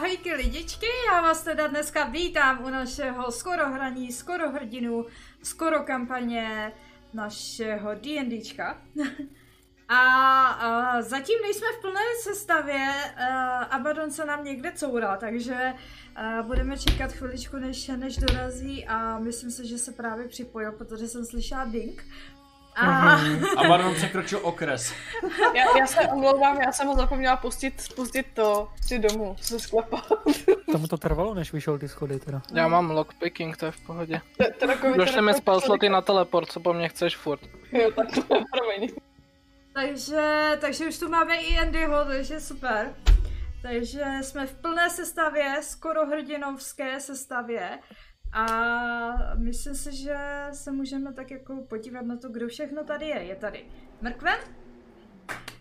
Ahojky lidičky, já vás teda dneska vítám u našeho skoro hraní, skoro hrdinu, skoro kampaně našeho D&Dčka. A, a zatím nejsme v plné sestavě, a Abaddon se nám někde courá, takže budeme čekat chviličku, než, než dorazí a myslím si, že se právě připojil, protože jsem slyšela ding. A... A Baron překročil okres. Já, já se omlouvám, já jsem ho zapomněla pustit, spustit to si domů, co se sklepal. Tomu to trvalo, než vyšel ty schody teda. Já mám lockpicking, to je v pohodě. To- to to Došli mi spell sloty na teleport, co po mně chceš furt. Jo, tak promiň. Takže, takže už tu máme i Andyho, takže super. Takže jsme v plné sestavě, skoro hrdinovské sestavě. A myslím si, že se můžeme tak jako podívat na to, kdo všechno tady je. Je tady Mrkven,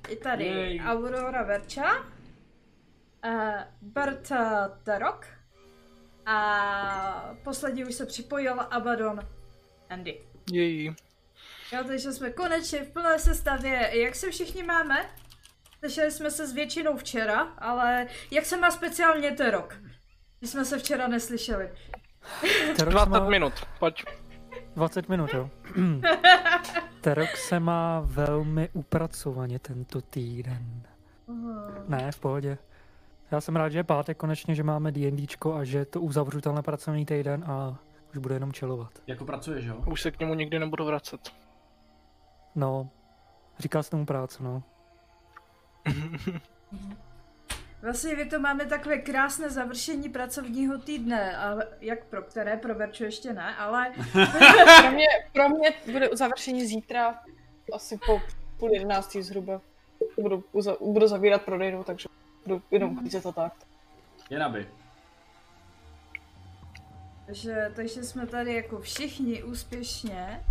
je tady Jej. Aurora Verča, uh, Bert eh, Tarok a poslední už se připojil Abaddon Andy. Její. Jo, takže jsme konečně v plné sestavě. Jak se všichni máme? Slyšeli jsme se s většinou včera, ale jak se má speciálně ten rok? My jsme se včera neslyšeli. Terok 20 má minut, pojď. 20 minut, jo. Terok se má velmi upracovaně tento týden. Ne, v pohodě. Já jsem rád, že je pátek konečně, že máme D&Dčko a že to uzavřu tenhle pracovní týden a už bude jenom čelovat. Jako pracuješ, jo? Už se k němu nikdy nebudu vracet. No, říká se tomu práce, no. Vlastně my to máme takové krásné završení pracovního týdne, a jak pro které, pro Verču ještě ne, ale Pro mě, pro mě bude završení zítra, asi po půl jedenáctý zhruba. Budu, uza, budu zavírat prodejnu, takže budu jenom klízet a tak. Je naby. takže, takže jsme tady jako všichni úspěšně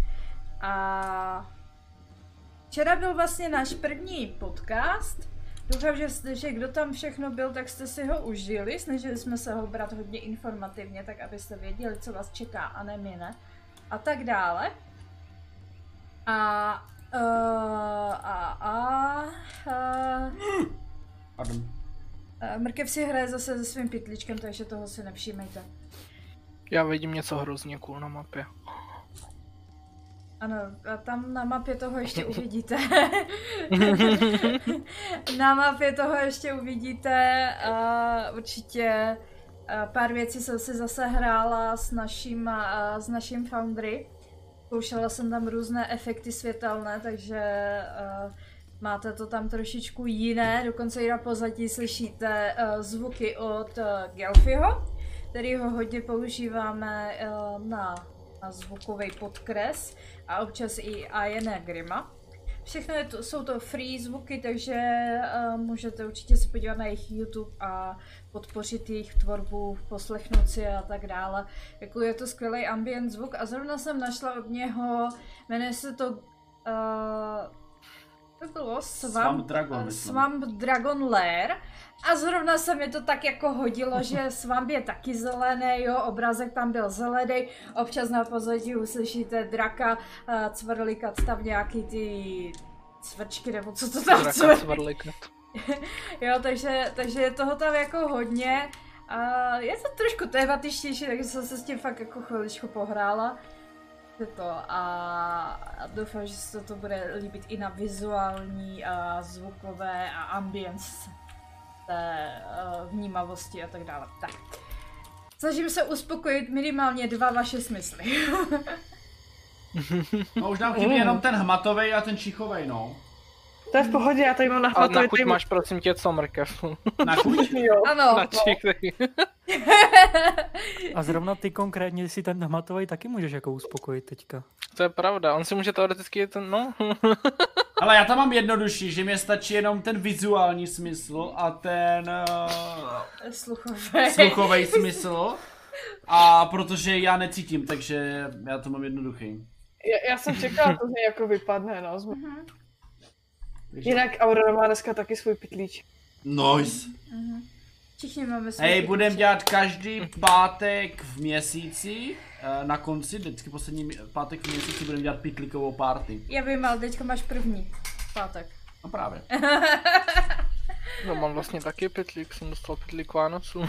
a včera byl vlastně náš první podcast. Doufám, že, že kdo tam všechno byl, tak jste si ho užili. Snažili jsme se ho brát hodně informativně, tak abyste věděli, co vás čeká a ne my ne. A tak dále. A... Uh, a... a... Uh, Pardon. uh, Mrkev si hraje zase se svým pytličkem, takže toho si nevšímejte. Já vidím něco hrozně cool na mapě. Ano, a tam na mapě toho ještě uvidíte. na mapě toho ještě uvidíte uh, určitě uh, pár věcí jsem si zase hrála s naším, uh, s naším Foundry. Zkoušela jsem tam různé efekty světelné, takže uh, máte to tam trošičku jiné. Dokonce i na pozadí slyšíte uh, zvuky od uh, Gelfiho, kterýho hodně používáme uh, na, na zvukový podkres a občas i Iana Grima. Všechno je to, jsou to free zvuky, takže uh, můžete určitě se podívat na jejich YouTube a podpořit jejich tvorbu, poslechnout si a tak dále. Jako je to skvělý ambient zvuk a zrovna jsem našla od něho, jmenuje se to uh, to bylo Swamp, Swamp Dragon, myslím. Swamp Dragon Lair. A zrovna se mi to tak jako hodilo, že Swamp je taky zelený, jo, obrazek tam byl zelený, občas na pozadí uslyšíte draka uh, cvrlikat tam nějaký ty cvrčky, nebo co to tam Draka. Jo, takže, takže je toho tam jako hodně. A je to trošku tématičtější, takže jsem se s tím fakt jako chviličku pohrála. Je to a, a doufám, že se to bude líbit i na vizuální a zvukové a ambience té uh, vnímavosti a tak dále. Tak. Snažím se uspokojit minimálně dva vaše smysly. No už nám chybí jenom ten hmatovej a ten čichovej, no. To je v pohodě, já tady mám A nachvatový na chuť máš prosím tě co mrkev. Na chuť? Jo. ano. na čich. A zrovna ty konkrétně si ten hmatový taky můžeš jako uspokojit teďka. To je pravda, on si může teoreticky ten, no. Ale já tam mám jednodušší, že mě stačí jenom ten vizuální smysl a ten uh, Sluchové. sluchový smysl. A protože já necítím, takže já to mám jednoduchý. Já, já jsem čekala, to něj jako vypadne, no. Z- Mhm. Takže... Jinak Aurora má dneska taky svůj pytlíč. Nice. Všichni máme svůj Hej, budem pytlíček. dělat každý pátek v měsíci, eh, na konci, vždycky poslední pátek v měsíci budeme dělat pitlikovou party. Já vím, ale teďka máš první pátek. No právě. No mám vlastně taky pytlík, jsem dostal pytlík Vánocu.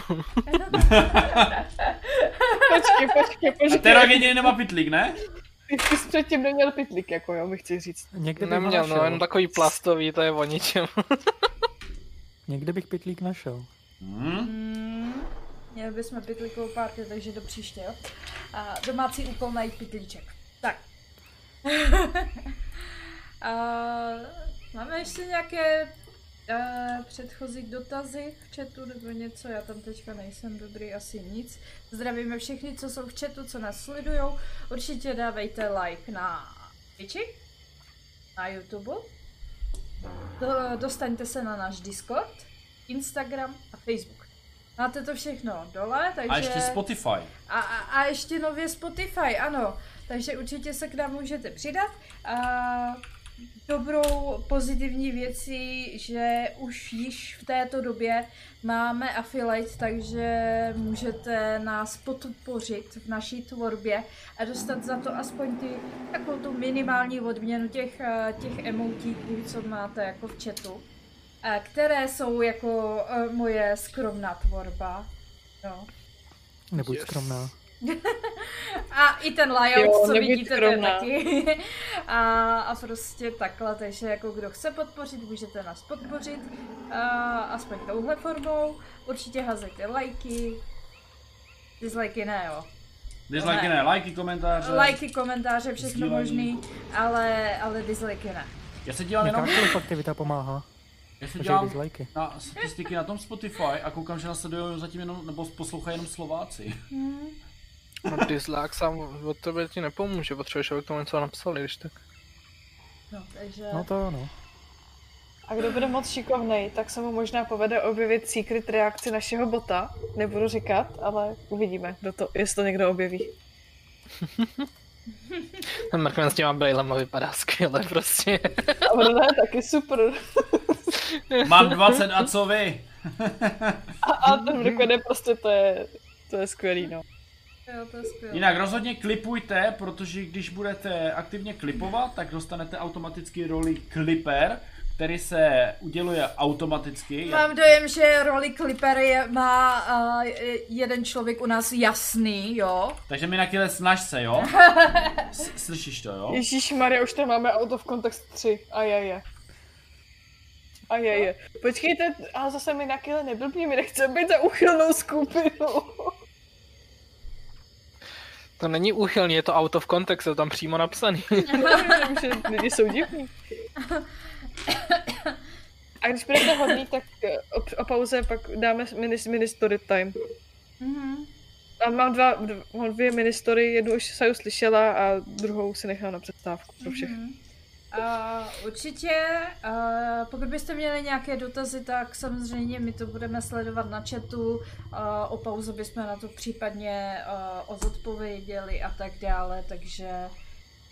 Počkej, počkej, A počkej. Terok jediný nemá pitlík, ne? Ty, ty jsi předtím neměl pitlík, jako jo, mi chci říct. Někde bych Neměl, no, našel. jenom takový plastový, to je o ničem. Někde bych pitlík našel. Hmm? Mm, měli bychom pytlíkovou party, takže do příště, jo. A domácí úkol najít pytlíček. Tak. A máme ještě nějaké uh, předchozí dotazy v chatu nebo něco? Já tam teďka nejsem dobrý, asi nic. Zdravíme všechny, co jsou v chatu, co nás sledujou. Určitě dávejte like na Twitchi, na YouTube. Do, dostaňte se na náš Discord, Instagram a Facebook. Máte to všechno dole, takže... A ještě Spotify. A, a, a ještě nově Spotify, ano. Takže určitě se k nám můžete přidat. A dobrou pozitivní věcí, že už již v této době máme affiliate, takže můžete nás podpořit v naší tvorbě a dostat za to aspoň ty, takovou tu minimální odměnu těch, eh, těch emotíků, co máte jako v chatu. eh, Které jsou jako eh, moje skromná tvorba. No. Nebuď Yes. skromná. A i ten layout, Jo, co vidíte, to je taky. A, a prostě takhle, takže jako kdo chce podpořit, můžete nás podpořit. A, aspoň touhle formou. Určitě hazejte lajky. Dislikey ne, jo. Dislikey ne, lajky, komentáře. Lajky, komentáře, všechno Sdílení. možný, ale, ale dislikey ne. Já se dívám jenom, Jakákoliv aktivita pomáhá. já se dívám dislajky. na statistiky na tom Spotify a koukám, že nás sledují zatím jenom, nebo poslouchají jenom Slováci. No dislike sám od tebe ti nepomůže, potřebuješ, aby k tomu něco napsali, když tak. No, takže... No to no. A kdo bude moc šikovnej, tak se mu možná povede objevit secret reakci našeho bota. Nebudu říkat, ale uvidíme, kdo to, jestli to někdo objeví. Ten Markman s těma brejlema vypadá skvěle prostě. A ono ne, taky super. Mám 20 a co vy? A, a ten Mrkven je prostě, to je, to je skvělý, no. Jo, to je skvělé. Jinak rozhodně klipujte, protože když budete aktivně klipovat, tak dostanete automaticky roli kliper, který se uděluje automaticky. Mám dojem, že roli Clipper je, má uh, jeden člověk u nás jasný, jo. Takže mi na kyle snaž se, jo? S- Slyšíš to, jo? Ježíš Maria, už tam máme Out of Context 3. A je, je. A je, je. Počkejte, a zase my na kyle neblbní, my nechceme být za úchylnou skupinu. To není úchylný, je to out of context, je to tam přímo napsaný. Lidi jsou divní. A když budete hodný, tak eh, o, o pauze pak dáme mini, mini story time. Mhm. A mám, dva, dv, mám dvě mini story, jednu už jsem slyšela a druhou si nechám na přestávku pro všech. Mhm. Uh, určitě, uh, pokud byste měli nějaké dotazy, tak samozřejmě my to budeme sledovat na chatu, uh, o pauzu bychom na to případně uh, odpověděli a tak dále, takže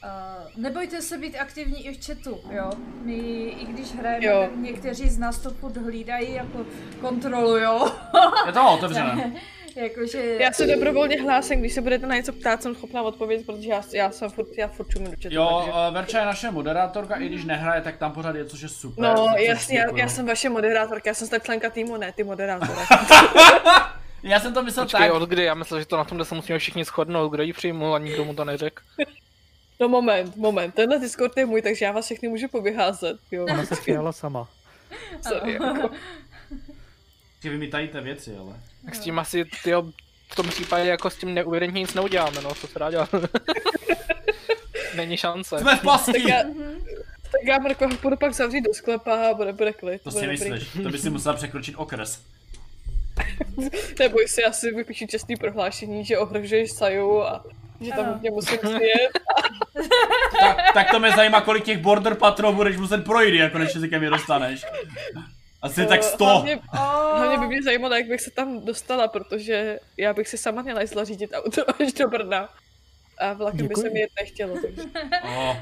uh, nebojte se být aktivní i v chatu, jo. My, i když hrajeme, Jo. tak někteří z nás to furt hlídají, jako kontrolujou, Je to otevřené. jakože... Já se dobrovolně hlásím, když se budete na něco ptát, jsem schopná odpovědět, protože já, já jsem furt, já furt čumím do chatu. Jo, takže... uh, Verča je naše moderátorka, i když nehraje, tak tam pořád je, což je super. No, jasně, já, já jsem vaše moderátorka, já jsem tak členka týmu, ne ty moderátora. Já jsem to myslel Počkej, tak. od kdy? Já myslel, že to na tom, kde se musíme všichni shodnout, kdo ji přijmul a nikdo mu to neřekl. No moment, moment, tenhle Discord je můj, takže já vás všechny můžu povyházet, jo. Ona se sama. Sorry, jako. Že vy mi tajíte věci, ale. Tak s tím asi, tyjo, v tom případě jako s tím neuvěrně nic neuděláme, no, co se dá dělat. Není šance. Jsme v Tak pasti! já, tak já Marko půjdu pak zavřít do sklepa a bude, bude klid. To bude si dobrý. myslíš, to by si musela překročit okres. Neboj se, já si vypíšu čestný prohlášení, že ohrožuješ Saju a že tam hodně musím sjet. Tak, tak to mě zajímá, kolik těch border patrol budeš muset projít, jako než jazykem je dostaneš. Asi tak 100. Hlavně, Oh, hlavně by mě zajímalo, jak bych se tam dostala, protože já bych si sama měla jít řídit auto až do Brna. A vlakem by Děkuji. se mi jet nechtělo. Takže. Oh,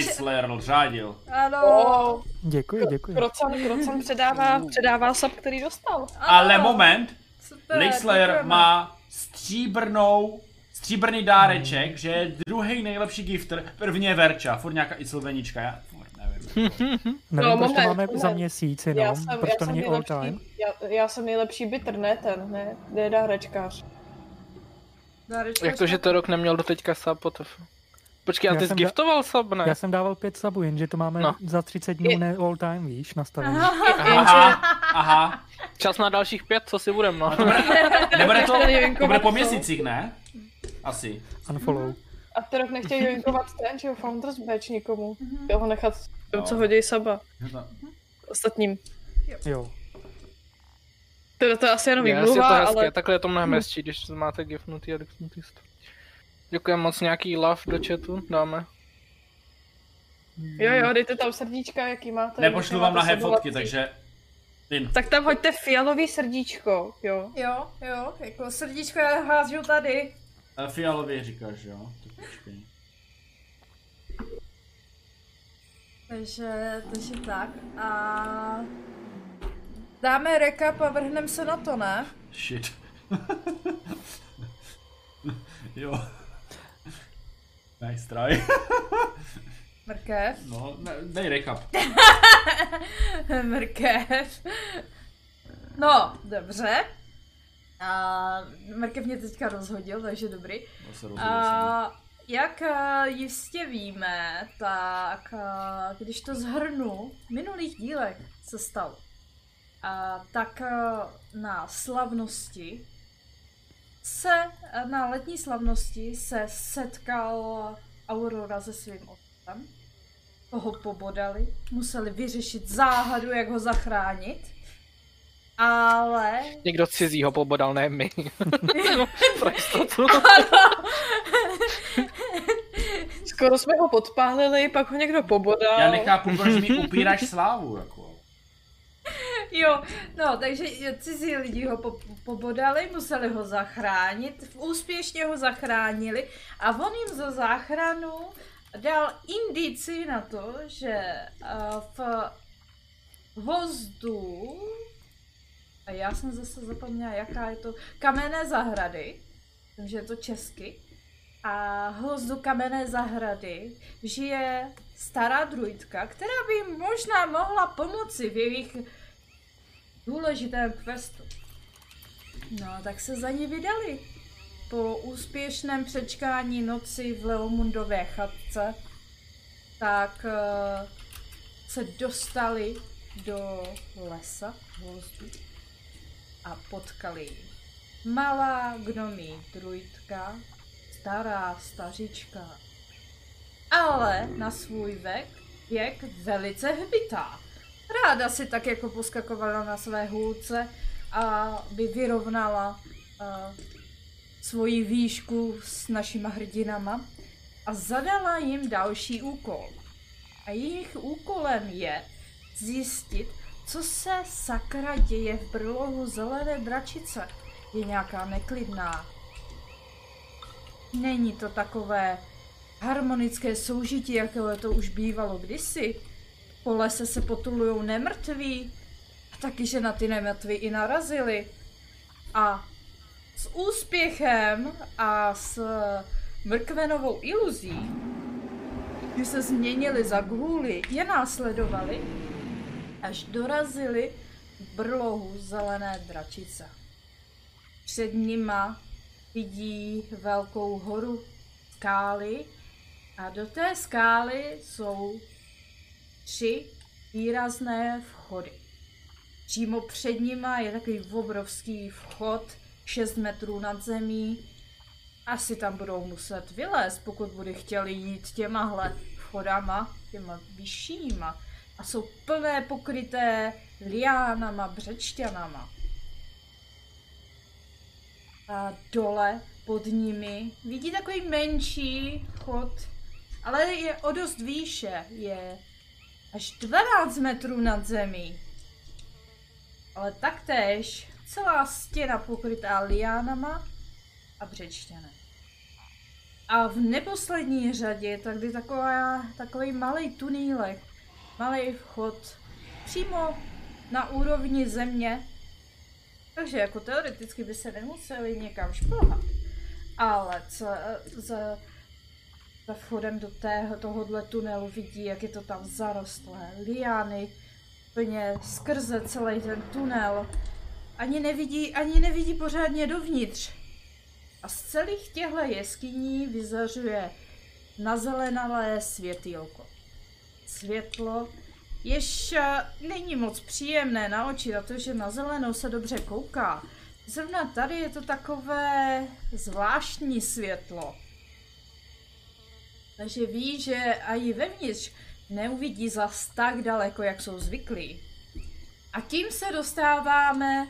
Slayer řádil. ano. Oh, Děkuji, děkuji. Krocan, Krocan předává, předává sub, který dostal. Ale ano. moment, Lake Slayer děkujeme. má stříbrnou, stříbrný dáreček, že je druhý nejlepší gifter, první je Verča, furt nějaká i Slovenička, já nevím. Nevím, No, proč to moment, máme za moment. měsíc Já jenom, jsem, proč já to není all time. já, já jsem nejlepší bitter, ne ten, ne, Deda hračkář. Jak to, že to rok neměl do teďka sub, potef. Počkej, a Já ty jsi giftoval sub, ne? Já jsem dával pět sabů, jenže to máme No. za 30 dnů ne all time, víš, nastavení. Aha, aha. Čas na dalších pět, co si budem, no. Nebude to, Chtěli to joinkovat bude po to. měsících, ne? Asi. Unfollow. A ty rok nechtějí joinkovat ten, že Founders Badge nikomu. Mhm. Jo, ho nechat, No. co hodí saba ostatním. Jo. Teda to je asi jenom je to výmluva, hezké, ale takhle je to mnohem hezčí, když máte gifnutý a gifnutý stav. Děkujeme moc nějaký love do chatu, dáme. jo jo, dejte tam srdíčka, jaký máte. Nepošlu vám nahé fotky, takže... Vím. Tak tam hoďte fialový srdíčko, jo. Jo, jo, jako srdíčko já hážu tady. A Fialově říkáš, jo? Tak počkej. Takže, takže tak. A dáme recap a vrhneme se na to, ne? Shit. jo. Nice try. Mrkev. No, ne, dej recap. Mrkev. No, dobře. A mrkev mě teďka rozhodil, takže dobrý. No, se rozhodl jsem. Jak eh, jistě víme, tak eh, když to zhrnu, v minulých dílech se stalo. A tak eh, na slavnosti se, na letní slavnosti se setkal Aurora se svým otcem. Toho pobodali, museli vyřešit záhadu, jak ho zachránit. Ale Někdo cizího pobodal, ne my. Pro jistotu. Skoro jsme ho podpálili, pak ho někdo pobodal. Já nechápu, proč mi upíráš slávu, jako. Jo, no, takže jo, cizí lidi ho po, pobodali, museli ho zachránit, úspěšně ho zachránili a on jim za záchranu dal indici na to, že uh, v vozdu, a já jsem zase zapomněla, jaká je to, kamenné zahrady, takže je to česky, a hozdu kamenné zahrady žije stará druidka, která by možná mohla pomoci v jejich důležitém questu. No, tak se za ní vydali. Po úspěšném přečkání noci v Leomundové chatce, tak uh, se dostali do lesa hozdu a potkali ji. Malá gnomí druidka, stará stařička, ale na svůj věk, věk velice hbitá. Ráda si tak jako poskakovala na své hůlce, aby vyrovnala uh, svoji výšku s našima hrdinama a zadala jim další úkol. A jejich úkolem je zjistit, co se sakra děje v brlohu zelené dračice. Je nějaká neklidná. Není to takové harmonické soužití, jakého to už bývalo kdysi. Po lese se potulujou nemrtví. A taky, že na ty nemrtví i narazili. A s úspěchem a s mrkvenovou iluzí, když se změnili za gůly, je následovali, až dorazili brlohu zelené dračice. Před nima vidí velkou horu skály a do té skály jsou tři výrazné vchody. Přímo před nima je takový obrovský vchod, 6 metrů nad zemí. Asi tam budou muset vylézt, pokud bude chtěli jít těmahle vchodama, těma vyššíma. A jsou plné pokryté liánama, břečťanama. A dole pod nimi vidí takový menší vchod, ale je o dost výše, je až 12 metrů nad zemí. Ale taktéž celá stěna pokrytá liánama a břečtěnem. A v neposlední řadě je tady taková, takový malý tunílek, malý vchod přímo na úrovni země. Takže jako teoreticky by se nemuseli někam šplhat. Ale co, z, za vchodem do tého, tohohle tunelu vidí, jak je to tam zarostlé. Liány, úplně skrze celý ten tunel. Ani nevidí, ani nevidí pořádně dovnitř. A z celých těchto jeskyní vyzařuje nazelenalé světýlko. Světlo, jež eh, není moc příjemné na oči, na to, že na zelenou se dobře kouká. Zrovna tady je to takové zvláštní světlo. Takže ví, že i vevnitř neuvidí zas tak daleko, jak jsou zvyklí. A tím se dostáváme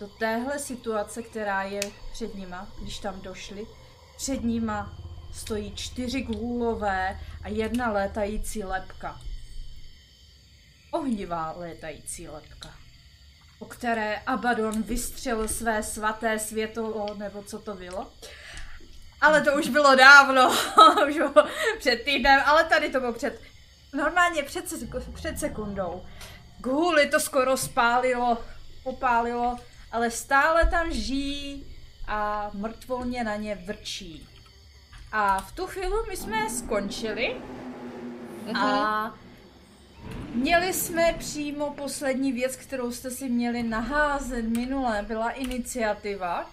do téhle situace, která je před nima, když tam došli. Před nima stojí čtyři gůlové a jedna létající lepka. Ohnivá létající lepka, po které Abaddon vystřelil své svaté světlo, nebo co to bylo. Ale to už bylo dávno, už bylo před týdnem, ale tady to bylo před, normálně před, před sekundou. Gůly to skoro spálilo, popálilo, ale stále tam žijí a mrtvolně na ně vrčí. A v tu chvíli my jsme skončili a měli jsme přímo poslední věc, kterou jste si měli naházet minule, byla iniciativa.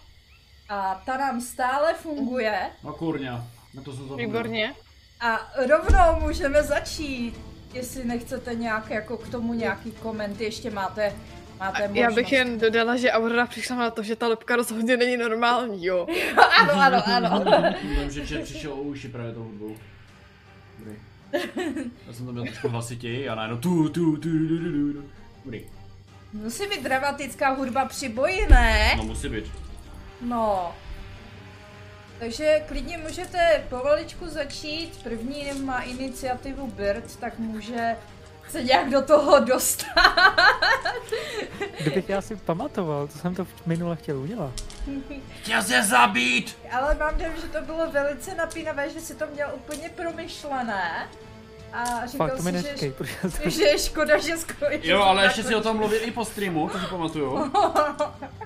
A ta nám stále funguje. No kurňa, na to jsem zapomněl. Výborně. A rovnou můžeme začít. Jestli nechcete nějak jako k tomu nějaký koment, ještě máte, máte možnost. Já bych jen dodala, že Aurora přišla na to, že ta lepka rozhodně není normální, jo. ano, ano, ano. Vím, že Čet přišel o uši právě tou hudbou. Dobrý. Já jsem to měl trošku hlasitěji a najednou tu, tu, tu, tu, tu, tu. Dobrý. Musí být dramatická hudba při boji, ne? No musí být. No. Takže klidně můžete povaličku začít. První má iniciativu Bird, tak může se nějak do toho dostat. Kdybych já si pamatoval, to jsem to minule chtěl udělat. Chtěl se zabít! Ale mám dojem, že to bylo velice napínavé, že si to měl úplně promyšlené. A říkal Fakt, to mi si, neříkej, že, protože to... že je škoda, že skončil. Jo, ale ještě si o tom mluvil i po streamu, to si pamatuju.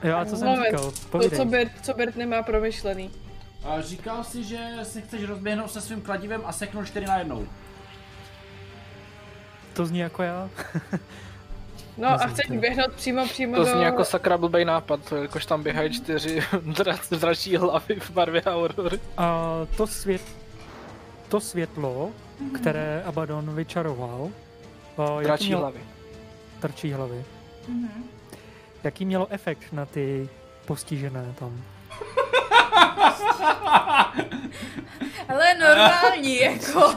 Jo, a co jsem Moment, říkal? To, co Povídej. Bert, co Bert nemá promyšlený. A říkal si, že se chceš rozběhnout se svým kladivem a seknout čtyři na jednou. To zní jako já. No a chceš běhnout přímo, přímo To do... zní jako sakra blbej nápad, jakož tam běhají čtyři dra- dračí hlavy v barvě Aurory. A to svět... To světlo, které Abaddon vyčaroval, jaký Dračí měl... hlavy. Trčí hlavy. Mhm. Jaký mělo efekt na ty postižené tam? Ale normální, jako,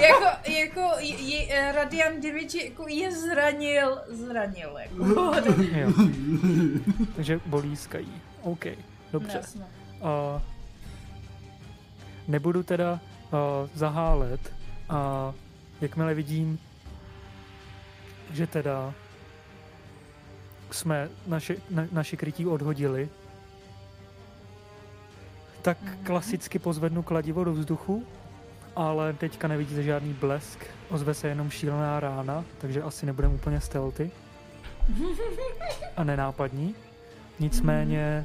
jako, jako, je, je, Radiant Damage jako je zranil, zranil, jako. Jo. Takže bolískají. OK, dobře. Jasno. A nebudu teda uh, zahálet a jakmile vidím, že teda jsme naše, na, naše krytí odhodili, tak klasicky pozvednu kladivo do vzduchu, ale teďka nevidíte žádný blesk, ozve se jenom šílená rána, takže asi nebudeme úplně stealthy a nenápadní. Nicméně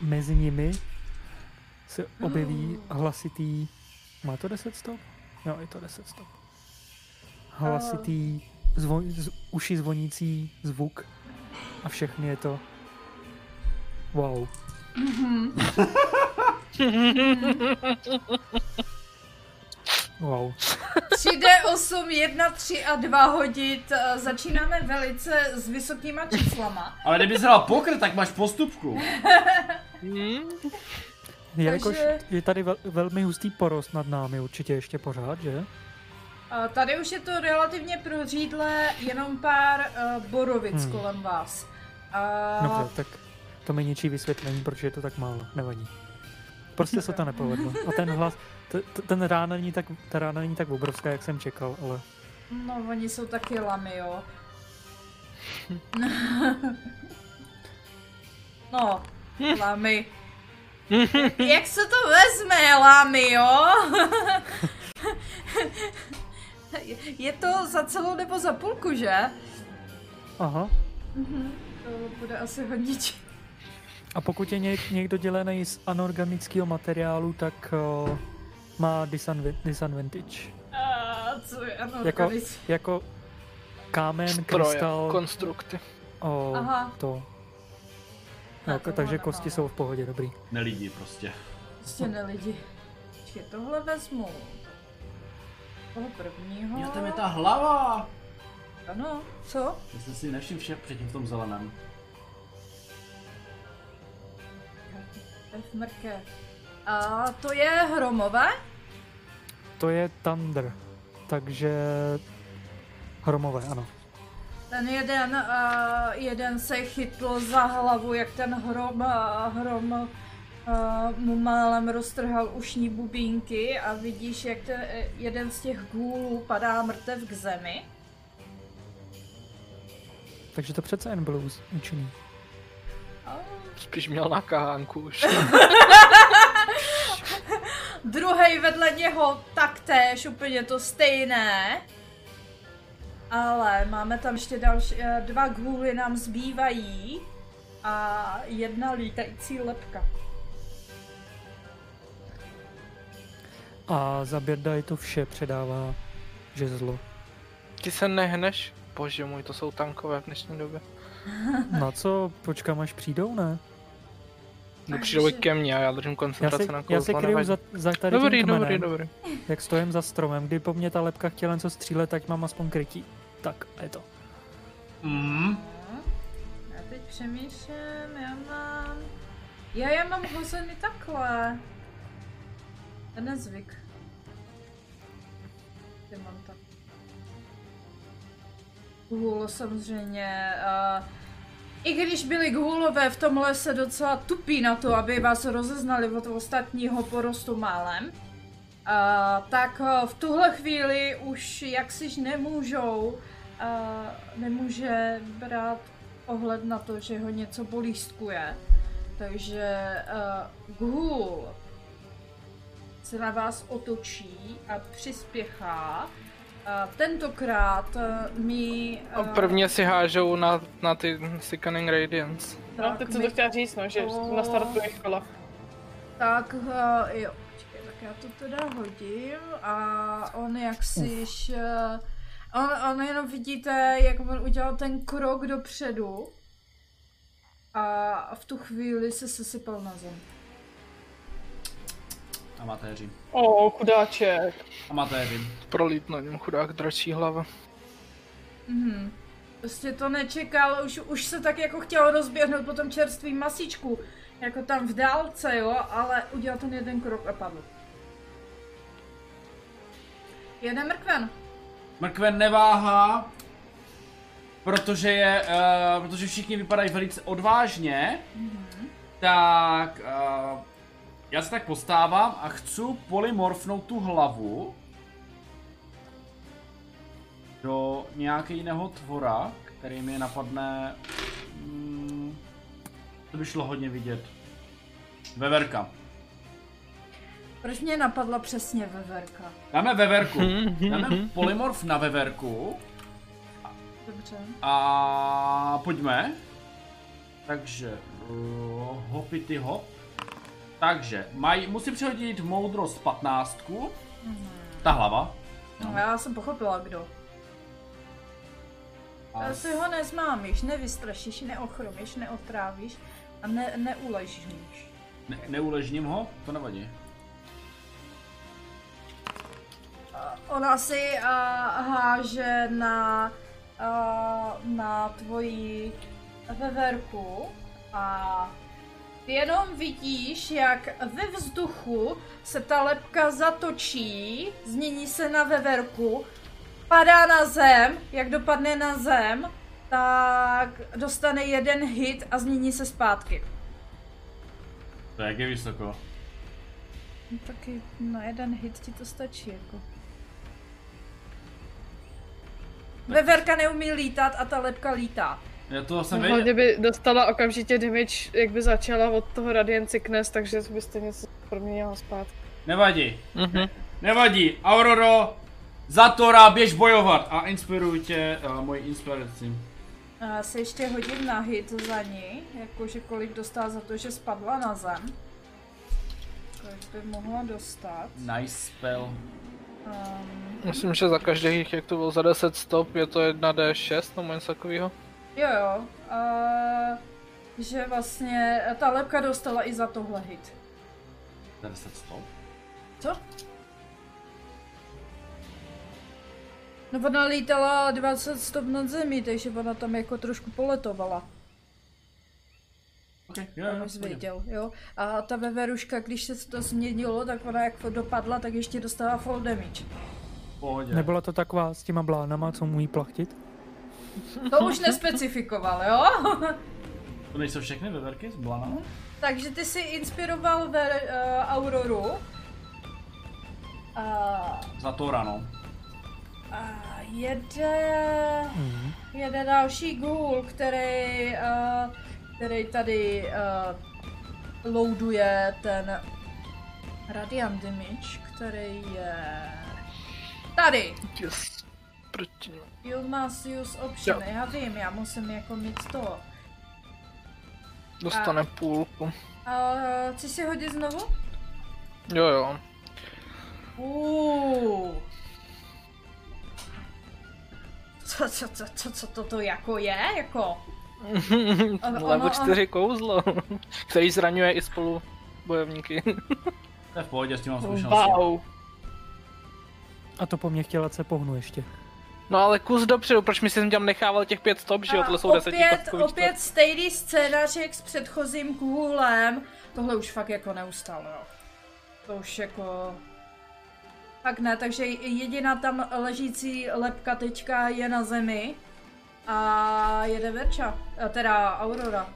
mezi nimi se objeví hlasitý... Má to 10 stop? Jo, je to 10 stop. Hlasitý, zvon, z, uši zvonící zvuk a všechny je to wow. Wow. 3D8, 1, 3 a 2 hodit. eh, Začínáme velice s vysokýma číslama. Ale kdyby hrál pokr, tak máš postupku. Hmm? Jelikož Takže- je tady vel, velmi hustý porost nad námi určitě ještě pořád, že? A Tady už je to relativně prořídlé, jenom pár uh, borovic Hmm. kolem vás. A Dobře, tak to mi ničí vysvětlení, proč je to tak málo, nevadí. Prostě se to nepovedlo. A ten hlas, t- t- ten rána není tak, ta rána není tak obrovská, jak jsem čekal, ale No, oni jsou taky lamy, jo. no, lamy. Jak se to vezme, lamy, jo? Je to za celou nebo za půlku, že? aha, To bude asi hodně A pokud je něk- někdo dělený z anorganického materiálu, tak uh, má disadv- disadvantage. A co je, Jako, jako kámen, Stroje, krystal, konstrukty. o, Aha. to. Jako, tohle takže kosti jsou v pohodě, dobrý. Nelidi prostě. Prostě ne lidi. Počkej, tohle vezmu. Toho prvního. Jo, tam je ta hlava! Ano, co? Já jsem si nevšiml vše předtím v tom zeleném. F mrkev. A to je hromové? To je Thunder, takže hromové, ano. Ten jeden, uh, jeden se chytl za hlavu, jak ten hrom, uh, hrom uh, mu málem roztrhal ušní bubínky a vidíš, jak ten, eh, jeden z těch gůlů padá mrtev k zemi. Takže to přece jen bylo účinný. A Spíš měl na kahánku už. Druhý vedle něho taktéž úplně to stejné. Ale máme tam ještě další, eh, dva gůly nám zbývají a jedna lítající lepka. A za Birdaj to vše předává žezlo. Ty se nehneš? Bože můj, to jsou tankové v dnešní době. Na co? Počkám, až přijdou, ne? No přijdou i ke mně a já držím Já koncentraci se, na já se kouzlo, kryju za, za tady Dobrý, tím dobrý, dobrý. jak stojím za stromem. Kdy po mně ta lepka chtěla něco střílet, tak mám aspoň krytí. Tak, a je to. Mm. Já teď přemýšlím, já mám... Já je mám hozený takhle. To je nezvyk. Ty mám tak. Gůl samozřejmě. Uh, I když byli gůlové v tom lese docela tupí na to, aby vás rozeznali od ostatního porostu málem, uh, tak uh, v tuhle chvíli už jaksiž nemůžou, uh, nemůže brát ohled na to, že ho něco bolístkuje. Takže uh, Ghoul se na vás otočí a přispěchá. Uh, tentokrát uh, mi... A Prvně si hážou na, na ty Sickening Radiance. No, teď jsem to chtěla říct, no, že O. nastartuje kola. Tak uh, jo, počkej, tak já to teda hodím a on jak si uh, on, on jenom vidíte, jak on udělal ten krok dopředu a v tu chvíli se sesypal na zem. Amatéři. O, chudáček. Amatéři. Prolít na něm chudák dračí hlava. Mhm. Prostě to nečekal, už, už se tak jako chtěl rozběhnout po tom čerstvým masíčku, jako tam v dálce, jo, ale udělal ten jeden krok a padl. Jeden mrkven. Mrkven neváhá, protože je, uh, protože všichni vypadají velice odvážně, tak uh, já se tak postávám a chci polymorfnout tu hlavu do nějakého jiného tvora, který mi napadne, mm, to by šlo hodně vidět. Veverka. Proč mě napadla přesně veverka? Dáme veverku. Dáme polymorf na veverku. Dobře. A pojďme. Takže uh, hopity hop. Takže maj, musím přehodit moudrost 15. Ta hlava. No, já jsem pochopila, kdo. A Ale ty ho nezmámíš, nevystrašíš, neochromíš, neotrávíš a ne, neuležníš. ne, neuležním ho? To nevadí. Ona si uh, háže na, uh, na tvoji veverku a ty jenom vidíš, jak ve vzduchu se ta lepka zatočí, změní se na veverku, padá na zem, jak dopadne na zem, tak dostane jeden hit a změní se zpátky. To jak je vysoko. No, taky na jeden hit ti to stačí, jako. Veverka neumí lítat a ta lepka lítá. Já to jsem Hlavně věděl. by dostala okamžitě damage, jak by začala od toho Radiant Sickness, takže byste něco proměnila zpátky. Nevadí. Mhm. Nevadí. Auroro, Zatora, běž bojovat. A inspiruj tě uh, mojí inspirací. uh, se ještě hodím na hit za ní, jakože kolik dostala za to, že spadla na zem. Kolik by mohla dostat. Nice spell. Um, Myslím, že za každých, jak to bylo za 10 stop, je to 1d6 nebo něco takového. Jo jo. Uh, že vlastně ta lepka dostala i za tohle hit. Se stop. Co? No ona lítala 20 stop nad zemí, takže ona tam jako trošku poletovala. Okay, jo, jo, věděl, jo. A ta veveruška, když se to změnilo, tak ona jak dopadla, tak ještě dostala fall damage. Pohodě. Nebyla to taková s těma blánama, co umí plachtit? To už nespecifikoval, jo? To nejsou všechny veverky s blanama? Takže ty si inspiroval ve, uh, Auroru. A, Za to rano. a jede, Mhm. jede další ghoul, který, uh, který tady uh, loaduje ten Radiant Damage, který je tady. Yes. Proti němu. You must use option, já vím, já musím jako mít to. Dostane půlku. A chci si hodit znovu? Jo jo. Uh. Co, co, co, co, co to, to jako je? Jako? Level ono- 4 kouzlo, který zraňuje i spolu bojovníky. To je v pohodě, s tím mám zkušenosti. Wow. A to po mně chtěla se pohnu ještě. No ale kus dopředu, proč mi jsem tam nechával těch pět stop, že jo, tohle jsou deseti opět, opět stejný scénářek s předchozím kůlem. Tohle už fakt jako neustalo, jo. To už jako... Fakt ne, takže jediná tam ležící lepka teďka je na zemi. A jede Verča, a teda Aurora.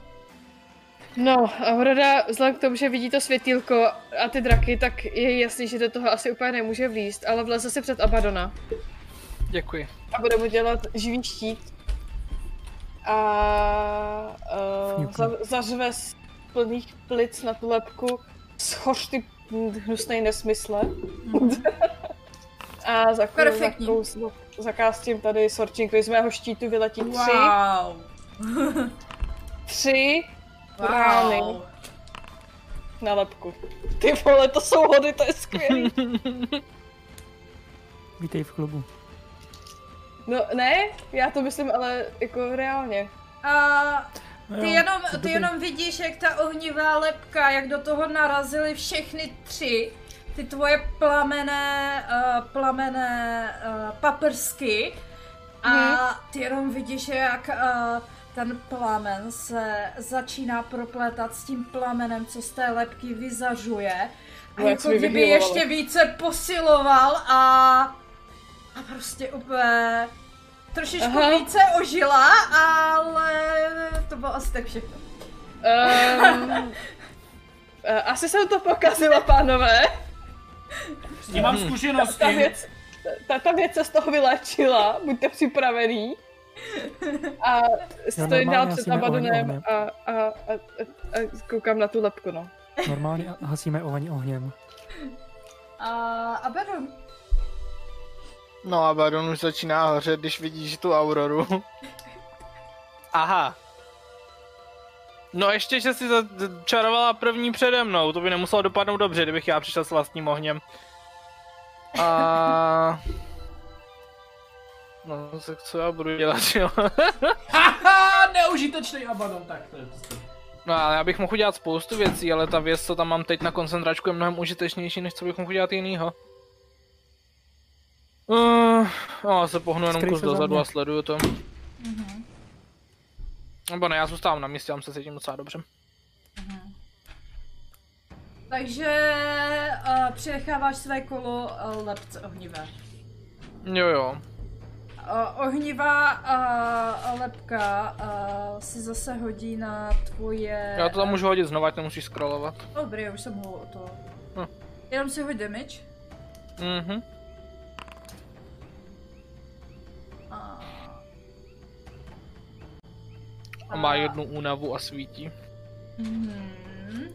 No, Aurora, vzhledem k tomu, že vidí to světýlko a ty draky, tak je jasný, že do toho asi úplně nemůže vlízt, ale vleze se před Abadona Děkuji. a bude mu dělat živý štít. A uh, za, zařve z plných plic na tu lepku schoř ty hnusnej nesmysle. a za Perfektní. za, zakástím tady sorting, z mého štítu vyletí tři, Wow. tři rány na lepku. Ty vole, to jsou hody, to je skvělý. Vítej v klubu. No ne, já to myslím ale jako reálně. A No ty jo, jenom, ty jenom vidíš, jak ta ohnivá lepka, jak do toho narazily všechny tři, ty tvoje plamené, uh, plamené uh, paprsky. A Mhm. ty jenom vidíš, jak uh, ten plamen se začíná proplétat s tím plamenem, co z té lepky vyzařuje. A No, jak jako kdyby ještě více posiloval a... A prostě úplně trošičku Aha. více ožila, ale to bylo asi tak všechno. Um, asi jsem to pokazila, pánové. S tím mám Ta zkušenosti. věc, ta, ta věc se z toho vylečila, buďte připravený. A stojím dál před Abadonem a, a, a, a, a koukám na tu lepku, no. Normálně hasíme oheň ohněm. A, a beru. No a Baron už začíná hořet, když vidíš tu Auroru. Aha. No ještě, že si čarovala první přede mnou, to by nemuselo dopadnout dobře, kdybych já přišel s vlastním ohněm. A... No, tak co já budu dělat, jo? Haha, neužitečný Abaddon, tak to je to. No ale já bych mohl udělat spoustu věcí, ale ta věc, co tam mám teď na koncentračku, je mnohem užitečnější, než co bych mohl udělat jinýho. Uh, no, já se pohnu jenom kus dozadu a sleduju to. Nebo ne, já zůstávám na místě, tam se cítím docela dobře. Takže uh, přenecháváš své kolo uh, lepce ohnivé. Jo jo. Uh, ohnivá uh, lepka uh, si zase hodí na tvoje... Já to tam můžu hodit znova, ať nemusíš scrollovat. Dobrý, už jsem ho to... Hm. Jenom si hoď damage. Mhm. A má jednu únavu a svítí. Mhm.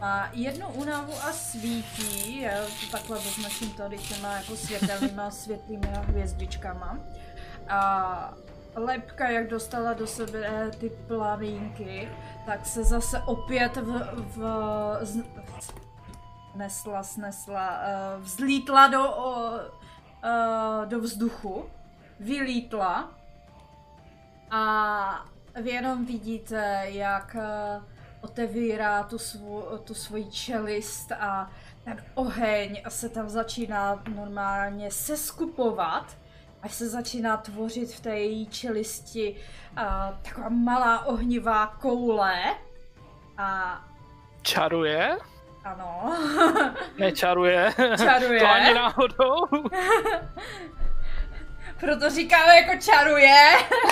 Má jednu únavu a svítí, já to takhle označím tady těma jako světelnýma světlými hvězdičkama. A lepka, jak dostala do sebe eh, ty plamínky, tak se zase opět v, v, z, nesla, snesla, uh, vzlítla do, uh, do vzduchu, vylítla a vy jenom vidíte, jak uh, otevírá tu, svou, tu svoji čelist a ten oheň se tam začíná normálně seskupovat, až se začíná tvořit v té její čelisti uh, taková malá ohnivá koule. A Čaruje? ano, Nečaruje. čaruje. To ani náhodou. Proto říkáme jako čaruje.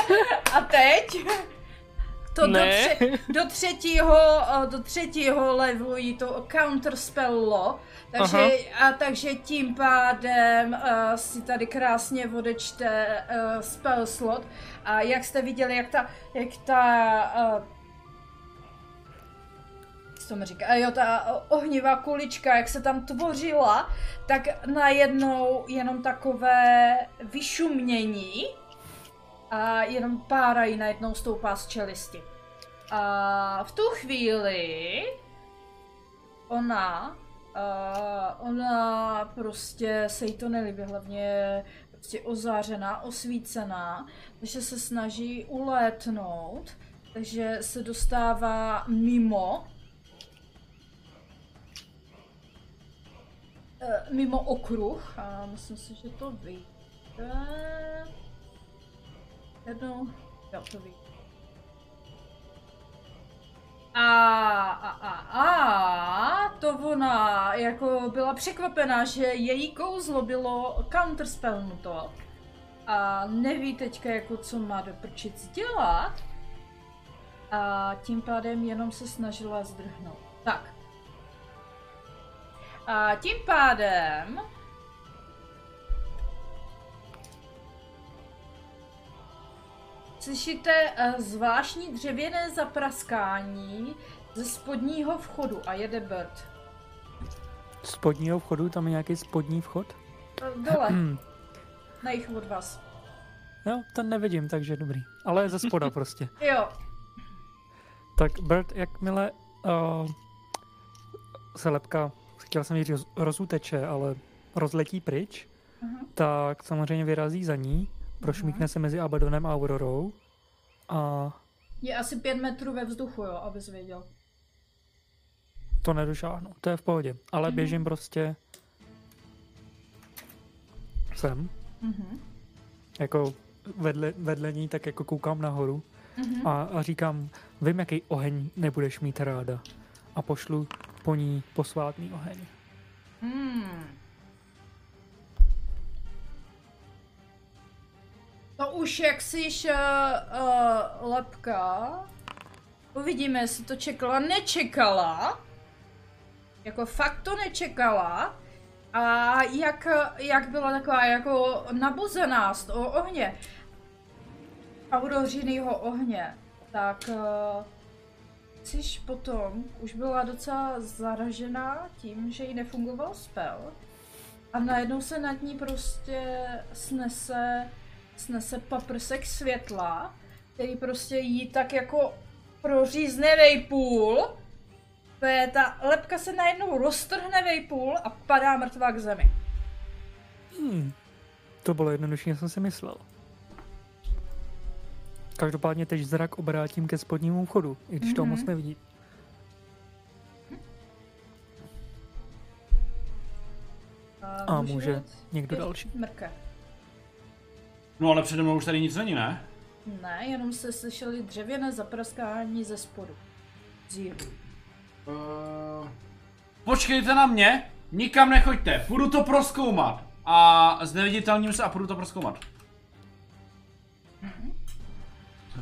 A teď? To do, Ne. tře- do třetího, eh, do třetího levelu jí to counterspello, takže, a takže tím pádem uh, si tady krásně odečte uh, spell slot. A jak jste viděli, jak ta, jak ta uh, co mi říká, a jo, ta ohnivá kulička, jak se tam tvořila, tak najednou jenom takové vyšumění a jenom pára jí najednou stoupá z čelisti. A v tu chvíli ona, uh, ona prostě se jí to nelíbí, hlavně prostě ozářená, osvícená, takže se snaží ulétnout, takže se dostává mimo eh, mimo okruh a myslím si, že to vyjde. Jednou, jo, to. A, a, a, a, to ona jako byla překvapená, že její kouzlo bylo counterspellnuto a neví teďka jako co má do prčic dělat a tím pádem jenom se snažila zdrhnout. Tak. A tím pádem slyšíte uh, zvláštní dřevěné zapraskání ze spodního vchodu a jede bird. Spodního vchodu, tam je nějaký spodní vchod? Uh, dole, Hmm. na jich od vás. Jo, ten nevidím, takže dobrý. Ale ze spoda prostě. Jo, Tak Bert, jakmile uh, se lepka, chtěl jsem říct roz, rozuteče, ale rozletí pryč, Mhm. tak samozřejmě vyrazí za ní, prošmíkne se mezi Abadonem a Aurorou a je asi pět metrů ve vzduchu, jo, abys věděl. to nedošáhnu, to je v pohodě. Ale Mhm. běžím prostě sem, Mhm. jako vedle, vedle ní, tak jako koukám nahoru Mhm. a, a říkám, vím, jaký oheň nebudeš mít ráda. A pošlu po ní posvátný oheň. Hmm. To už jak jsi uh, uh, lepka. Uvidíme, jestli to čekala. Nečekala. Jako fakt to nečekala. A jak, jak byla taková jako nabuzená z toho ohně. Aurořinýho ohně. Tak uh, Ciš potom už byla docela zaražená tím, že jí nefungoval spell. A najednou se nad ní prostě snese, snese paprsek světla, který prostě jí tak jako prořízne vejpůl. To je ta lepka se najednou roztrhne vejpůl a padá mrtvá k zemi. Hmm. To bylo jednodušší, než jsem si myslel. Každopádně teď zrak obrátím ke spodnímu vchodu, i když mm-hmm. to moc nevidí. A může někdo další. Mrke. No ale přede mnou už tady nic není, ne? Ne, jenom se slyšeli dřevěné zapraskání ze spodu. Zíru. Uh... Počkejte na mě, nikam nechoďte, půjdu to proskoumat. A zneviditelním se a půjdu to proskoumat.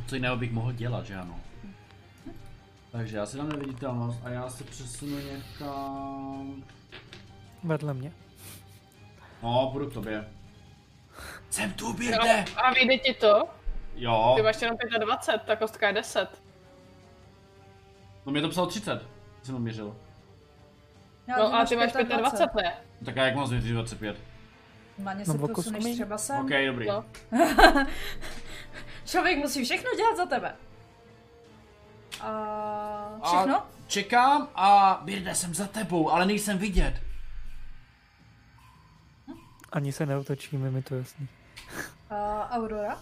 Co jiného bych mohl dělat, že ano? Takže já si dám neviditelnost a já se přesunu někam... Vedle mě. No, půjdu k tobě. Jsem tu, No, Birde! a vyjde ti to? Jo, Ty máš jenom 25, ta kostka je 10. no mě to psalo 30, jsem to měřil. Já, No a ty máš 25, ne? Tak a jak mám změřit 25? Maně No, se o posuneš třeba sem. OK, dobrý. No. Člověk musí všechno dělat za tebe. A všechno? A čekám a Birde, jsem za tebou, ale nejsem vidět. Ani se neotočíme, mi to jasný. A Aurora?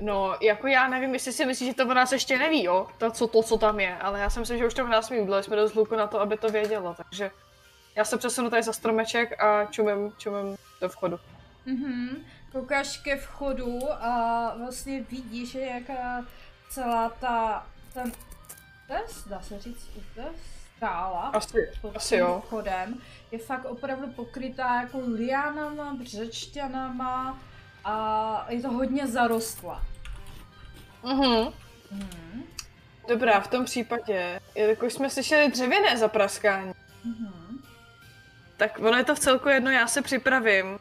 No, jako já nevím, jestli si myslíš, že to o nás ještě neví, jo? To, co, to, co tam je, ale já si myslím, že už to v nás mým jsme dost hluku na to, aby to vědělo, takže já se přesunu tady za stromeček a čumím, čumím do vchodu. Mhm. Koukáš ke vchodu a vlastně vidíš, že jaká celá ta, ten, je, dá se říct, je skála Asi, pod asi tím jo. vchodem, je fakt opravdu pokrytá jako liánama, břečťanama a je to hodně zarostla. Mhm. Mhm. Dobrá, v tom případě, jelikož jsme slyšeli dřevěné zapraskání, Mhm. tak ono je to v celku jedno, já se připravím.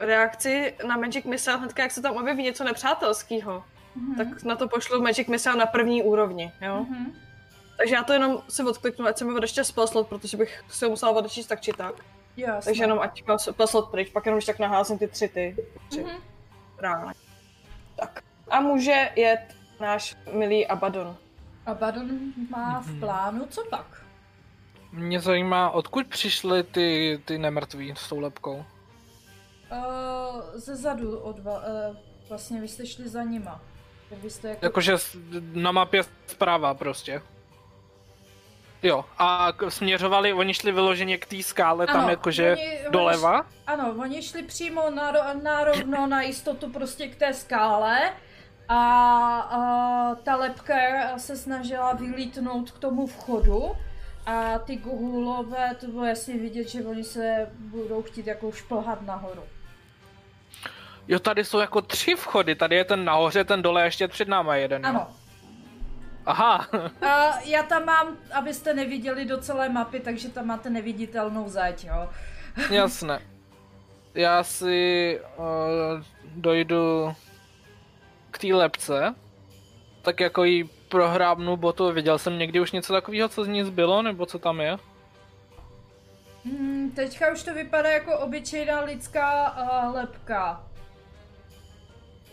Reakci na Magic Missile, hnedka jak se tam objeví něco nepřátelského, Mhm. tak na to pošlu Magic Missile na první úrovni, jo? Mhm. Takže já to jenom si odkliknu, ať se mi odečte spell slot, protože bych si ho musela odečíst tak či tak. Jasně. Takže jenom ať slot pryč, pak jenom když tak naházím ty tři ty. Tři. Mhm. Ráno. Tak. A může jet náš milý Abaddon. Abaddon má Mhm. v plánu, co pak? Mě zajímá, odkud přišly ty, ty nemrtví s tou lepkou. Uh, ze zadu od va- uh, vlastně vy jste šli za nima. Tak vy jste jako... Jakože s- na mapě zprava prostě. Jo, a směřovali, oni šli vyloženě k té skále, tam Ano, jakože oni- oni doleva. Ano, oni šli přímo na, na rovno na jistotu prostě k té skále a, a ta lepka se snažila vylítnout k tomu vchodu a ty gohulové, to bylo jasně vidět, že oni se budou chtít jako šplhat nahoru. Jo, tady jsou jako tři vchody, tady je ten nahoře, ten dole ještě před náma jeden. jo? Aha, A já tam mám, abyste neviděli do celé mapy, takže tam máte neviditelnou zeď, jo. jasné. Já si uh, dojdu k té lepce, tak jako jí prohrábnu botu. Viděl jsem někdy už něco takového, co z ní zbylo, nebo co tam je? Hmm, teďka už to vypadá jako obyčejná lidská uh, lepka.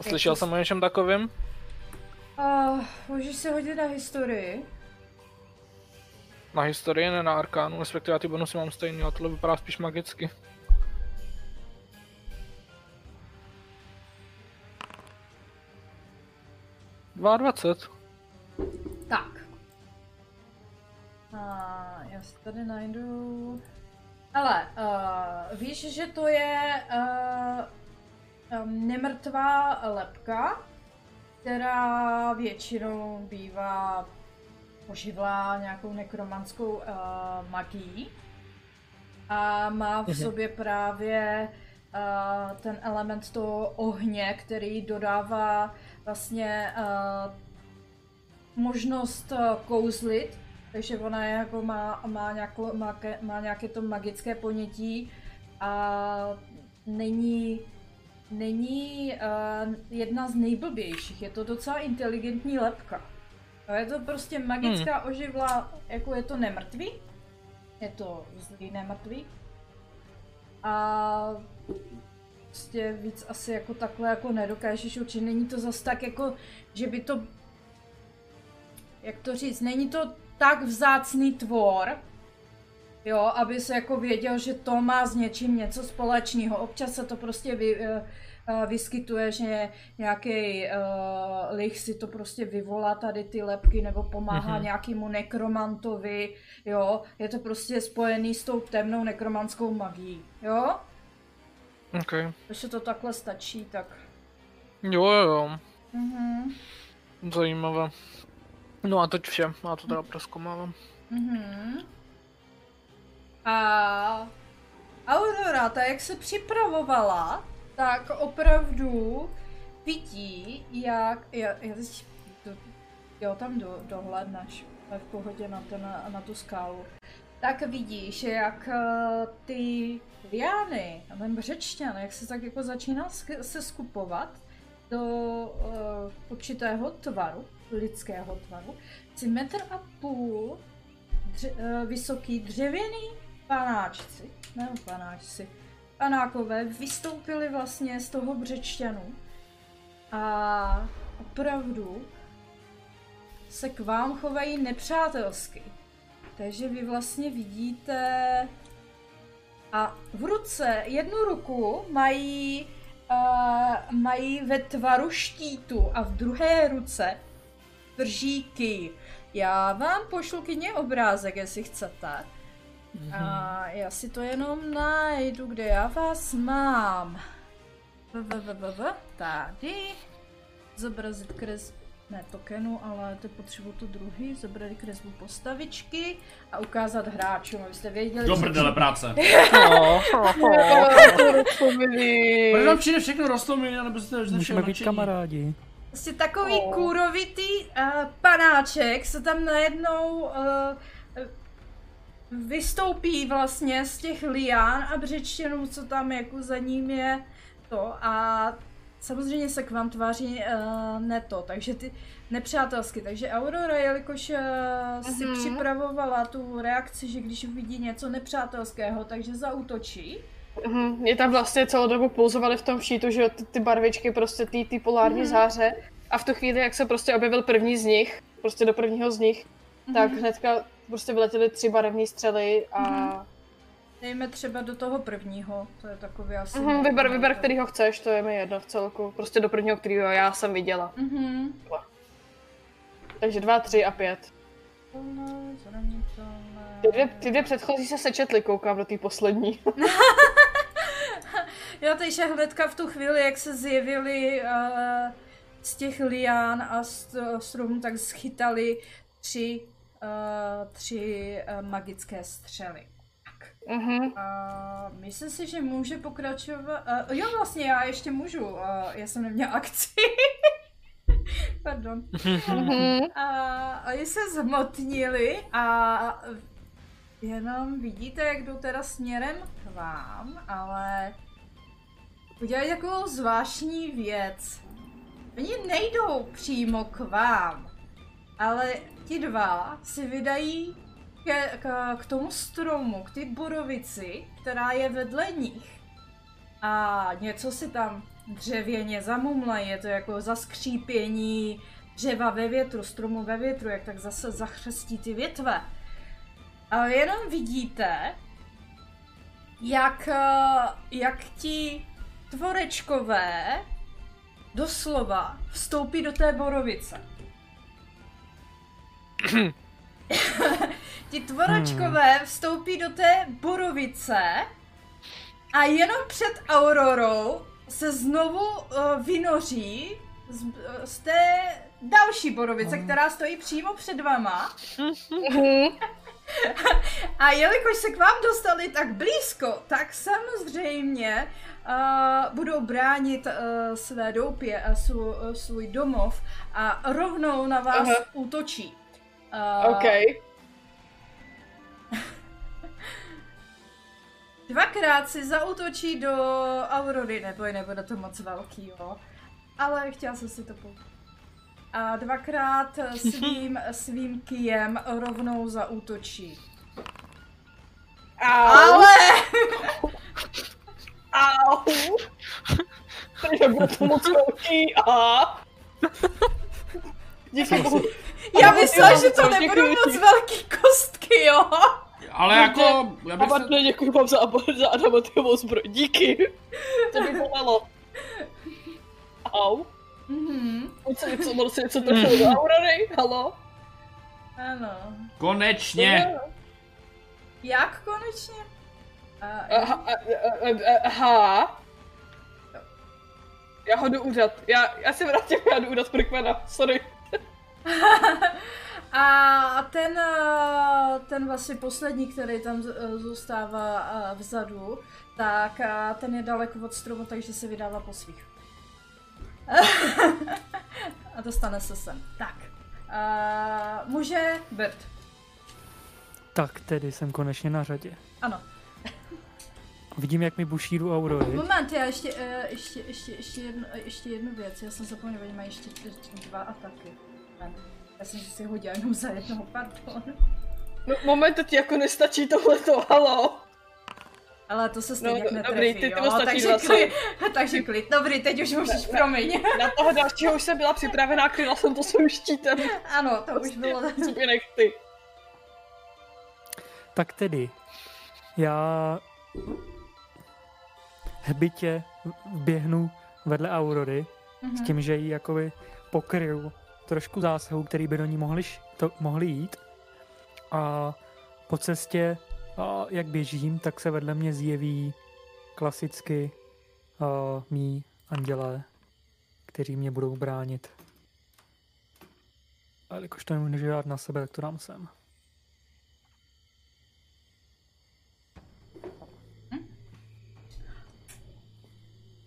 Slyšel jsem o něčem takovém? Uh, můžeš se hodit na historii. Na historii, ne na arkánu, respektive já ty bonusy mám stejný, ale tohle vypadá spíš magicky. Dvacet. Tak. A já si tady najdu... Ale uh, víš, že to je uh, um, nemrtvá lepka, která většinou bývá oživlá nějakou nekromanskou uh, magií a má v sobě právě uh, ten element toho ohně, který dodává vlastně uh, možnost kouzlit, takže ona je jako má, má, nějakou, má, má nějaké to magické ponětí a není, není uh, jedna z nejblbějších, je to docela inteligentní lepka. Je to prostě magická hmm. oživla, jako je to nemrtvý, je to zlý nemrtvý. A prostě víc asi jako takhle jako nedokážeš určitě. Není to zas tak jako, že by to, jak to říct, není to tak vzácný tvor, jo, aby se jako věděl, že to má s něčím něco společného. Občas se to prostě vy, uh, uh, vyskytuje, že nějaký uh, lich si to prostě vyvolá tady ty lepky nebo pomáhá mm-hmm. nějakému nekromantovi, jo. Je to prostě spojený s tou temnou nekromanskou magií, jo. OK. Když se to takhle stačí, tak... Jo, jo, jo. Mhm. Zajímavé. No a teď vše, já to teda proskomávám. Mhm. A Aurora, ta jak se připravovala, tak opravdu vidí, jak... Já, já teď, do, jo, tam do, dohledneš, v pohodě na, ten, na tu skálu. Tak vidíš, jak eh, ty liány ten břečťan, jak se tak jako začíná se skupovat do uh, určitého tvaru, lidského tvaru, asi metr a půl dře- eh, vysoký dřevěný panáčci, ne panáčci, panákové vystoupili vlastně z toho břečťanu a opravdu se k vám chovají nepřátelsky. Takže vy vlastně vidíte a v ruce jednu ruku mají, uh, mají ve tvaru štítu a v druhé ruce drží ký. Já vám pošlu kyně obrázek, jestli chcete. A já si to jenom najdu, kde já vás mám. V, v, v, v, v, tady. Zobrazit kres... Ne tokenu, ale to potřebuji to druhý. Zobrazit kresbu postavičky a ukázat hráčům, abyste věděli, Do co- prdele práce. Proč vám přijde všechno rostlomilý, nebo jste už Můžeme být kamarádi. Prostě takový Oh. kůrovitý uh, panáček se tam najednou uh, vystoupí vlastně z těch lián a břečtěnů, co tam jako za ním je to a samozřejmě se k vám tváří uh, neto, takže ty nepřátelsky, takže Aurora, jelikož uh, si Mhm. připravovala tu reakci, že když uvidí něco nepřátelského, takže zautočí. Mhm, Mě tam vlastně celou dobu pouzovali v tom šítu, že ty, ty barvičky, prostě ty, ty polární záře. A v tu chvíli, jak se prostě objevil první z nich, prostě do prvního z nich, tak hnedka prostě vyletěly tři barevné střely a... Dejme třeba do toho prvního, to je takový asi... Mhm, vyber, vyber, kterýho chceš, to je mi jedno v celku. Prostě do prvního, kterýho já jsem viděla. Mhm. Takže dva, tři a pět. Ty dvě, ty dvě předchozí se sečetly, koukám do té poslední. Jo, takže hnedka v tu chvíli, jak se zjevili uh, z těch lián a z stromů, tak schytali tři, uh, tři uh, magické střely. Tak. Mhm. Uh, myslím si, že může pokračovat. Uh, jo, vlastně já ještě můžu. Uh, já jsem neměla akci. Pardon. Mhm. A oni se zmotnili a jenom vidíte, jak jdou teda směrem k vám, ale udělají takovou zvláštní věc. Oni nejdou přímo k vám, ale ti dva si vydají ke, k, k tomu stromu, k té borovici, která je vedle nich. A něco si tam dřevěně zamumlají, je to jako zaskřípění dřeva ve větru, stromu ve větru, jak tak zase zachřestí ty větve. A jenom vidíte, jak, eh, jak ti tvorečkové doslova vstoupí do té borovice. Ti tvorečkové vstoupí do té borovice a jenom před Aurorou se znovu uh, vynoří z, eh, z té další borovice, která stojí přímo před vama. Mhm. A jelikož se k vám dostali tak blízko, tak samozřejmě uh, budou bránit uh, své doupě a svů, uh, svůj domov a rovnou na vás Aha. útočí. Uh, OK. Dvakrát si zautočí do Aurory, neboj, nebude to moc velký, jo. Ale chtěla jsem si to pou... A dvakrát svým, svým kijem rovnou zautočí. Au. Ale Au. Takže bylo to moc velký a... Díky bohu. Já myslela, že to nebudou moc velký kostky, jo. Ale jako, já bych se... Děkuji vám za, za adamantovou zbroj. Díky. To mi bolelo. Au. Mhm, On se něco, on se něco trefil do Aurory. Halo? ano. Konečně! Jak konečně? Aha. Já ho jdu úřad. Já, já se vrátím, já jdu úřad Prkmana. Sorry. A ten, ten vlastně poslední, který tam eh, zůstává eh, vzadu, tak ten je daleko od stromu, takže se vydává po svých. A dostane se sem. Tak. Uh, může Bert. Tak tedy jsem konečně na řadě. Ano. Vidím, jak mi buší do aurory. Moment, já ještě, uh, ještě, ještě, ještě, jednu, ještě jednu věc. Já jsem zapomněla, že mají ještě dva ataky. Já jsem si hodila jenom za jednoho, pardon. No, moment, to ti jako nestačí tohleto, halo. Ale to se stejně No, no, dobrý, netrefí, ty- ty jo? ostatní takže, klid, takže klid. Dobrý, teď už můžeš, promiň. Na toho dalšího už jsem byla připravená, kryla jsem to svým štítem. ano, to už bylo. Zuby nechty. Tak tedy, já hbitě běhnu vedle Aurory Mhm. s tím, že ji jakoby pokryju trošku zásahů, který by do ní mohli, to, mohli jít. A po cestě, a jak běžím, tak se vedle mě zjeví klasicky a, mý andělé, kteří mě budou bránit. A jelikož to nemůžu dát na sebe, tak to dám sem.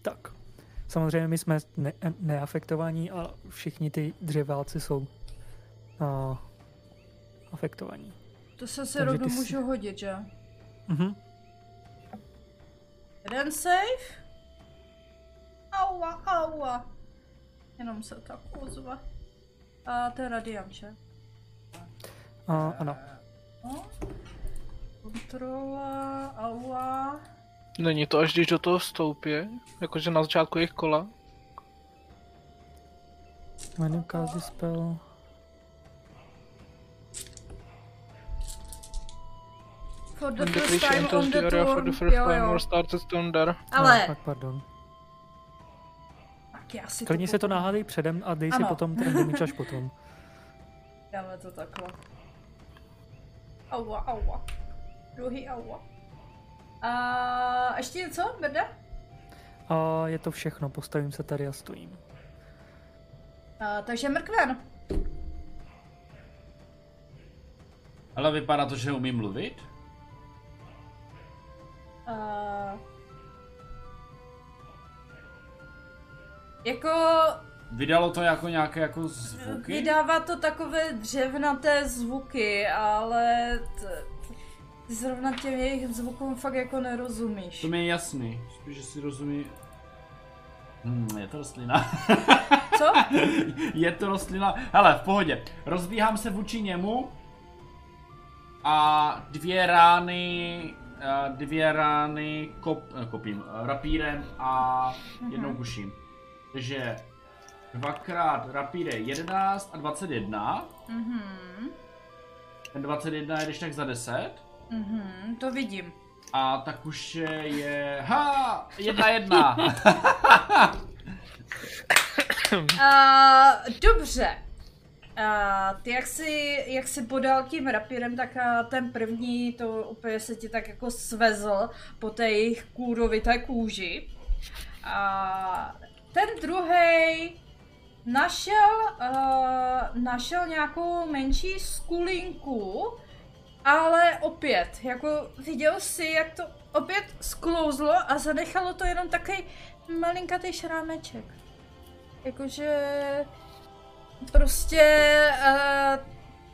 Tak. Samozřejmě my jsme ne- neafektovaní a všichni ty dřeváci jsou a, afektovaní. To se Takže rovnou jsi- můžu hodit, že? Mhm. Jeden save. Aua, aua. Jenom se tak ozve. A to je radiant, že? A, ano. No. Kontrola, aua. Není to až když do toho vstoupí, jakože na začátku jejich kola. Menu ukáže spell. For the When first time on the the area for the first Jo, time jo. or starts thunder. Ale, No, tak pardon. tak já si Klidně to potom- nahádej předem a dej si potom ten damage až potom. Dáme to takhle. Aua, aua. Druhý aua. A ještě něco, Berda? A je to všechno, postavím se tady a stojím. A, takže mrkven. Ale vypadá to, že umím mluvit. A... Jako Vydalo to jako nějaké jako zvuky? vydává to takové dřevnaté zvuky, ale t- ty zrovna těm jejich zvukům fakt jako nerozumíš. To mi je jasný, spíš, že si rozumí... Hmm, je to rostlina. Co? je to rostlina. Hele, v pohodě. Rozbíhám se vůči němu a dvě rány, dvě rány kop, kopím, eh, rapírem a jednou kuším. Takže dvakrát rapíre 11 a 21. Mhm, Ten 21 je když tak za 10. mhm, to vidím. A ta kuše je... Ha! Jedna jedna! Uh, dobře. Uh, ty jak si, jak si podal tím rapírem, tak uh, ten první to úplně se ti tak jako svezl po té jejich kůrovité kůži. A ten druhý našel, uh, našel nějakou menší skulinku, ale opět, jako viděl si, jak to opět sklouzlo a zanechalo to jenom takový malinkatý šrámeček. Jakože prostě uh,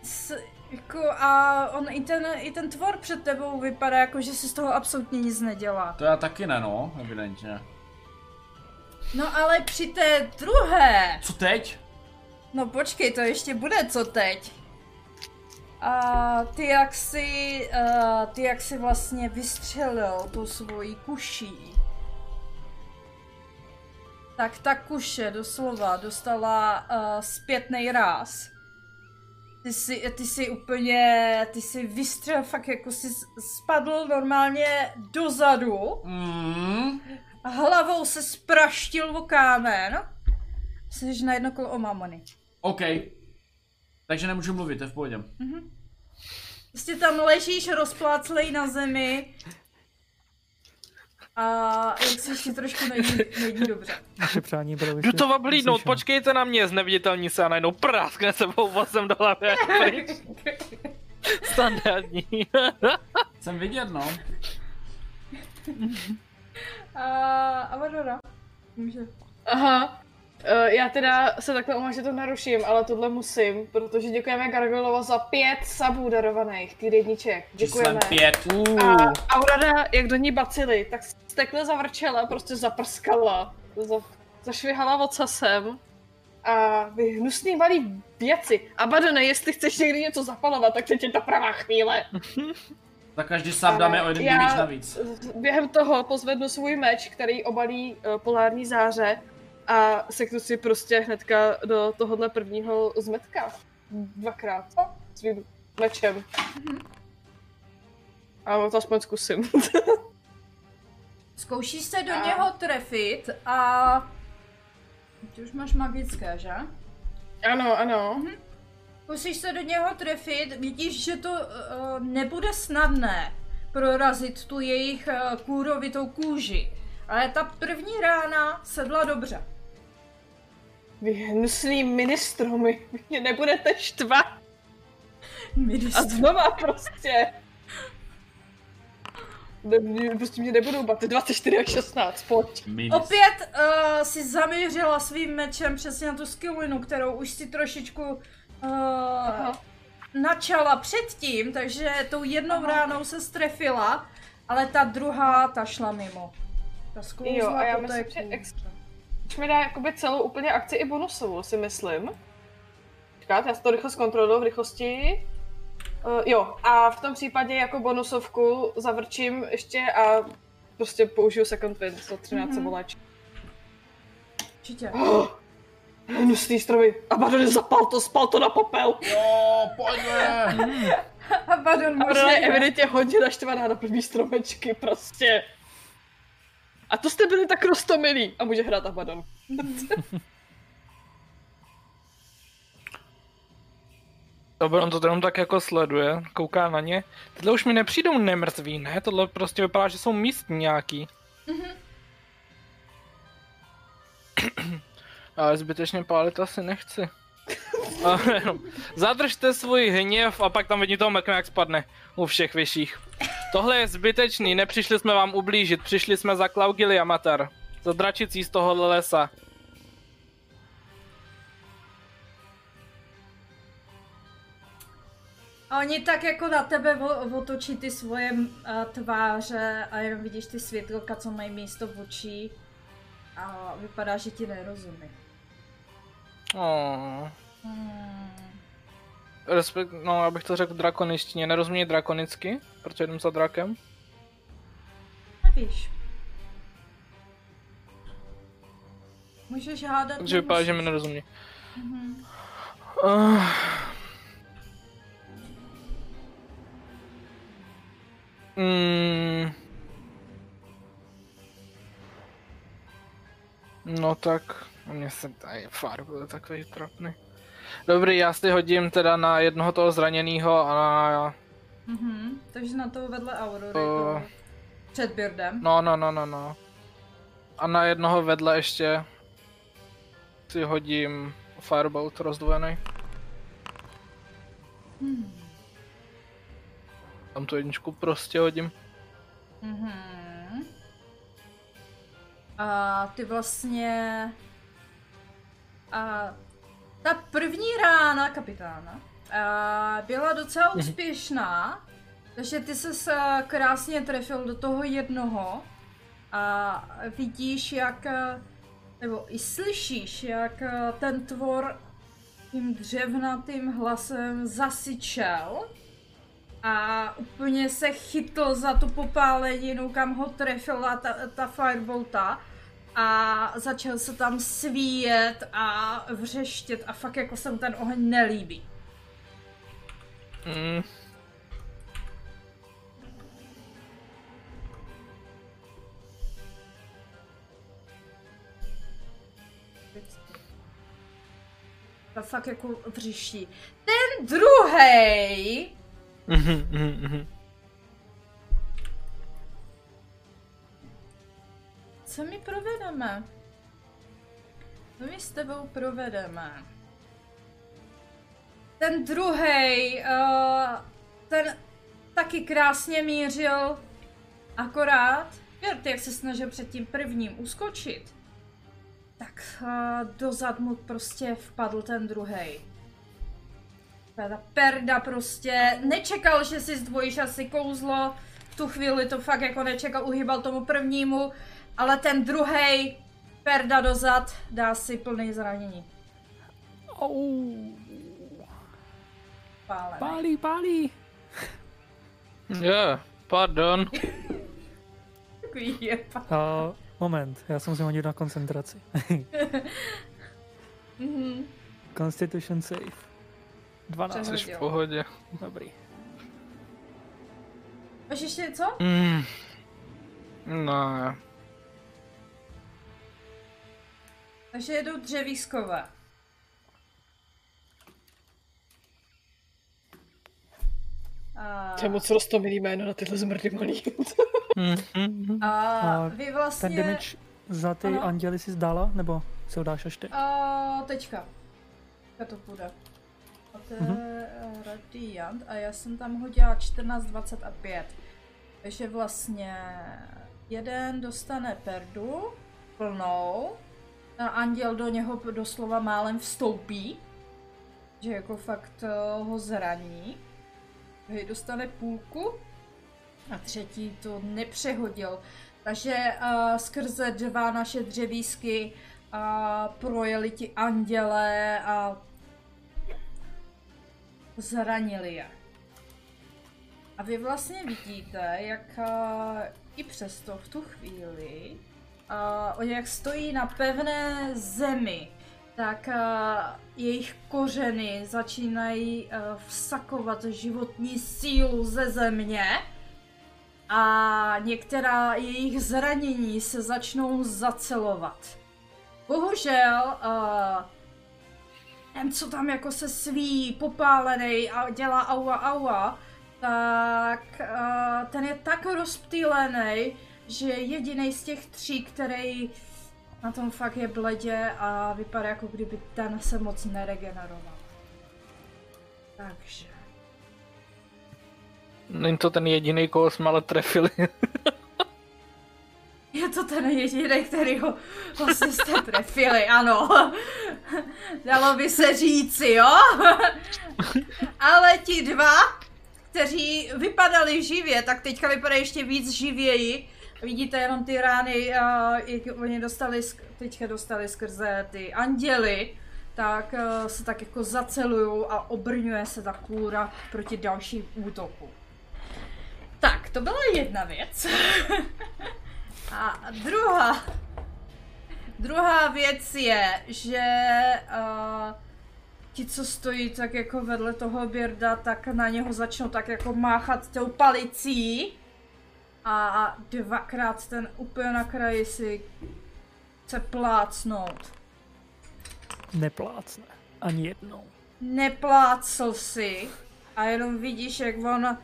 s, jako a on i ten, i ten tvor před tebou vypadá jako, že si z toho absolutně nic nedělá. To já taky ne, no, evidentně. No ale při té druhé, Co teď? no počkej, to ještě bude co teď. A ty jak si, uh, ty jak si vlastně vystřelil tu svoji kuší, tak ta kuše doslova dostala uh, zpětný ráz. Ty jsi, ty jsi úplně, ty jsi vystřelil fakt jako si spadl normálně dozadu Mm. a hlavou se spraštil o kámen. Jsi na jedno kolo o mamony. OK. Takže nemůžu mluvit, to je v pohodě. Prostě tam ležíš rozpláclej na zemi. A jak se ještě trošku není, není dobře. Přání bylo Jdu to oblídnout, vyslyšeno. počkejte na mě, zneviditelní se a najednou práskne sebou vozem do hlavy. Pryč. Standardní. Jsem vidět, no. A Avadora. Může. Aha. Uh, já teda se takhle omlouvám, že to naruším, ale tohle musím, protože děkujeme Gargolova za pět sabů darovaných, ty jedniček. Děkujeme. Číslem pět. A Aurora, jak do ní bacily, tak stekle zavrčela, prostě zaprskala, za, zašvihala ocasem a vy hnusný malý věci. A Badone, jestli chceš někdy něco zapalovat, tak teď je ta pravá chvíle. Za každý sub dáme o jeden Já navíc. Během toho pozvednu svůj meč, který obalí uh, polární záře a seknu si prostě hnedka do tohohle prvního zmetka. Dvakrát. Svým mečem. A to aspoň zkusím. Zkoušíš se do A- něho trefit a... Ty už máš magické, že? ano, ano. Zkusíš se do něho trefit, vidíš, že to uh, nebude snadné prorazit tu jejich uh, kůrovitou kůži. Ale ta první rána sedla dobře. Vy hnusný ministromi, vy mě nebudete štvat. A znova prostě. Ne, mě, prostě mě nebudou bat, 24 až 16, pojď. Minis. Opět uh, si zamířila svým mečem přesně na tu skillinu, kterou už si trošičku uh, Aha. načala předtím, takže tou jednou ránou se strefila, ale ta druhá, ta šla mimo. Ta Jo, a já myslím, že kůži. Už mi dá jakoby celou úplně akci i bonusovou, si myslím. Čekat, já si to rychle zkontroluji v rychlosti. Uh, jo, a v tom případě jako bonusovku zavrčím ještě a prostě použiju second wind, 113 mm-hmm. voláč. Určitě. Oh, hnusný stromy. A Badon zapal to, spal to na popel. Jo, pojďme! A pardon, A možná Badon je evidentně hodně naštvaná na první stromečky, prostě. A to jste byli tak rostomilí. A může hrát Abaddon. Dobře, on to jenom tak jako sleduje, kouká na ně. Tyhle už mi nepřijdou nemrtví, ne? Tohle prostě vypadá, že jsou místní nějaký. Ale zbytečně pálit asi nechci. A jenom, Zadržte svůj hněv a pak tam vidíte toho mekna, jak spadne u všech vyšších. Tohle je zbytečný, nepřišli jsme vám ublížit, přišli jsme za Klaugily Amater. Za dračicí z tohohle lesa. A oni tak jako na tebe otočí ty svoje uh, tváře a jenom vidíš ty světlka, co mají místo v očí. A vypadá, že ti nerozumí. Oh. Hmm. Respekt, no, abych to řekl drakoničtině, nerozumí drakonicky, protože jdem za drakem. Nevíš. Můžeš hádat. Takže vypadá, že mi nerozumí. Mhm. Uh. Mm. No tak, mně se tady fár byl takový trapný. Dobrý, já si hodím teda na jednoho toho zraněného a na... Mhm. Takže na to vedle Aurory. Uh. toho Před Birdem. No, no, no, no, no. A na jednoho vedle ještě si hodím Firebolt rozdvojený. Hmm. Tam tu jedničku prostě hodím. Mhm. A ty vlastně... A ta první rána kapitána a byla docela úspěšná, takže ty se krásně trefil do toho jednoho a vidíš, jak, eh, nebo i slyšíš, jak eh, ten tvor tím dřevnatým hlasem zasyčel a úplně se chytl za tu popáleninu, kam ho trefila ta, ta firebolta a začal se tam svíjet a vřeštět a fakt jako se mu ten oheň nelíbí. Mm. A fakt jako vřiští. Ten druhý Mhm, mhm, Co my provedeme? Co my s tebou provedeme? Ten druhý, uh, ten taky krásně mířil, akorát, Bert, jak se snažil před tím prvním uskočit, tak uh, dozad mu prostě vpadl ten druhý. Ta perda prostě nečekal, že si zdvojíš asi kouzlo, v tu chvíli to fakt jako nečekal, uhýbal tomu prvnímu, ale ten druhý perda dozad dá si plný zranění. Au, Pálený. pálí, pálí. Je, pardon. Takový je pa- A moment, já jsem si hodil na koncentraci. Mhm. Constitution save. 12. Přehodil. Jsi v pohodě. Dobrý. Máš ještě něco? Mm. No, Takže jedou dřevískové. A, To je moc roztomilý jméno na tyhle zmrdy malý. Mhm. a A vy Ten vlastně... damage za ty Ano. anděly si zdala, nebo si ho dáš až teď? A teďka. Teďka to půjde. A to je Mhm. mm Radiant a já jsem tam hodila 14, 20 a 5. Takže vlastně jeden dostane perdu plnou anděl do něho doslova málem vstoupí. Že jako fakt eh, ho zraní. Hej, dostane půlku a třetí to nepřehodil. Takže uh, skrze dva naše dřevísky a projeli ti anděle a zranili je. A vy vlastně vidíte, jak a, i přesto v tu chvíli, oni jak stojí na pevné zemi, tak a, jejich kořeny začínají a, vsakovat životní sílu ze země a některá jejich zranění se začnou zacelovat. Bohužel, uh, ten, co tam jako se sví, popálený a dělá aua aua, tak uh, ten je tak rozptýlený, že jediný z těch tří, který na tom fakt je bledě a vypadá jako kdyby ten se moc neregeneroval. Takže. Není to ten jediný, koho jsme ale trefili. Je to ten jediný, který ho vlastně jste trefili, ano. Dalo by se říci, jo? Ale ti dva, kteří vypadali živě, tak teďka vypadají ještě víc živěji. Vidíte jenom ty rány, jak oni dostali, teďka dostali skrze ty anděly, tak se tak jako zacelují a obrňuje se ta kůra proti dalším útoku. Tak, to byla jedna věc. A druhá, druhá věc je, že uh, ti, co stojí tak jako vedle toho Birda, tak na něho začnou tak jako máchat tou palicí a dvakrát ten úplně na kraji si chce plácnout. Neplácne. Ani jednou. Neplácl si a jenom vidíš, jak on,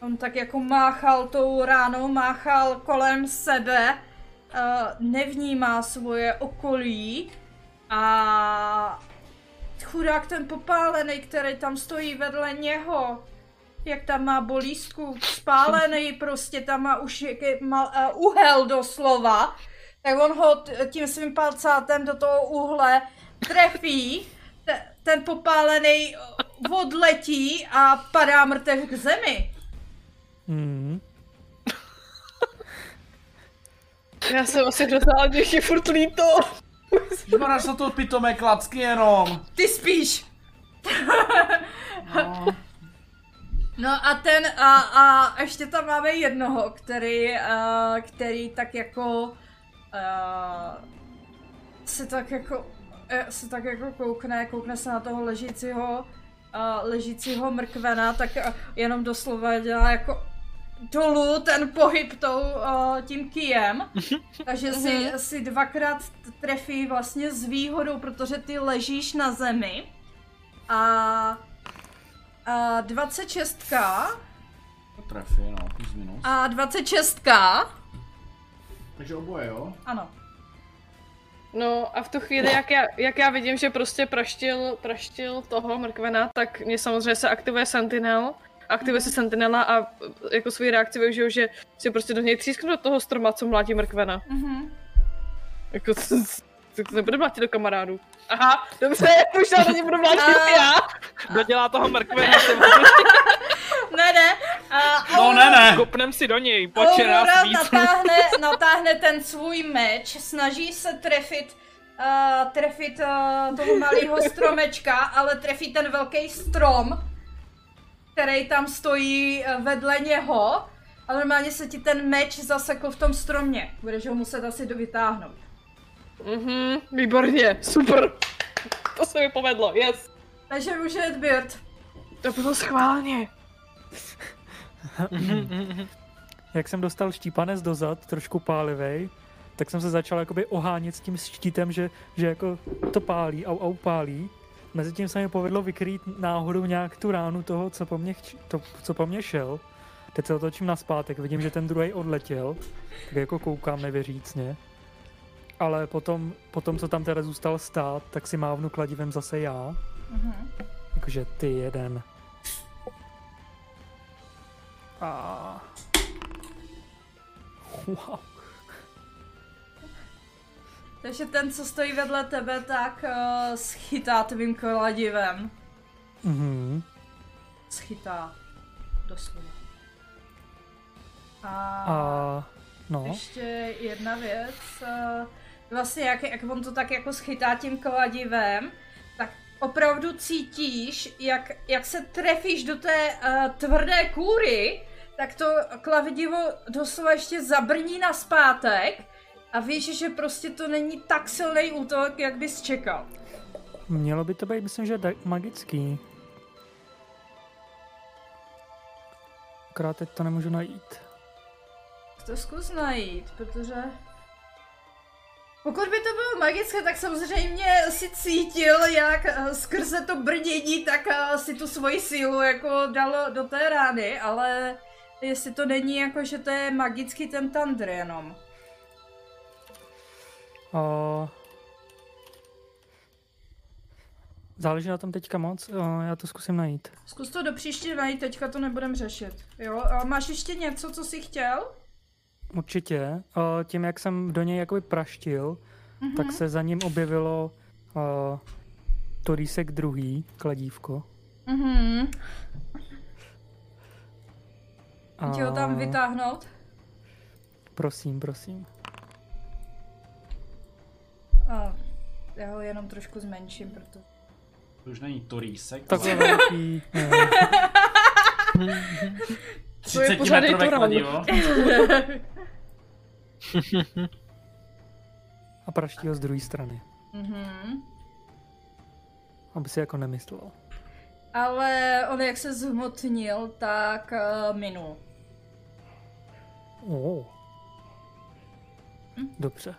on tak jako máchal tou ránou, máchal kolem sebe, uh, nevnímá svoje okolí a chudák ten popálený, který tam stojí vedle něho, jak tam má bolístku, spálený prostě, tam má už jaký, mal, uh, uhel doslova, tak on ho t- tím svým palcátem do toho uhle trefí, te- ten popálený odletí a padá mrtev k zemi. Hmm. Já jsem asi hrozná, že je furt líto. Žmara se to pitomé klacky jenom. Ty spíš! No. No a ten, a, a ještě tam máme jednoho, který, uh, který tak jako uh, se tak jako eh, se tak jako koukne, koukne se na toho ležícího uh, ležícího mrkvena, tak uh, jenom doslova dělá jako dolů ten pohyb tou, uh, tím kijem, takže si, si dvakrát trefí vlastně s výhodou, protože ty ležíš na zemi a, a 26 To trefí, no, plus minus. a 26 Takže oboje, jo? ano. No a v tu chvíli, jak já, jak já vidím, že prostě praštil, praštil toho mrkvena, tak mě samozřejmě se aktivuje Sentinel. Aktivuje se Sentinela a jako svoji reakci využiju, že si prostě do něj třísknu do toho stroma, co mlátí mrkvena. Mhm. Jako, tak to nebude mlátit do kamarádů. Aha, dobře, možná do něj budu mlátit A- já. Kdo dělá toho mrkvena, se Ne, ne. A No ne, ne. kopnem si do něj, nás víc. natáhne, natáhne ten svůj meč, snaží se trefit uh, trefit uh, toho malého stromečka, ale trefí ten velký strom. který tam stojí eh, vedle něho a normálně se ti ten meč zasekl v tom stromě. Budeš ho muset asi do vytáhnout. Mhm, výborně, super. To se mi povedlo, yes. Takže může jít Bird. To bylo schválně. Jak jsem dostal štípanec do zad, trošku pálivej, tak jsem se začal jakoby ohánět s tím štítem, že, že jako to pálí, au, au pálí. Mezitím se mi povedlo vykrýt náhodou nějak tu ránu toho, co po mně, to, co po mně šel. Teď se otočím na zpátek, vidím, že ten druhý odletěl, tak jako koukám nevěřícně. Ale potom, potom, co tam teda zůstal stát, tak si mávnu kladivem zase já. Mhm. Jakože ty jeden. A... Wow. Takže ten, co stojí vedle tebe, tak uh, schytá tvým kladivem. Mhm. Schytá. Doslova. A, A... No. ještě jedna věc. Uh, vlastně jak, jak on to tak jako schytá tím kladivem, tak opravdu cítíš, jak, jak se trefíš do té uh, tvrdé kůry, tak to kladivo doslova ještě zabrní na zpátek a víš, že prostě to není tak silný útok, jak bys čekal. Mělo by to být, myslím, že magický. Akorát teď to nemůžu najít. To zkus najít, protože... Pokud by to bylo magické, tak samozřejmě si cítil, jak eh, skrze to brnění, tak eh, si tu svoji sílu jako dalo do té rány, ale jestli to není jako, že to je magický ten tandr jenom. A... Záleží na tom teďka moc, a já to zkusím najít. Zkus to do příště najít, teďka to nebudem řešit. Jo, a máš ještě něco, co jsi chtěl? Určitě. A tím, jak jsem do něj jakoby praštil, mm-hmm. tak se za ním objevilo uh, to rýsek druhý, kladívko. Mhm. A... Ho tam vytáhnout? Prosím, prosím. A já ho jenom trošku zmenším, proto. To už není Torísek. Takhle velký. ne. 30 pořádnej metrové Toran. kladivo. A praští ho z druhé strany. Mhm. Aby si jako nemyslel. Ale on jak se zhmotnil, tak uh, minul. Oh. Dobře.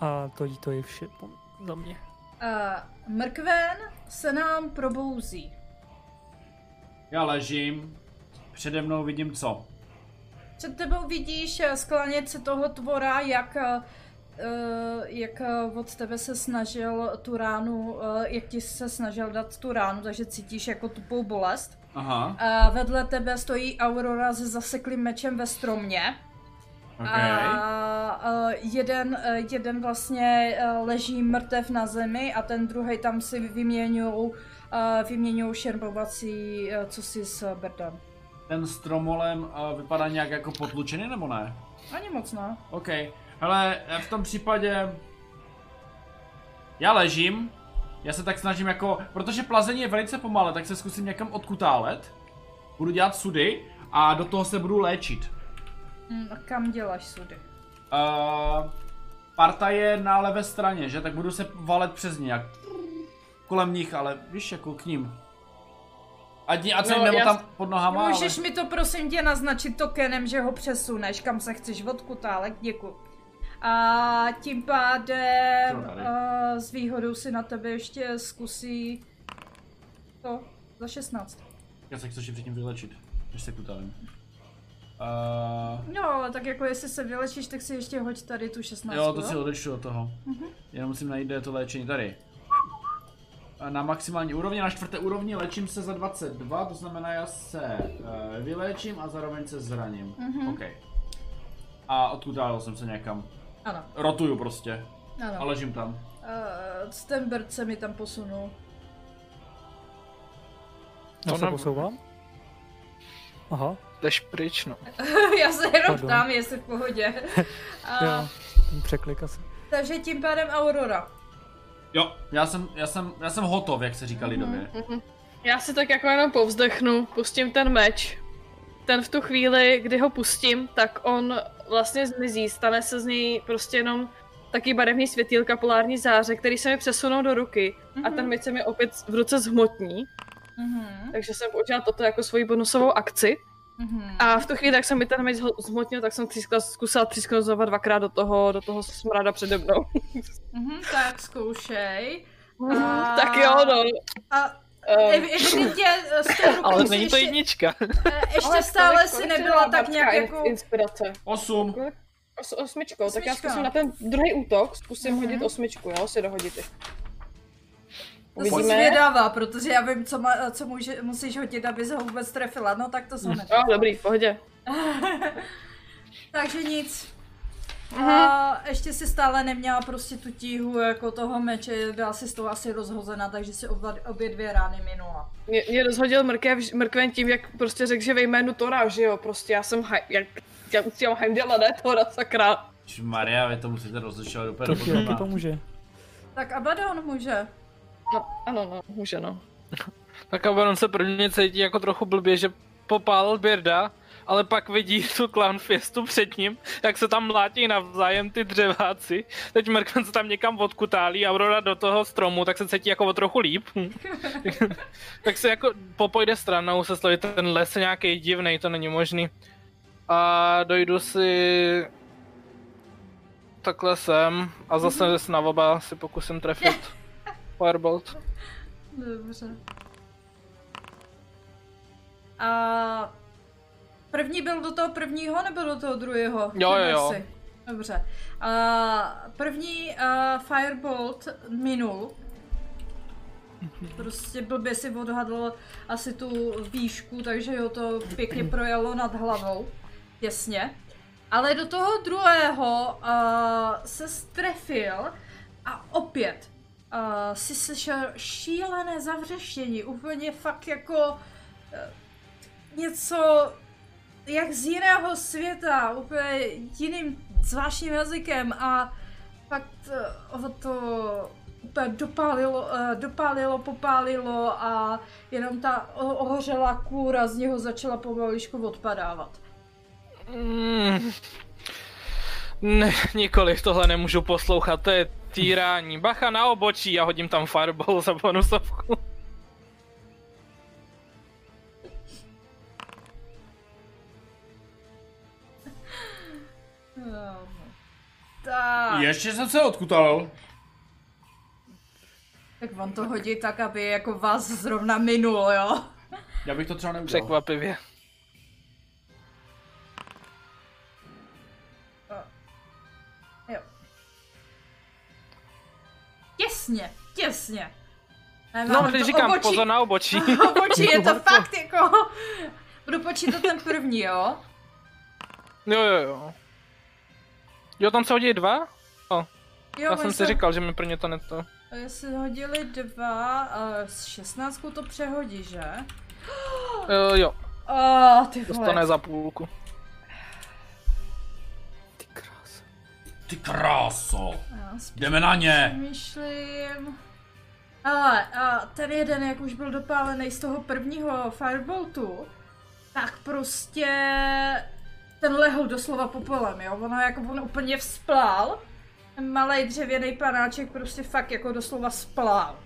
A to, to je vše po- za mě. Uh, mrkven se nám probouzí. Já ležím. Přede mnou vidím co? Před tebou vidíš eh, sklánět se toho tvora, jak, eh, eh, jak od tebe se snažil tu ránu, jak ti se snažil dát tu ránu, takže cítíš jako tupou bolest. Aha, A vedle tebe stojí Aurora se zaseklým mečem ve stromě. ok. A jeden, jeden vlastně leží mrtev na zemi a ten druhý tam si vyměňují vyměňují šermovací, uh, co si s Berdem. Ten stromolem uh, vypadá nějak jako potlučený nebo ne? Ani moc ne. OK. Hele, v tom případě... Já ležím. Já se tak snažím jako... Protože plazení je velice pomalé, tak se zkusím někam odkutálet. Budu dělat sudy a do toho se budu léčit. Hm, a kam děláš sudy? Uh, parta je na levé straně, že? Tak budu se valet přes ně, jak kolem nich, ale víš, jako k ním. Ať, ať No, nebo já- tam pod nohama, Můžeš ale... mi to prosím tě naznačit tokenem, že ho přesuneš, kam se chceš odkutálek, děkuji. A tím pádem uh, s výhodou si na tebe ještě zkusí to za 16. Já se chci ještě předtím vylečit, než se kutálím. Uh, No, ale tak jako jestli se vylečíš, tak si ještě hoď tady tu 16. jo, to si odečtu od toho. Jenom musím najít, kde je to léčení. Tady. Na maximální úrovni, na čtvrté úrovni léčím se za 22, to znamená já se uh, vyléčím a zároveň se zraním. OK. A odkutálil jsem se někam. Ano, Rotuju prostě. ano. A ležím tam. Uh, ten bird se mi tam posunul. Já To se posouvám? Aha, Jdeš pryč, no. Já se jenom Pardon. ptám, jestli v pohodě. A, jo, ten překlik asi. takže tím pádem Aurora. Jo, já jsem, já jsem, já jsem hotov, jak se říká lidově. Já si tak jako jenom povzdechnu, pustím ten meč. Ten v tu chvíli, kdy ho pustím, tak on vlastně zmizí, stane se z něj prostě jenom taky barevný světýlka, polární záře, který se mi přesunou do ruky mm-hmm. a ten meč se mi opět v ruce zhmotní. Mm-hmm. Takže jsem použila toto jako svoji bonusovou akci. Mm-hmm. A v tu chvíli, jak jsem mi ten meč zhmotnil, tak jsem třískla, zkusila třísknout znova dvakrát do toho, do toho smrada přede mnou. Mhm, tak zkoušej. A... tak jo, no. A Um, ev- evidentně s tou rukou Ale není to ještě, jednička. eh, ještě ale stále si nebyla tak nějak jako... Inspirace. Osm. Os, osmičkou, tak já zkusím na ten druhý útok, zkusím Mhm. hodit osmičku, jo, si dohodit. To jsem Uvidíme. zvědavá, protože já vím, co, ma, co může, musíš hodit, abys ho vůbec trefila. No tak to jsem Jo, dobrý, v pohodě. Takže nic. Mhm. A ještě si stále neměla prostě tu tíhu jako toho meče, byla si z toho asi rozhozena, takže si oba, obě dvě rány minula. Mě, mě rozhodil mrkev, mrkven tím, jak prostě řekl, že ve jménu Tora, že jo, prostě já jsem haj, jak, já uctívám Heimdalla, ne Tora, sakra. Maria, vy to musíte rozlišovat úplně To ti pomůže. Tak Abaddon může. No, ano, no, může no. Tak a on se prvně cítí jako trochu blbě, že popálil Birda, ale pak vidí tu clown fiestu před ním, jak se tam mlátí navzájem ty dřeváci. Teď Merkman se tam někam odkutálí Aurora do toho stromu, tak se cítí jako o trochu líp. tak se jako popojde stranou, se sloví ten les nějaký divný, to není možný. A dojdu si takhle sem a zase na oba si pokusím trefit Firebolt. Dobře. A první byl do toho prvního nebo do toho druhého? Jo, jo, jo. Dobře. A první uh, Firebolt minul. Prostě blbě si odhadl asi tu výšku, takže ho to pěkně projelo nad hlavou. Těsně. Ale do toho druhého uh, se strefil a opět uh, si slyšel šílené zavřeštění, úplně fakt jako uh, něco jak z jiného světa, úplně jiným zvláštním jazykem a fakt uh, ho to úplně dopálilo, uh, dopálilo, popálilo a jenom ta ohořelá kůra z něho začala pomaličku odpadávat. Mm. Ne, nikoliv, tohle nemůžu poslouchat, to je týrání. Bacha na obočí a hodím tam fireball za bonusovku. Tak. Ještě jsem se odkutal. Tak on to hodí tak, aby jako vás zrovna minul, jo? Já bych to třeba neudělal. Překvapivě. Těsně, těsně. No, když říkám obočí- pozor na obočí. Obočí je to fakt jako... Budu počítat ten první, jo? Jo, jo, jo. Jo, tam se hodí dva? Jo, Já jsem si se- říkal, že mi pro ně to neto. Jestli hodili dva, a s šestnáctkou to přehodí, že? Jo, jo, Oh, ty vole. dostane za půlku. Ty kráso. Jdeme na ně. Myšlím... Ale a ten jeden, jak už byl dopálený z toho prvního fireboltu, tak prostě ten lehl doslova popelem, jo? Ono jako on úplně vzplál. Ten malý dřevěný panáček prostě fakt jako doslova splál.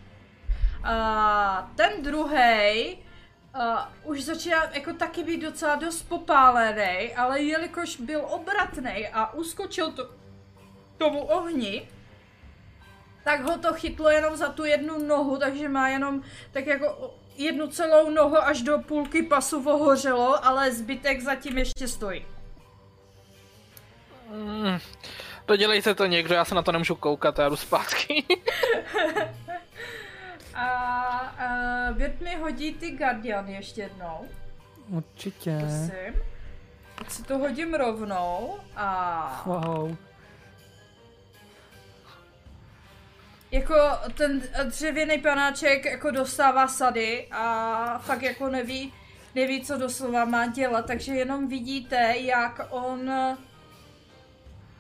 A ten druhý uh, už začíná jako taky být docela dost popálený, ale jelikož byl obratný a uskočil to tomu ohni, tak ho to chytlo jenom za tu jednu nohu, takže má jenom tak jako jednu celou nohu až do půlky pasu ohořelo, ale zbytek zatím ještě stojí. Mm. Dodělejte to někdo, já se na to nemůžu koukat, já jdu zpátky. A, a Věd mi hodí ty Guardian ještě jednou, Určitě. prosím. Tak si to hodím rovnou a Wow. Jako ten dřevěný panáček jako dostává sady a fakt jako neví, neví, co doslova má dělat, takže jenom vidíte, jak on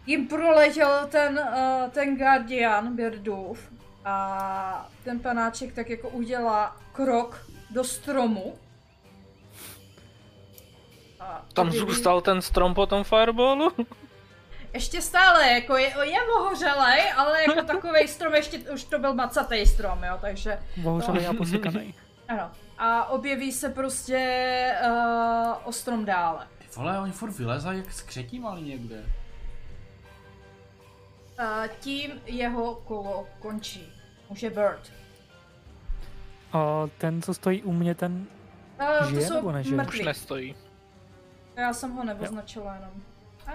jim proletěl ten, uh, ten Guardian Birdův a ten panáček tak jako udělá krok do stromu. A Tam zůstal ten strom po tom fireballu? Ještě stále, jako je, je ohořelej, ale jako takový strom, ještě už to byl macatý strom, jo, takže Bohužel a posekanej. ano. A objeví se prostě uh, o strom dále. Ty vole, oni furt vylezají jak skřetí malý někde. Uh, tím jeho kolo končí. Už je Bird. A ten, co stojí u mě, ten... Uh, Žije to jsou nebo nežije? Už mrtví. nestojí. Já jsem ho neoznačila jenom.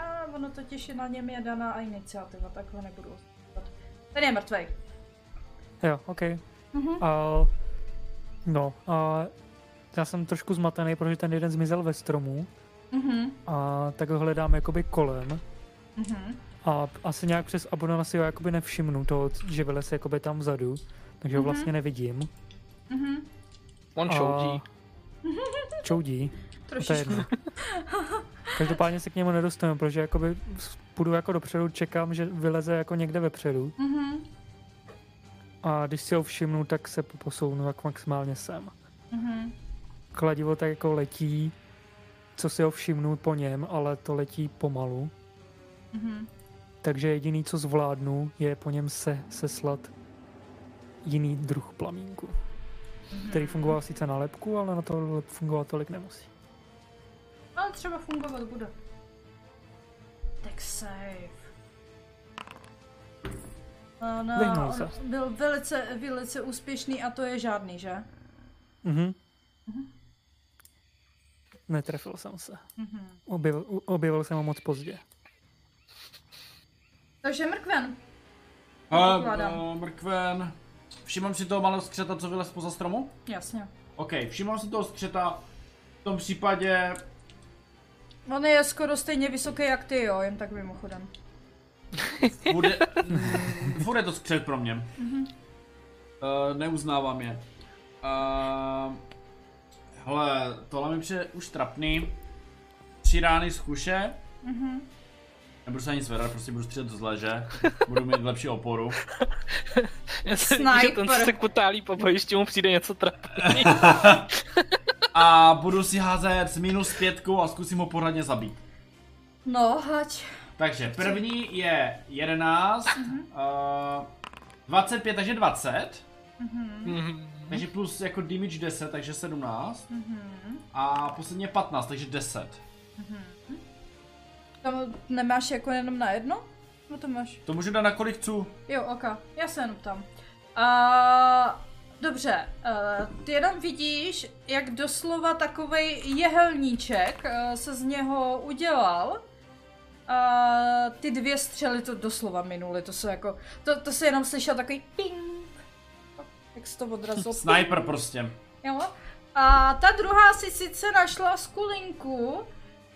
A ono totiž na něm je daná a iniciativa, tak ho nebudu označovat. Ten je mrtvej. Jo, OK. Mhm. A... No, a... Já jsem trošku zmatený, protože ten jeden zmizel ve stromu Mhm. a tak ho hledám jakoby kolem. Mhm. A asi nějak přes Abonana si ho jakoby nevšimnu, to, že vylez jakoby tam vzadu, takže ho Mhm. vlastně nevidím. Mhm. On A- šoudí. Čoudí, to je Trošičku. jedno. Každopádně se k němu nedostanu, protože jakoby půjdu jako dopředu, čekám, že vyleze jako někde vepředu. Mhm. A když si ho všimnu, tak se posounu jak maximálně sem. Mhm. Kladivo tak jako letí, co si ho všimnu po něm, ale to letí pomalu. Mhm. Takže jediný, co zvládnu, je po něm se seslat jiný druh plamínku, který fungoval sice na lepku, ale na to fungovat tolik nemusí. Ale třeba fungovat bude. Tak save. No, no, se. on byl velice, velice úspěšný a to je žádný, že? Mhm. Netrefil jsem se. Mhm. Objevil, objevil jsem ho moc pozdě. Takže mrkven. Ale Pokládám. uh, mrkven. Všimám si toho malého skřeta, co vylez poza stromu? Jasně. OK, všimám si toho skřeta. V tom případě On je skoro stejně vysoký jak ty, jo, jen tak mimochodem. bude... je to skřet pro mě. Uh, neuznávám je. Uh, hele, tohle mi přijde už trapný. Tři rány z kuše. Nebudu se ani zvedat, prostě budu střílet z leže. Budu mít lepší oporu. Já se že ten se kutálí po bojišti, mu přijde něco trapný. A budu si házet s minus pětkou a zkusím ho pořádně zabít. No, hať. Takže první je 11, uh, 25, takže 20. Mhm. Takže plus jako damage 10, takže 17. A poslední je 15, takže 10. Tam nemáš jako jenom na jedno? No to máš. To můžu dát na kolik chci. Jo, ok, já se jenom tam. A dobře, uh, ty jenom vidíš, jak doslova takovej jehelníček uh, se z něho udělal. A ty dvě střely to doslova minuly, to se jako, to, to se jenom slyšel takový ping. Jak se to odrazilo. Sniper prostě. Jo. A ta druhá si sice našla skulinku,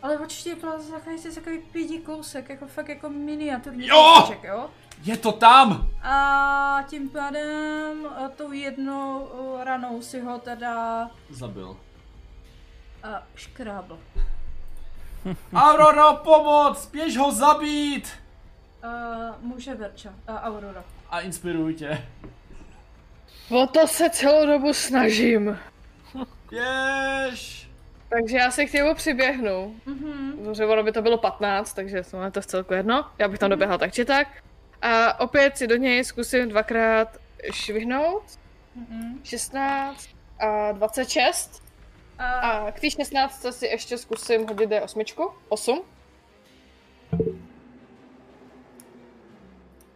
ale určitě byla to takový, takový pědí kousek, jako fakt jako miniaturní Jo! kousíček, jo. Je to tam! A tím pádem a tou jednou o, ranou si ho teda Zabil. a, škrábl. Aurora, pomoc! Běž ho zabít! A, muže Verča, a Aurora. A inspiruj tě. O to se celou dobu snažím. Běž! Takže já se k němu přiběhnu. Mhm. Dobře, ono by to bylo 15, takže to je to v celku jedno. Já bych tam doběhla tak či tak. A opět si do něj zkusím dvakrát švihnout. Mhm. 16 a 26. A, A k té 16 si ještě zkusím hodit D8. 8.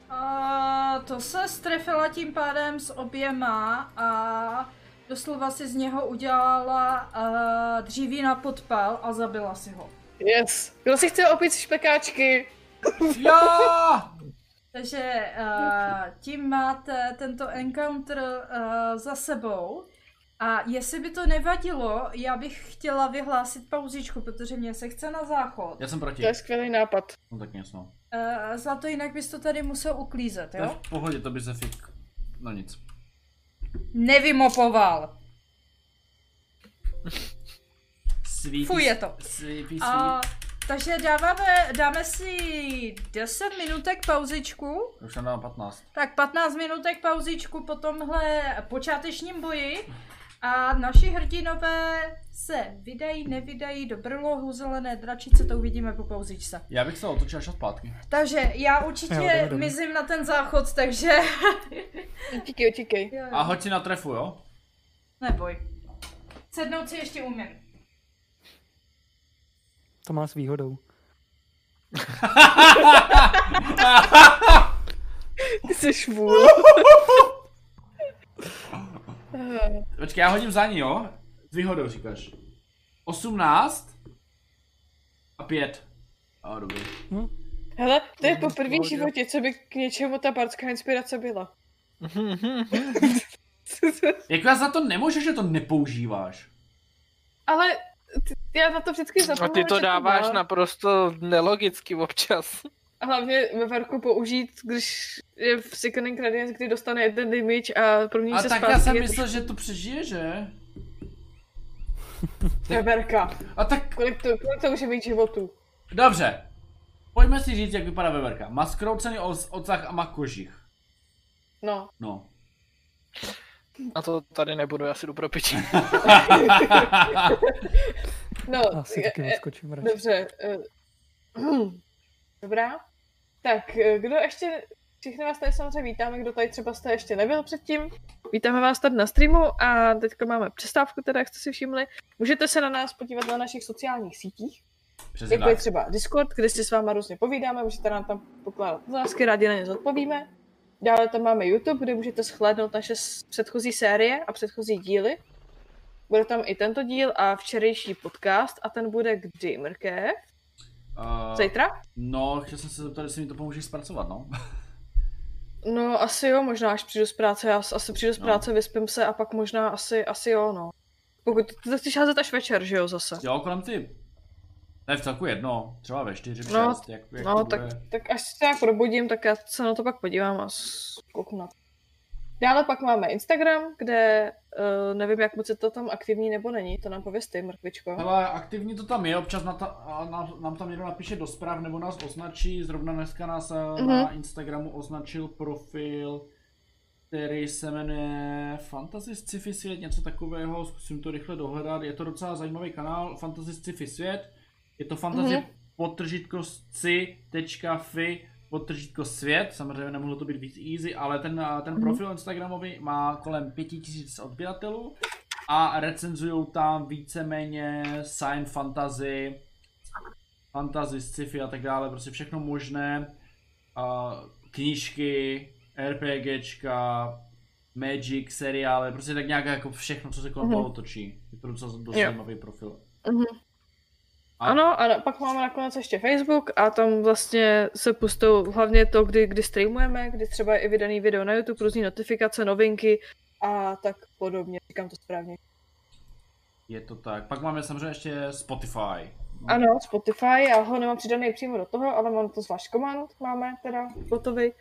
a to se strefila tím pádem s oběma a doslova si z něho udělala a, dříví na podpal a zabila si ho. Yes. Kdo si chce opít špekáčky? Já! Takže uh, tím máte tento encounter uh, za sebou. A jestli by to nevadilo, já bych chtěla vyhlásit pauzičku, protože mě se chce na záchod. Já jsem proti. To je skvělý nápad. No tak něco. Uh, Zlato, jinak bys to tady musel uklízet, To je jo? v pohodě, to by se fik... No nic. Nevymopoval. Sweetie, Fuj, je to. Sweetie, A, takže dáváme, dáme si 10 minutek pauzičku. Už tam dám 15. Tak 15 minutek pauzičku po tomhle počátečním boji. A naši hrdinové se vydají, nevydají do brlohu zelené dračice, to uvidíme po pauzičce. Já bych se otočil až zpátky. Takže já určitě Jo, jdeme, jdeme. mizím na ten záchod, takže... Utíkej, utíkej. Jo, jo. A hoď si na trefu, jo? Neboj. Sednout si ještě umím. To má s výhodou. Ty jsi švůl. Počkej, já hodím za ní, jo? S výhodou říkáš. 18 a 5. A dobrý. Hele, to je poprvé v pohodě. životě, co by k něčemu ta bardská inspirace byla. Jako já za to nemůžu, že to nepoužíváš. Ale ty, já na to vždycky A zapomínám. ty to dáváš naprosto nelogicky občas. A hlavně ve verku použít, když je v Sickening Radiance, kdy dostane jeden damage a promění A se tak zpátky. já jsem myslel, že to přežije, že? to je verka. A tak, Kolik to, kolik to může mít životů? dobře. Pojďme si říct, jak vypadá veverka. Má skroucený os- ocach a má kožich. No. No. A to tady nebudu, já si jdu pro piči. No, Asi taky je- odskočím radši. dobře. eh, Dobrá. Tak, eh, kdo ještě, všichni vás tady samozřejmě vítáme, kdo tady třeba jste ještě nebyl předtím. Vítáme vás tady na streamu a teďka máme přestávku, teda jak jste si všimli. Můžete se na nás podívat na našich sociálních sítích, Přesně jako je třeba Discord, kde si s váma různě povídáme, můžete nám tam pokládat otázky, rádi na ně zodpovíme. Dále tam máme YouTube, kde můžete shlédnout naše předchozí série a předchozí díly. Bude tam i tento díl a včerejší podcast a ten bude kdy, Mrkev? Uh, Zítra? no, chtěl jsem se zeptat, jestli mi to pomůžeš zpracovat, no. No asi jo, možná až přijdu z práce, já asi přijdu z No. práce, vyspím se a pak možná asi, asi jo, no. Pokud ty to chceš házet až večer, že jo, zase. Jo, kolem ty. Je v celku jedno, třeba ve 4, v 6, No, jak, jak No, to tak, tak až se nějak probudím, tak já se na to pak podívám a kouknu na to. Dále pak máme Instagram, kde uh, nevím, jak moc je to tam aktivní nebo není, to nám pověz ty, Mrkvičko. Hele, aktivní to tam je, občas na ta, a na, nám tam někdo napíše do zpráv nebo nás označí, zrovna dneska nás mm-hmm. na Instagramu označil profil, který se jmenuje Fantasy Sci-Fi Svět, něco takového, zkusím to rychle dohledat, je to docela zajímavý kanál, Fantasy Sci-Fi Svět, je to fantasy Mhm. mm-hmm. podtržítko sci.fi podtržítko svět, samozřejmě nemohlo to být víc easy, ale ten, ten profil Instagramový má kolem 5000 odběratelů a recenzují tam víceméně science fantasy, fantasy, sci-fi a tak dále, prostě všechno možné. Knížky, RPGčka, Magic, seriály, prostě tak nějak jako všechno, co se kolem Mhm. toho točí. Je to docela dost zajímavý profil. Mhm. A- Ano, a pak máme nakonec ještě Facebook a tam vlastně se pustou hlavně to, kdy, kdy streamujeme, kdy třeba je i vydaný video na YouTube, různé notifikace, novinky a tak podobně, říkám to správně. Je to tak. Pak máme samozřejmě ještě Spotify. No. Ano, Spotify, já ho nemám přidaný přímo do toho, ale mám to zvlášť command, máme teda hotový.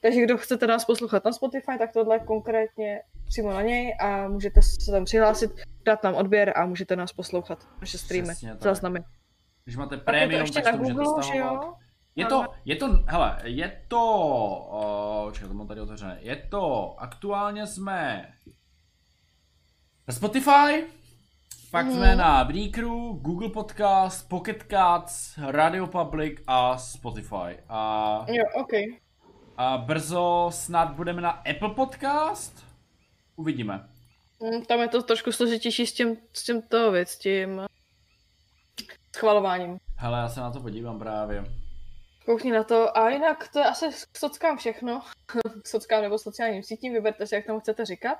Takže kdo chcete nás poslouchat na Spotify, tak tohle konkrétně přímo na něj a můžete se tam přihlásit, dát nám odběr a můžete nás poslouchat, naše streamy, záznamy. Když máte premium, tak to můžete stahovat. Je to, je to, hele, je to, uh, čekaj, to mám tady otevřené, je to, aktuálně jsme na Spotify, pak Mhm. jsme na Breakeru, Google Podcast, Pocket Casts, Radio Public a Spotify. A, Jo, OK. a brzo snad budeme na Apple Podcast, uvidíme. Mm, Tam je to trošku složitější s tím, s tím to věc, tím schvalováním. Hele, já se na to podívám právě. Koukni na to. A jinak to je asi k sockám všechno. k sockám nebo sociálním sítím, vyberte si, jak tomu chcete říkat.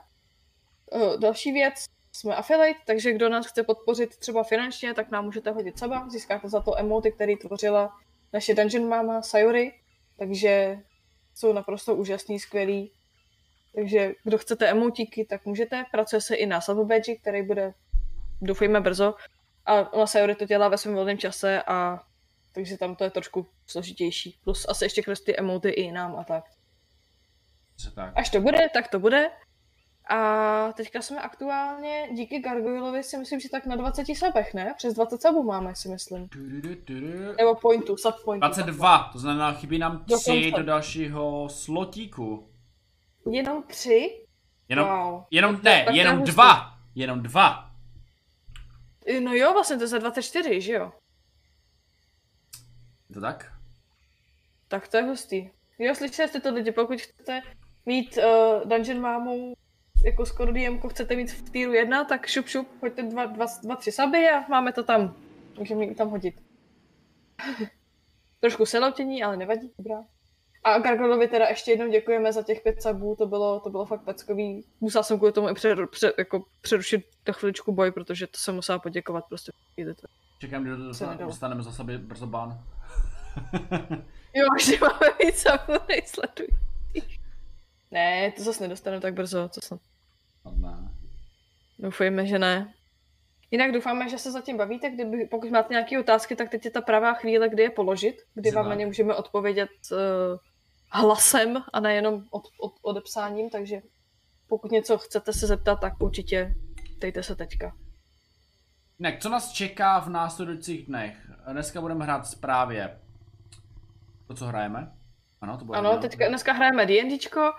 O, další věc, jsme affiliate, takže kdo nás chce podpořit třeba finančně, tak nám můžete hodit saba. Získáte za to emoty, který tvořila naše Dungeon Mama Sayori, takže jsou naprosto úžasný, skvělý. Takže kdo chcete emotíky, tak můžete. Pracuje se i na Badge, který bude, doufejme, brzo. A ona Sayori to dělá ve svém volném čase a takže tam to je trošku složitější. Plus asi ještě kreslí emoty i nám a tak. Tak. Až to bude, tak to bude. A teďka jsme aktuálně, díky Gargoylovi si myslím, že tak na 20 sabech, ne? Přes 20 sabů máme, si myslím. Tudu, tudu. Nebo pointu, sub pointu. 22, to znamená chybí nám 3 Dokonce. do dalšího slotíku. Jenom tři? Jenom, Wow. jenom Tak ne, tak jenom hustý. dva. jenom dva. No jo, vlastně to je za 24, že jo? Je to tak? Tak to je hustý. Jo, slyšeli jste to lidi, pokud chcete mít uh, Dungeon mámu jako skoro DM, chcete mít v týru 1, tak šup šup, hoďte dva, dva, dva tři saby a máme to tam. Můžeme tam hodit. Trošku seloutění, ale nevadí, dobrá. A Gargolovi teda ještě jednou děkujeme za těch pět sabů, to bylo, to bylo fakt peckový. Musela jsem kvůli tomu i přer, přer, jako přerušit do chviličku boj, protože to jsem musela poděkovat prostě. Čekám, kdy dostaneme, za sebe brzo bán. jo, že máme víc sabů, nejsledují. Ne, to zase nedostanu tak brzo, co snad. Ne. Doufujeme, že ne. Jinak doufáme, že se zatím bavíte, kdyby, pokud máte nějaké otázky, tak teď je ta pravá chvíle, kdy je položit, kdy vám na ně můžeme odpovědět uh, hlasem a nejenom od, od, odepsáním, takže pokud něco chcete se zeptat, tak určitě dejte se teďka. Ne, co nás čeká v následujících dnech? Dneska budeme hrát právě to, co hrajeme. Ano, to bude Ano, teďka, dneska hrajeme D&Dčko,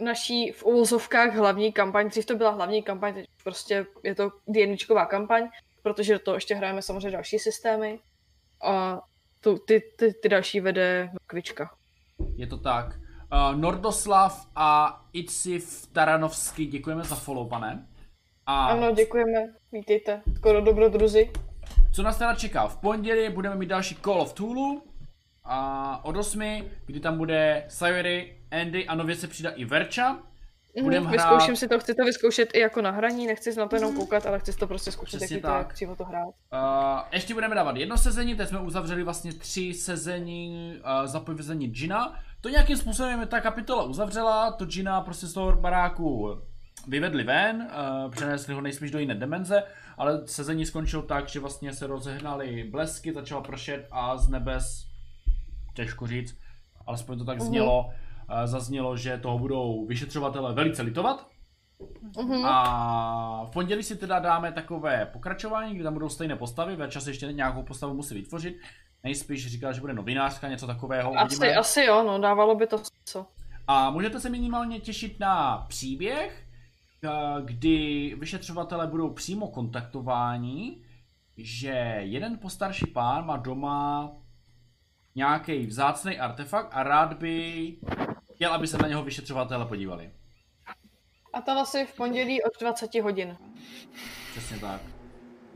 naší v uvozovkách hlavní kampaň, dřív to byla hlavní kampaň, teď prostě je to D&Dčková kampaň, protože do toho ještě hrajeme samozřejmě další systémy a tu, ty, ty, ty další vede Kvička. Je to tak. Uh, Nordoslav a Iciv Taranovsky, děkujeme za follow, pane. A... Ano, děkujeme, vítejte, skoro dobrodruzi. Co nás teda čeká? V pondělí budeme mít další Call of Tulu, a od 8, kdy tam bude Sayori, Andy a nově se přidá i Verča. Budem mm, hrát... Vyzkouším si to, chci to vyzkoušet i jako na hraní, nechci na to jenom mhm. koukat, ale chci to prostě zkoušet, jaký tak. to je, to hrát. Uh, ještě budeme dávat jedno sezení, teď jsme uzavřeli vlastně tři sezení uh, za povězení Gina. To nějakým způsobem je ta kapitola uzavřela, to Gina prostě z toho baráku vyvedli ven, uh, přenesli ho nejspíš do jiné dimenze, ale sezení skončilo tak, že vlastně se rozehnaly blesky, začala pršet a z nebes těžko říct, alespoň to tak mhm. znělo, uh-huh. zaznělo, že toho budou vyšetřovatele velice litovat. Uh-huh. A v pondělí si teda dáme takové pokračování, kdy tam budou stejné postavy, ve čase ještě nějakou postavu musí vytvořit. Nejspíš říkal, že bude novinářka, něco takového. Asi, uvidíme. asi jo, no, dávalo by to co. A můžete se minimálně těšit na příběh, eh, kdy vyšetřovatele budou přímo kontaktováni, že jeden postarší pán má doma nějaký vzácný artefakt a rád by chtěl, aby se na něho vyšetřovatele podívali. A to asi v pondělí od 20 hodin. Přesně tak.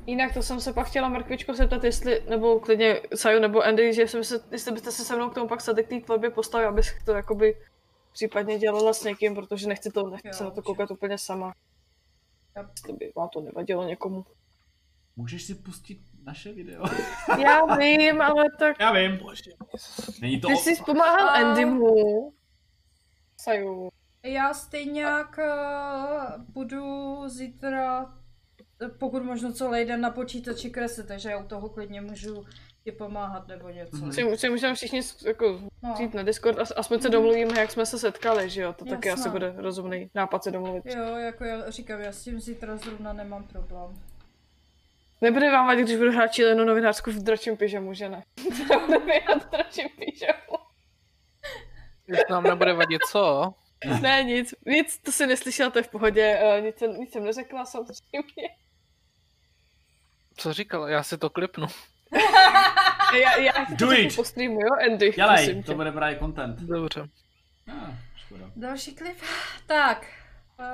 Jinak to jsem se pak chtěla Mrkvičko zeptat, jestli, nebo klidně Saju nebo Andy, že jsem se, jestli byste se se mnou k tomu pak sadek té tvorbě postavil, abych to jakoby případně dělala s někým, protože nechci to, nechci jo, se na to koukat úplně sama. Jestli by vám to nevadilo někomu. Můžeš si pustit naše video. Já vím, ale tak... Já vím. Není to... Ty jsi pomáhal a... Andymu. Saju. Já stejně jak uh, budu zítra, pokud možno co den na počítači kreslit, takže já u toho klidně můžu ti pomáhat nebo něco. Mm-hmm. Si, můžeme všichni jako no. přijít na Discord, as, aspoň se domluvíme, jak jsme se setkali, že jo? To Jasná. taky asi bude rozumný nápad se domluvit. Jo, jako já říkám, já s tím zítra zrovna nemám problém. Nebude vám vadit, když budu hrát čílenou novinářku v dračím pyžamu, že ne? Nebude hrát v dračím pyžamu. Když nám nebude vadit, co? ne, nic, nic, to si neslyšela, to je v pohodě, uh, nic, jsem, nic jsem neřekla, samozřejmě. Co říkala? Já si to klipnu. já, já Do to it! po streamu, jo, Andy? Dělej, to bude právě content. Dobře. Ah, Další klip. Tak,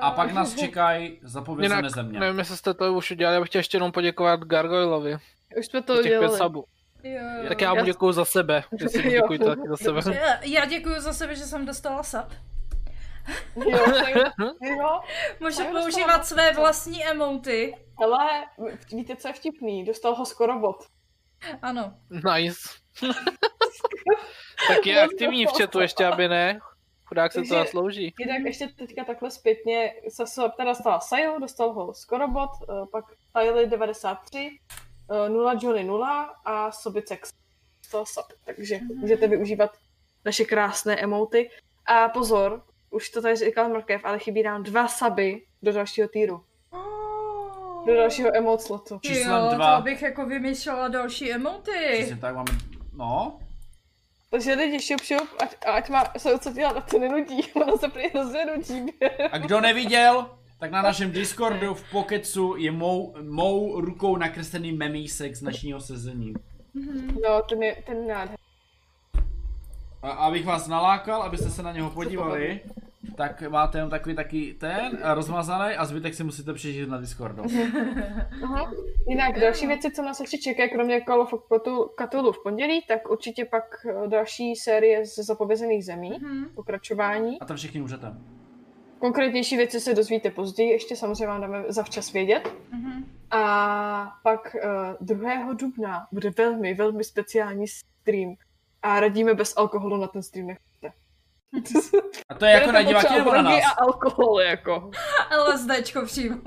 a pak nás čekají zapovězené Jinak, země. Nevím, jestli jste to už udělali, já bych chtěl ještě jenom poděkovat Gargoylovi. Už jsme to udělali. Sabu. Jo, jo. Tak já mu děkuju za sebe, děkuji taky za sebe. Já děkuji za sebe, že jsem dostala sap. Jo, jo. Můžu používat své vlastní emoty. Ale víte, co je vtipný? Dostal ho skoro bot. Ano. Nice. tak je aktivní v chatu ještě, aby ne. Chudák se to zaslouží. Jinak ještě teďka takhle zpětně se se teda stala Sayo, dostal ho Skorobot, eh, pak Tyler 93, 0 Johnny 0 a Sobicex. To sub. Takže můžete využívat naše krásné emoty. A pozor, už to tady říkal Mrkev, ale chybí nám dva suby do dalšího týru. Do dalšího emot slotu. Číslem jo, dva. to bych jako vymýšlela další emoty. Přesně tak máme, no, takže lidi šup šup, ať, ať má se co dělat, a to nenudí, ono se prý hrozně nudí. A kdo neviděl tak na našem Discordu v Pokecu je mou, mou rukou nakreslený memísek z našího sezení. No, ten je, ten nádherný. A abych vás nalákal, abyste se na něho podívali, tak máte jenom takový taky ten eh, rozmazaný a zbytek si musíte přežít na Discordu. Aha. Jinak další věci, co nás ještě čekají, kromě Call of Cthulhu- v pondělí, tak určitě pak eh, další série z zapovězených zemí, Mhm. pokračování. A tam všichni můžete. Konkrétnější věci se dozvíte později, ještě samozřejmě vám dáme zavčas vědět. Mhm. A pak uh, 2. dubna bude velmi, velmi speciální stream. A radíme bez alkoholu na ten stream. A to je jako na diváky potřebovat nebo na nás? a alkohol, jako. LSDčko přímo.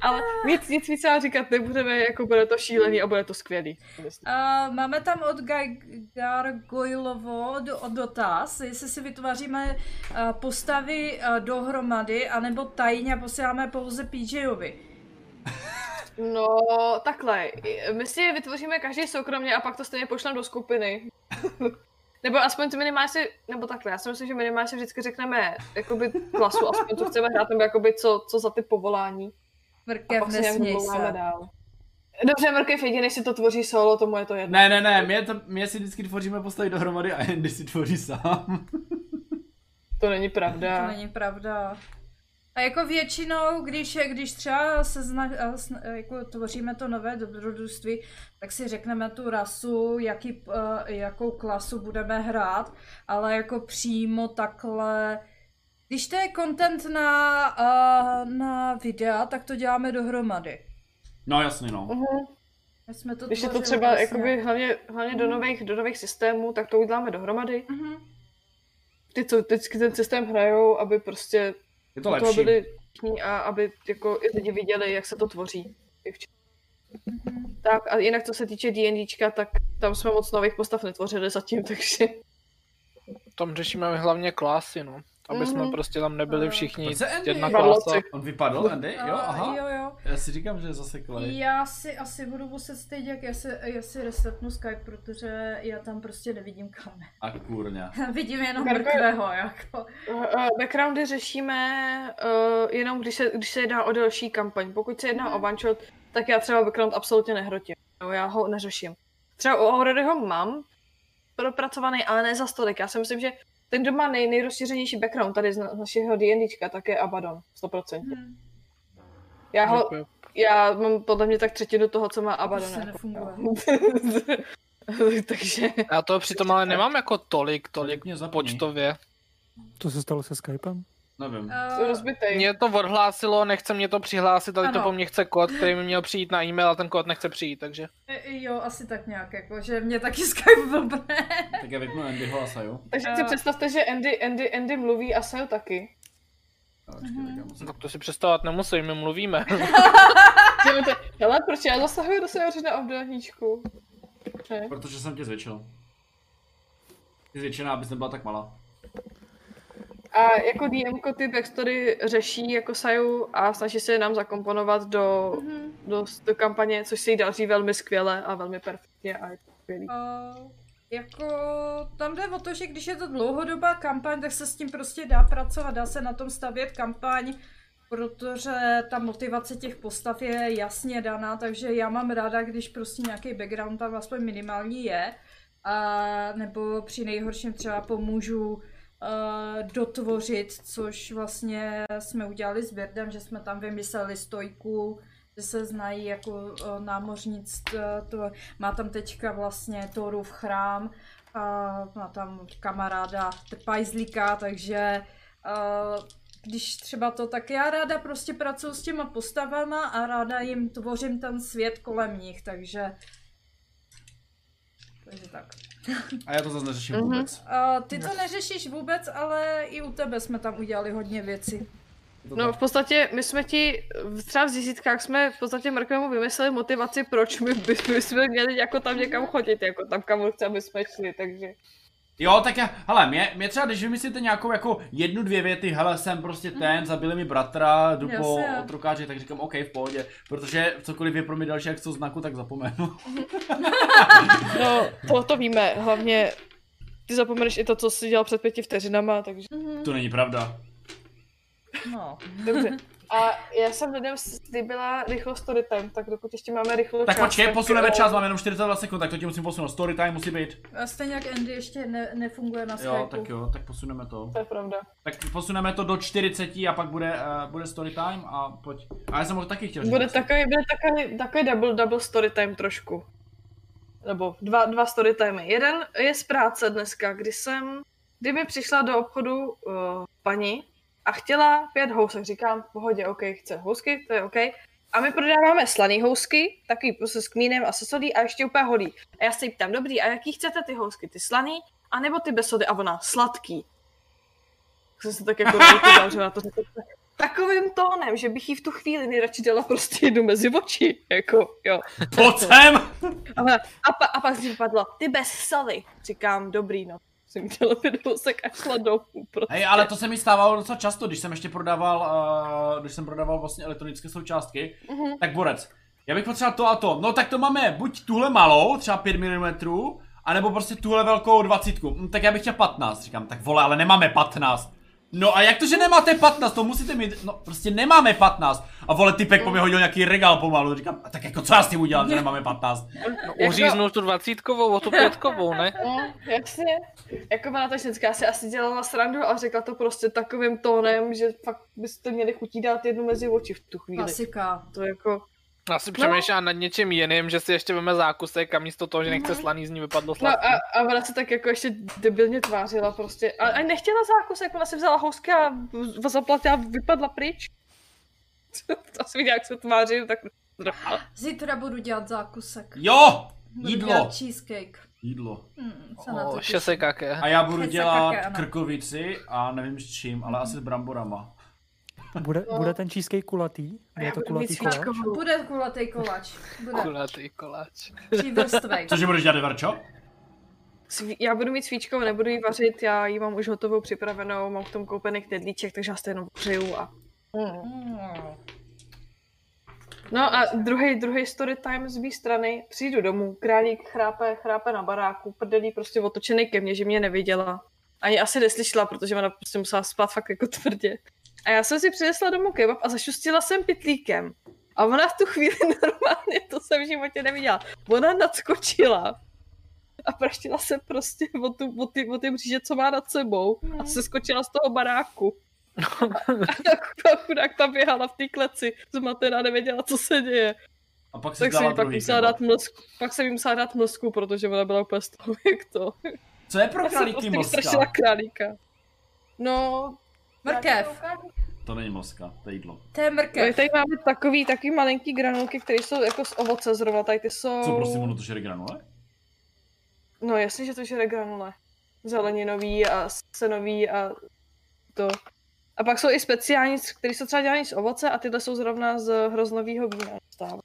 Ale nic, nic víc já říkat nebudeme, jako bude to šílený a bude to skvělý. Uh, máme tam od Gargoylovo do, od dotaz, jestli si vytváříme uh, postavy uh, dohromady, anebo tajně posíláme pouze PJovi. No, takhle. My si je vytvoříme každý soukromně a pak to stejně pošlem do skupiny. nebo aspoň to minimálně si, nebo takhle, já si myslím, že minimálně si vždycky řekneme jakoby klasu, aspoň co chceme hrát, nebo jakoby co, co za ty povolání. A Mrkev, pak si nějak se. dál. Dobře, Mrkev jediný si to tvoří solo, tomu je to jedno. Ne, ne, ne, my, to, my si vždycky tvoříme postavy dohromady a Andy si tvoří sám. To není To pravda. není pravda. A jako většinou, když, když třeba se zna, jako tvoříme to nové dobrodružství, tak si řekneme tu rasu, jaký, jakou klasu budeme hrát, ale jako přímo takhle, když to je content na, na videa, tak to děláme dohromady. No jasně no. Mhm. My jsme to Když je to třeba vlastně. jakoby hlavně, hlavně do, nových, do nových systémů, tak to uděláme dohromady. Mhm. Ty, co vždycky ten systém hrajou, aby prostě Je to lepší. byli všichni a aby jako i lidi viděli, jak se to tvoří. Mhm. Tak a jinak co se týče D&Dčka, tak tam jsme moc nových postav netvořili zatím, takže Tam řešíme hlavně klasy, no. Aby jsme Mhm. prostě tam nebyli všichni jedna klasa. On vypadl, Andy? Jo, A, aha. jo, jo. Já si říkám, že je zaseklý. Já si asi budu muset stejně, jak já si, já si resetnu Skype, protože já tam prostě nevidím kamer. A kurňa. Vidím jenom mrtvého, jako. uh, uh, backgroundy řešíme uh, jenom, když se, když se jedná o delší kampaň. Pokud se jedná Mhm. o one shot, tak já třeba background absolutně nehrotím. No, já ho neřeším. Třeba u Auroryho mám propracovaný, ale ne za stolik. Já si myslím, že ten, kdo má nej, nejrozšířenější background tady z, na, z našeho D&Dčka, tak je Abaddon, 100%. Hm, Já, ho, já mám podle mě tak třetinu toho, co má Abaddon. se jako. nefunguje. Takže... Já to přitom ale nemám jako tolik, tolik počtově. To se stalo se Skypem? Nevím. Uh, rozbitej. Mě to odhlásilo, nechce mě to přihlásit, ale to po mně chce kód, který mi měl přijít na e-mail a ten kód nechce přijít, takže. jo, asi tak nějak, jako, že mě taky Skype blbne. Tak já vypnu Andyho a Saju. Takže si Eh. představte, že Andy, Andy, Andy mluví a Sayo taky. Počkej, tak to si představovat nemusím, my mluvíme. Hele, proč já zasahuju do Sayo na obdelníčku? Protože jsem tě zvětšil. Ty zvětšená, abys nebyla tak malá. A jako DM ty backstory řeší jako Sayu a snaží se je nám zakomponovat do, do, do kampaně, což se jí daří velmi skvěle a velmi perfektně a je to skvělý. Uh, jako tam jde o to, že když je to dlouhodobá kampaň, tak se s tím prostě dá pracovat, dá se na tom stavět kampaň, protože ta motivace těch postav je jasně daná, takže já mám ráda, když prostě nějaký background tam aspoň minimální je, a nebo při nejhorším třeba pomůžu uh, dotvořit, což vlastně jsme udělali s Birdem, že jsme tam vymysleli stojku, že se znají jako uh, námořnictvo, to, má tam teďka vlastně Thorův chrám, a má tam kamaráda Trpajzlíka, takže uh, když třeba to, tak já ráda prostě pracuji s těma postavama a ráda jim tvořím ten svět kolem nich, takže takže tak. A já to zase neřeším Mhm. vůbec. Uh, ty to neřešíš vůbec, ale i u tebe jsme tam udělali hodně věcí. No v podstatě my jsme ti, v- třeba v zjistítkách jsme v podstatě Markovému vymysleli motivaci, proč my bychom měli jako tam někam chodit, jako tam kam on chce, aby jsme šli, takže... Jo, tak já, hele, mě, mě třeba, když vymyslíte nějakou jako jednu, dvě věty, hele, jsem prostě ten, zabili mi bratra, jdu po Mhm. Otrokáři, tak říkám, OK, v pohodě, protože cokoliv je pro mě další jak co znaku, tak zapomenu. No, to, to víme, hlavně ty zapomeneš i to, co jsi dělal před pěti vteřinama, takže Mhm. To není pravda. No. dobře. A já jsem lidem slíbila rychlo story time, tak dokud ještě máme rychlo Tak čas, počkej, posuneme eh, čas, máme jenom 42 sekund, tak to ti musím posunout. Story time musí být. A stejně jak Andy ještě ne, nefunguje na Jo, Skypeu. tak jo, tak posuneme to. To je pravda. Tak posuneme to do 40 a pak bude, uh, bude story time a pojď. A já jsem ho taky chtěl říct. Bude takový, bude takový, takový double, double story time trošku. Nebo dva, dva story timey. Jeden je z práce dneska, kdy jsem, kdy mi přišla do obchodu uh, paní a chtěla pět housek. Říkám, v pohodě, OK, chce housky, to je OK. A my prodáváme slaný housky, takový prostě s kmínem a se solí a ještě úplně holý. A já se jí ptám, dobrý, a jaký chcete ty housky? Ty slaný, anebo ty bez sody? A ona, sladký. Tak jsem se tak jako zavřela, to řekla takovým tónem, že bych jí v tu chvíli nejradši dala prostě jednu mezi oči, jako, jo. Pojď sem! A, a, pa, a pak si vypadlo, ty bez soli. Říkám, dobrý, no. Jsem dala pět housek a šla domů. Prostě. Hej, ale to se mi stávalo docela často, když jsem ještě prodával, uh, když jsem prodával vlastně elektronické součástky, Mhm. tak borec. Já bych potřeboval to a to. No tak to máme buď tuhle malou, třeba 5 mm, anebo prostě tuhle velkou 20. Hm, tak já bych chtěl 15. Říkám, tak vole, ale nemáme 15. No a jak to, že nemáte 15, to musíte mít, no prostě nemáme 15. A vole, typek po mě hodil nějaký regál pomalu, říkám, a tak jako co já s tím udělám, že nemáme 15. Uříznu tu dvacítkovou o tu pětkovou, ne? No, jasně. Jako ona to ženská si asi dělala srandu a řekla to prostě takovým tónem, že fakt byste měli chutí dát jednu mezi oči v tu chvíli. Klasika. To jako, Asi přemýšlela nad něčím jiným, že si ještě veme zákusek a místo toho, že nechce slaný, z ní vypadlo no sladký. a, a ona se tak jako ještě debilně tvářila prostě. A, a nechtěla zákusek, ona si vzala housky a v- zaplatila a vypadla pryč. Asi viděla, jak se tváří, tak. Zítra budu dělat zákusek. Jo! Budu Jídlo! dělat cheesecake. Jídlo. Hmm, se na to O, těším. šesekake. A já budu dělat krkovici a nevím s čím, ale asi s bramborama. Bude, bude ten cheesecake kulatý? Bude to kulatý koláč? Bude kulatý koláč. Bude Kulatý koláč. Cože budeš dělat, Verčo? Sví- Já budu mít svíčkou, nebudu ji vařit, já ji mám už hotovou připravenou, mám k tomu koupený knedlíček, takže já si to jenom přeju a... Mm. No a druhý, druhý story time z mé strany, přijdu domů, králík chrápe, chrápe na baráku, prdelí prostě otočený ke mně, že mě neviděla. Ani asi neslyšela, protože ona prostě musela spát fakt jako tvrdě. A já jsem si přinesla domů kebab a zašustila jsem pitlíkem. A ona v tu chvíli normálně, to jsem v životě neviděla, ona nadskočila a praštila se prostě o, tu, o, ty, o ty mříže, co má nad sebou a se skočila z toho baráku. a chudák tam běhala v té kleci, zmatená nevěděla, co se děje. A pak Tak jsem pak musela dát mlsku. Pak jsem jí musela dát mlsku, protože ona byla úplně z toho, jak to. Co je pro králíky prostě moska? králíka. No... Mrkev. To není moska, to je jídlo. To je mrkev. tady máme takový, takový malinký granulky, které jsou jako z ovoce zrovna, tady ty jsou... Co prosím, ono to žere granule? No jasně, že to žere granule. Zeleninový a senový a to. A pak jsou i speciální, které jsou třeba dělané z ovoce a tyhle jsou zrovna z hroznového vína. Stále.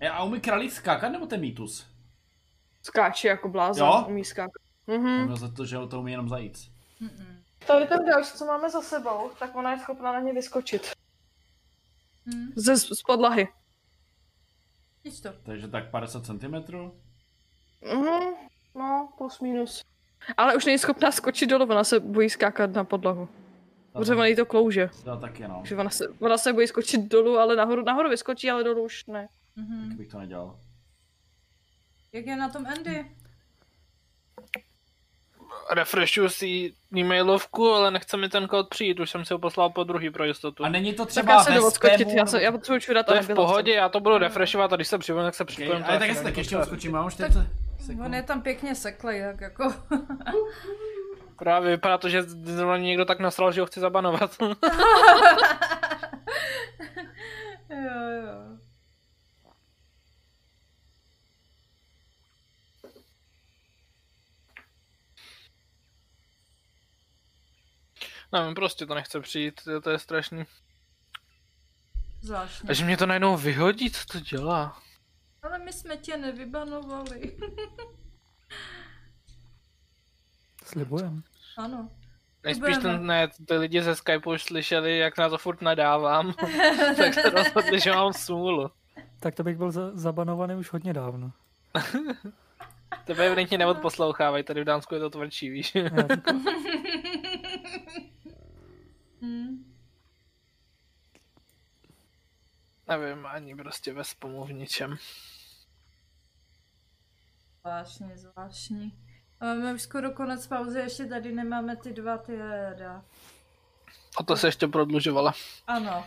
Je, a umí králík skákat, nebo ten mýtus? Skáče jako blázen, Jo? umí skákat. Hmm. Mhm. Měl za to, že to umí jenom zajít. Mm-mm. Tady ten další, co máme za sebou, tak ona je schopná na ně vyskočit. Hm, Ze, z podlahy. nic to. Takže tak 50 cm. Mhm, no, plus minus. Ale už není schopná skočit dolů, ona se bojí skákat na podlahu. Protože ona jí to klouže. To taky no. Takže ona se, ona se bojí skočit dolů, ale nahoru, nahoru vyskočí, ale dolů už ne. Mhm. Tak bych to nedělal. Jak je na tom Andy? Refreshuju si e-mailovku, ale nechce mi ten kód přijít, už jsem si ho poslal po druhý pro jistotu. A není to Tak třeba já se jdu ve odskočit, spamu, já, se, já potřebuji čurat To je v pohodě, já to budu refreshovat a když se připojím, tak se Okay, připojím. ale tak já se tak ještě odskočím, mám 40 sekund. On je tam pěkně seklej, tak jako... Právě vypadá to, že zrovna někdo tak nasral, že ho chci zabanovat. jo, jo. Nevím, prostě to nechce přijít, to, to je strašný. Zvláštně. A že mě to najednou vyhodí, co to dělá? Ale my jsme tě nevybanovali. Slibujem. ano. Nejspíš ten, ne, ty lidi ze Skype už slyšeli, jak na to furt nadávám, tak se rozhodli, že mám smůlu. Tak to bych byl za- zabanovaný už hodně dávno. Tebe evidentně neodposlouchávají, tady v Dánsku je to tvrdší, víš. Hmm. Nevím, ani prostě ve spomu v ničem. Zvláštní, zvláštní. Máme už skoro konec pauzy, ještě tady nemáme ty dva ty jeda. A to se ještě prodlužovala. Ano.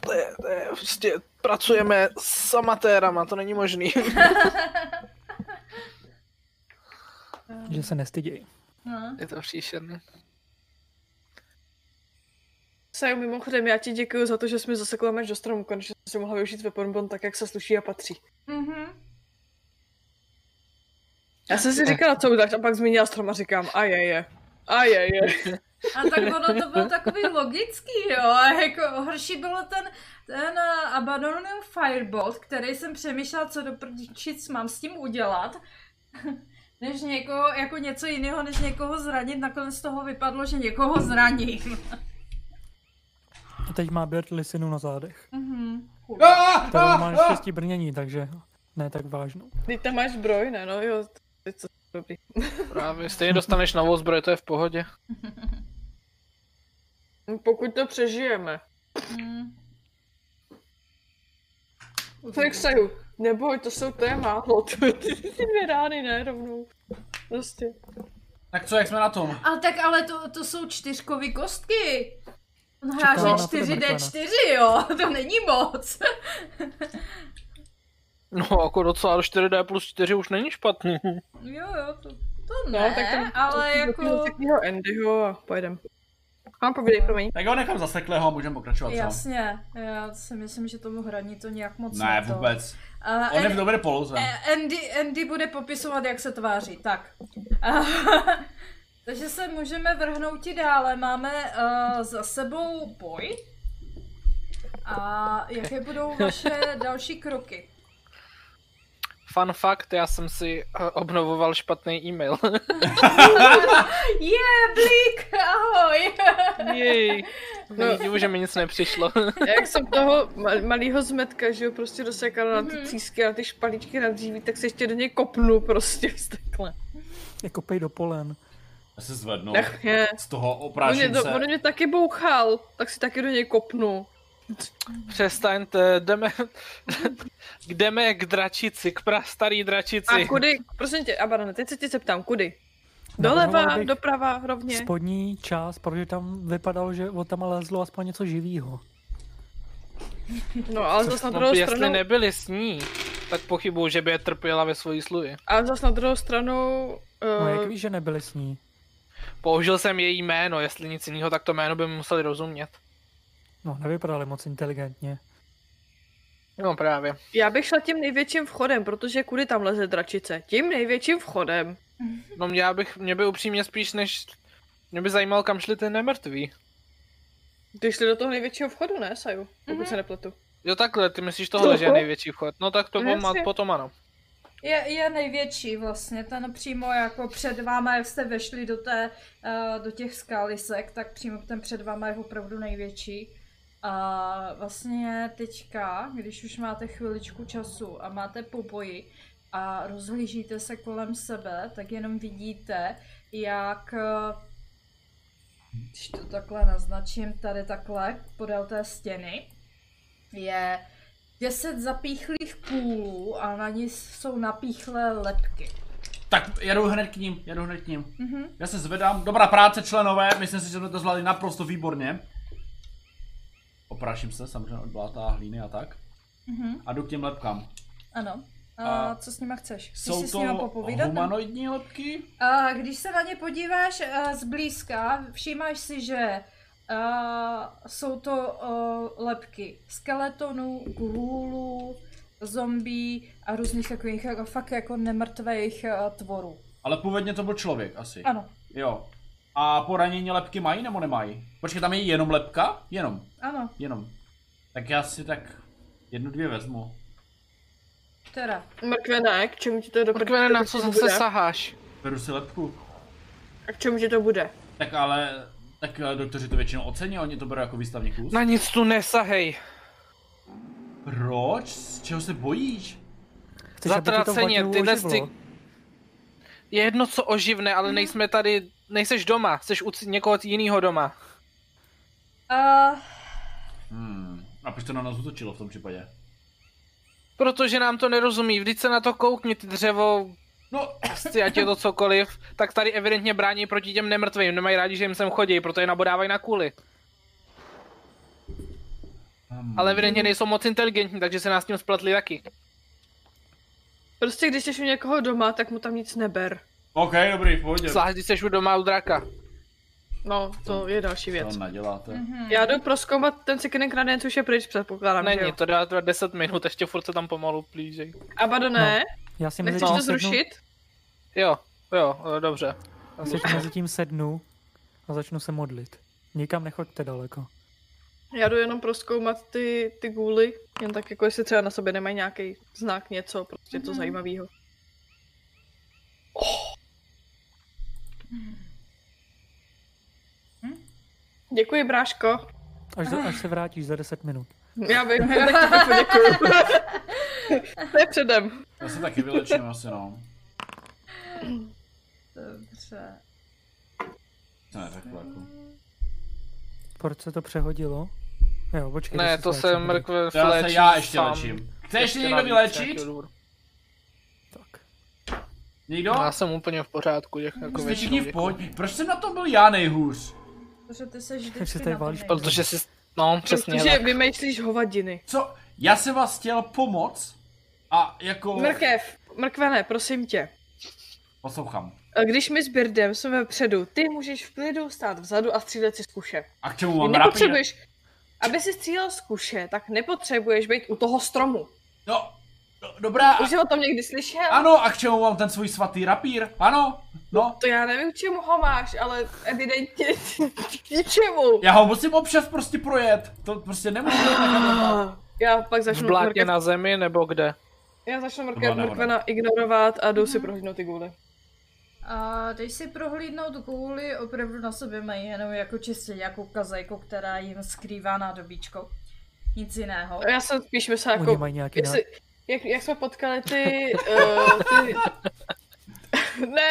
To je, to je prostě, pracujeme s amatérama, to není možný. Že se nestydějí. No. je to příšerný. Saju, mimochodem, já ti děkuji za to, že jsi mi zasekla meč do stromu, konečně jsem si mohla využít weapon tak, jak se sluší a patří. Mhm. Já jsem si říkala, co uděláš, a pak zmínila strom a říkám, a je, je. A je, je. A tak ono to bylo takový logický, jo. A jako horší bylo ten, ten uh, Abaddonium Firebolt, který jsem přemýšlela, co do prdičic mám s tím udělat. Než někoho, jako něco jiného, než někoho zranit, nakonec z toho vypadlo, že někoho zraním. A teď má Bert lisinu na zádech. Mhm. To ah, má ah. štěstí brnění, takže ne tak vážnou. Ty tam máš zbroj, ne? No jo, teď co dobrý. Právě, stejně dostaneš novou zbroj, to je v pohodě. Pokud to přežijeme. Mhm. Tak Saju, neboj, to jsou, to je málo, ty, ty, ty dvě rány, ne, rovnou. Prostě. Tak co, jak jsme na tom? A tak ale to, to jsou čtyřkový kostky. On tebe 4D4, jo, to není moc. No, jako docela do 4D plus 4 už není špatný. Jo, jo, to, to No, ne, tak tam, ale jako... Takového Andyho a pojedem. Mám povídej, promiň. Tak ho nechám zaseklého a můžeme pokračovat, co? Jasně, já si myslím, že tomu hraní to nějak moc Ne, to. vůbec. A On je v dobré poloze. Andy, Andy bude popisovat, jak se tváří, tak. Takže se můžeme vrhnout i dále. Máme uh, za sebou boj. A jaké budou vaše další kroky? Fun fact, já jsem si eh, obnovoval špatný e-mail. Je, yeah, Blík, ahoj! Jej. Že mi nic nepřišlo. Jak jsem toho mal- malého zmetka, že jo, prostě dosekala na ty Mhm. císky a ty špalíčky na dříví, tak se ještě do něj kopnu prostě takhle. Jako pej do polen. Já se zvednu. Ach, je. Z toho On mě, opráším do, se. on mě taky bouchal, tak si taky do něj kopnu. Přestaňte, jdeme, jdeme k dračici, k prastarý dračici. A kudy, prosím tě, Abarone, teď se tě zeptám, kudy? Doleva, doprava, rovně. Spodní část, protože tam vypadalo, že od tam lezlo aspoň něco živýho. No, ale zase na druhou jestli stranu, nebyli s ní, tak pochybuju, že by je trpěla ve svojí sluji. ale zase na druhou stranu, No uh, jak víš, že nebyli s ní? Použil jsem její jméno, jestli nic jiného, tak to jméno by museli rozumět. No, nevypadali moc inteligentně. No právě. já bych šla tím největším vchodem, protože kudy tam leze dračice? Tím největším vchodem. No já bych, mě by upřímně spíš než, mě by zajímal, kam šli ty nemrtví. Ty šli do toho největšího vchodu, ne, Saju? Pokud Mhm. se nepletu. Jo takhle, ty myslíš tohle, že je největší vchod. No tak to má Jasně. potom ano. Je, je největší vlastně, ten přímo jako před váma, jak jste vešli do, té, uh, do těch skalisek, tak přímo ten před váma je opravdu největší. A vlastně teďka, když už máte chviličku času a máte po boji a rozhlížíte se kolem sebe, tak jenom vidíte, jak eh, když to takhle naznačím, tady takhle, podél té stěny, je deset zapíchlých půlů a na ní jsou napíchlé lepky. Tak jedu hned k ním, jedu hned k ním. Mhm. Já se zvedám. Dobrá práce, členové. Myslím si, že jsme to zvládli naprosto výborně. Opráším se, samozřejmě od bláta, hlíny a tak. Mhm. A jdu k těm lepkám. Ano. A, A co s nima chceš? Chceš Jsou si s nima to popovídat? humanoidní lepky? A když se na ně podíváš uh, zblízka, všímáš si, že uh, jsou to uh, lepky skeletonů, ghoulů, zombí a různých takových jako, fakt jako nemrtvých uh, tvorů. Ale původně to byl člověk asi. Ano, Jo. A poranění lepky mají nebo nemají? Počkej, tam je jenom lepka? Jenom, ano, jenom. Tak já si tak jednu, dvě vezmu. teda. Mrkve ne, k čemu ti to do Mrkvene, na co zase bude? saháš? Beru si lepku. A k čemu ti to bude? Tak ale, tak eh, doktoři to většinou ocení, oni to berou jako výstavní kus. Na nic tu nesahej. Proč? Z čeho se bojíš? Chceš, Zatraceně, tyhle ty... Je jedno, co oživne, ale nejsme tady, nejseš doma, jsi u někoho jiného doma. Uh, Hmm. A proč to na nás utočilo v tom případě? Protože nám to nerozumí, vždyť se na to koukni, ty dřevo, No, prostě ať je to cokoliv, tak tady evidentně brání proti těm nemrtvým, nemají rádi, že jim sem chodí, proto je nabodávají na hmm. Ale evidentně nejsou moc inteligentní, takže se nás s tím spletli taky. Prostě když jsi u někoho doma, tak mu tam nic neber. OK, dobrý, v pohodě. Zvlášť, když jsi u doma u draka. No, to je další věc. To neděláte. mhm. Já jdu proskoumat ten Sickening Radiance, už je pryč, předpokládám, že Není, jo. to dá trvat 10 minut, ještě furt se tam pomalu plížej. Abadone, Já si mezi nechceš tím to sednu, zrušit? Jo, jo, eh, dobře. já si mezi tím sednu a začnu se modlit. Nikam nechoďte daleko. Já jdu jenom proskoumat ty, ty gůly, jen tak jako jestli třeba na sobě nemají nějaký znak, něco, prostě to zajímavého. Děkuji, bráško. Až, za, až se vrátíš za 10 minut. Já vím, já tak ti poděkuju. to je předem. Já se taky vylečím asi, no. Dobře. To neřekl jako. Proč se to přehodilo? Jo, počkej. Ne, to se mrkve To já se já ještě sám. léčím. Chce ještě někdo vylečit? Tak. Někdo? No, Já jsem úplně v pořádku, těch jako Jste většinou všichni v děkuju. pohodě. Proč jsem na tom byl já nejhůř? Protože ty se Takže vždycky tady na to válíš. Protože si, no přesně Protože tak. vymýšlíš hovadiny. Co? Já jsem vás chtěl pomoct a jako... Mrkev, mrkvene, prosím tě. Poslouchám. Když my s Birdem jsme vepředu, ty můžeš v klidu stát vzadu a střílet si z kuše. A k čemu mám nepotřebuješ, aby si střílel z kuše, tak nepotřebuješ být u toho stromu. No, no, dobrá. Už jsi o tom někdy slyšel? Ano, a k čemu mám ten svůj svatý rapír? Ano, no. To já nevím, k čemu ho máš, ale evidentně k ničemu. Já ho musím občas prostě projet. To prostě nemůžu. Já pak V začnu blátě mrkev, na zemi nebo kde? já začnu Nebo mrkev, mrkvena ignorovat a jdu si prohlídnout ty gůly. A když si prohlídnout gůly, opravdu na sobě mají jenom jako čistě nějakou kazajku, která jim skrývá nádobíčko. Nic jiného. Já jsem spíš myslela Oni jako, mají nějaký jestli, jak, jak jsme potkali ty, uh, ty... ne,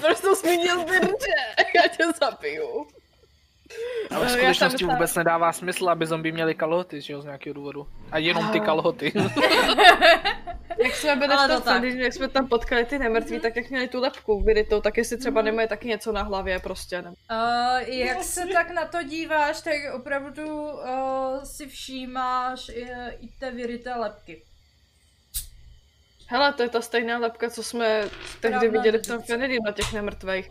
prostě to zmínil Birče, já tě zabiju. Ale v Eh, já skutečnosti myslela- vůbec nedává smysl, aby zombie měli kalhoty, že jo, z nějakého důvodu. A jenom ty kalhoty. Jak jsme byli v tom to tak. sandwich, jak jsme tam potkali ty nemrtví, tak jak měli tu lepku vyrytou, tak jestli třeba nemají taky něco na hlavě prostě. Ne? Uh, jak se tak na to díváš, tak opravdu uh, si všímáš i, i té vyryté lepky. Hele, to je ta stejná lepka, co jsme tehdy Správná viděli v tom. Kennedy na těch nemrtvých.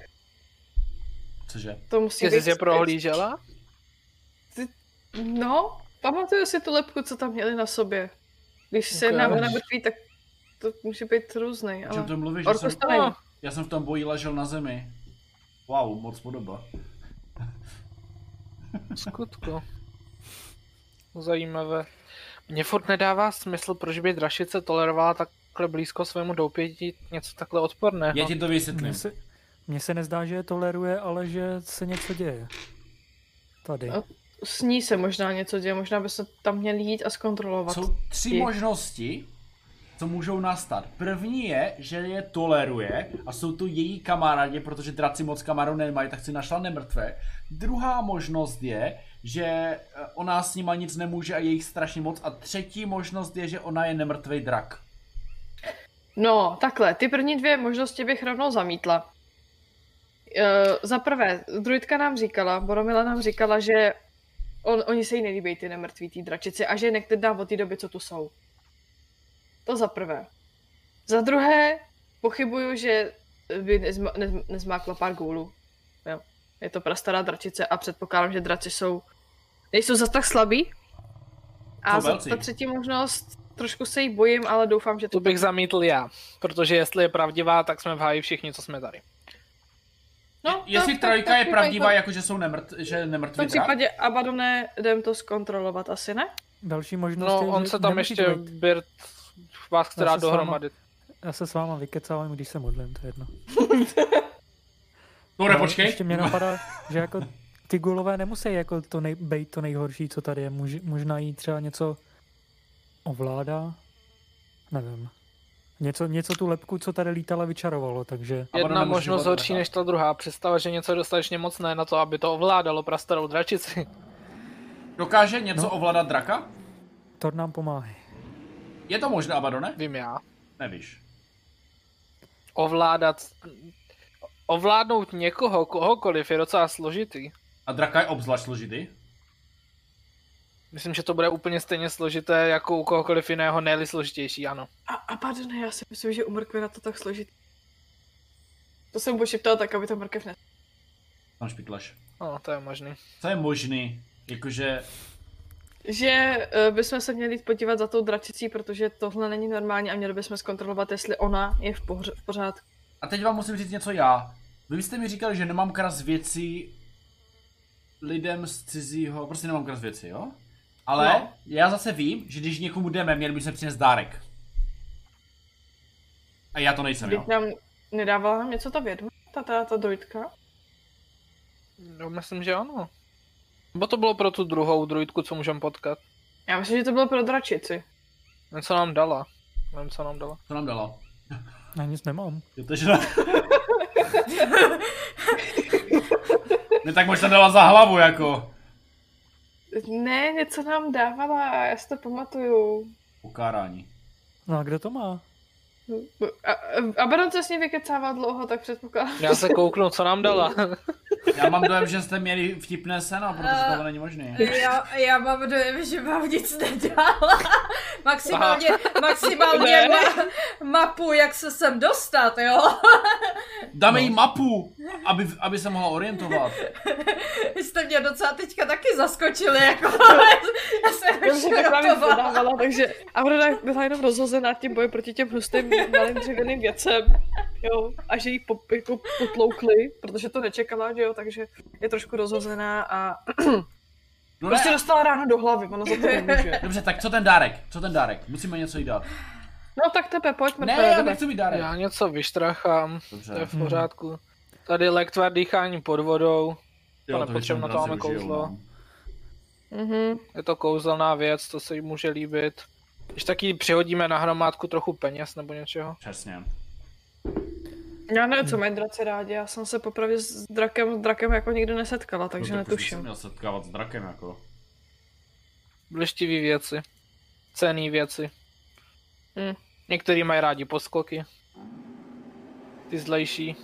Cože? To musí Ty být... jsi je prohlížela? No, pamatuju si tu lepku, co tam měli na sobě. Když se Ok. jedná o nemrtví, tak to může být různý, O čem ale... to mluvíš? Já jsem, to není. já jsem v tom boji ležel na zemi. Wow, moc podoba. Skutku. Zajímavé. Mně furt nedává smysl, proč by drašice tolerovala takhle blízko svému doupěti něco takhle odporného. Já ti to vysvětlím. Mně se, mně se nezdá, že je toleruje, ale že se něco děje. Tady. No. S ní se možná něco děje, možná by se tam měli jít a zkontrolovat. Jsou tři Je- možnosti, co můžou nastat. První je, že je toleruje a jsou to její kamarádi, protože draci moc kamarů nemají, tak si našla nemrtvé. Druhá možnost je, že eh, ona s nima nic nemůže a je jich strašně moc. A třetí možnost je, že ona je nemrtvý drak. No, takhle, ty první dvě možnosti bych rovnou zamítla. Uh, za prvé, druidka nám říkala, Boromila nám říkala, že on, oni se jí nelíbí ty nemrtví, ty dračici a že je nekde dá od té doby, co tu jsou. To za prvé. Za druhé, pochybuju, že by nezma, nez, nezmákla pár gůlů. Jo. Je to prastará dračice a předpokládám, že draci jsou, nejsou zas tak slabí. A za, ta třetí možnost, trošku se jí bojím, ale doufám, že Tu bych zamítl já, protože jestli je pravdivá, tak jsme v háji všichni, co jsme tady. No, Jestli tak- trojka tak- je tak- pravdivá, tak- jako že jsou nemrt, že V nemrtvý tom případě Abadone, jdem to zkontrolovat, asi ne? Další možnost No, je, on se tam ještě, být. Birt, vás chce Já s váma- dohromady. Já se s váma vykecávám, když se modlím, to je jedno. Ale počkej. Ještě mě napadá, že jako ty gulové nemusí jako to nej, být to nejhorší, co tady je. Muž, možná jí třeba něco ovládá. Nevím. Něco, něco tu lepku, co tady lítala, vyčarovalo, takže... Jedna možnost horší než ta druhá. Představa, že něco je dostatečně mocné na to, aby to ovládalo prastarou dračici. Dokáže něco No. ovládat draka? To nám pomáhá. Je to možné, Abadone? Vím já. Nevíš. Ovládat... Ovládnout někoho, kohokoliv, je docela složitý. A draka je obzvlášť složitý? Myslím, že to bude úplně stejně složité jako u kohokoliv jiného, ne složitější, ano. A, a pardon, já si myslím, že u mrkve na to tak složitý. To jsem pošeptala tak, aby ta mrkev ne... Tam špitleš. No, to je možný. To je možný. Jakože... Že uh, bychom se měli jít podívat za tou dračicí, protože tohle není normální a měli bychom zkontrolovat, jestli ona je v, poř- v pořádku. A teď vám musím říct něco já. Vy jste mi říkali, že nemám kras věcí lidem z cizího, prostě nemám kras věci, jo? Ale No. já zase vím, že když někomu jdeme, měli bychom přinést dárek. A já to nejsem, jo? Teď nám nedávala nám něco ta vědma, ta, ta, ta druidka? No, myslím, že ano. Nebo to bylo pro tu druhou druidku, co můžeme potkat. Já myslím, že to bylo pro dračici. Něco nám dala. Nevím, co nám dala. To nám dala. Já nic nemám. Jo, takže ne. ne, tak možná dala za hlavu, jako. Ne, něco nám dávala, já si to pamatuju. Ukárání. No a kdo to má? A, a- a Baron se s ní vykecával dlouho, tak předpokládám. Já se kouknu, co nám dala. Já mám dojem, že jste měli vtipné seno, protože to není možné. Já, já mám dojem, že vám nic nedala. Maximálně, maximálně ma, mapu, jak se sem dostat, jo? Dáme jí mapu, aby, aby se mohla orientovat. Vy jste mě docela teďka taky zaskočili, jako já jsem Já jsem to právě šokovala. zadávala, takže Aurora byla jenom rozhozená tím bojem proti těm hustým malým dřevěným věcem, jo, a že jí po, jako potloukli, protože to nečekala, že jo, takže je trošku rozhozená a No prostě ne, dostala ráno do hlavy, ona za to nemůže. dobře, tak co ten dárek? Co ten dárek? Musíme něco jí dát. No tak tebe, pojď, Ne, já nechci mít dárek. Já něco vyštrachám. To je Dobře. v pořádku. Tady lektvar dýchání pod vodou. Jo, nepotřebujeme většinou na to máme kouzlo. no. Mhm. Je to kouzelná věc, to se jí může líbit. Když taky přihodíme na hromádku trochu peněz nebo něčeho. Přesně. Já nevím, co mají draci rádi, já jsem se popravdě s drakem, s drakem jako nikdy nesetkala, takže no, tak to jsem netuším. měl setkávat s drakem, jako. Blištivý věci. Cený věci. Hm. Některý mají rádi poskoky. Ty zlejší.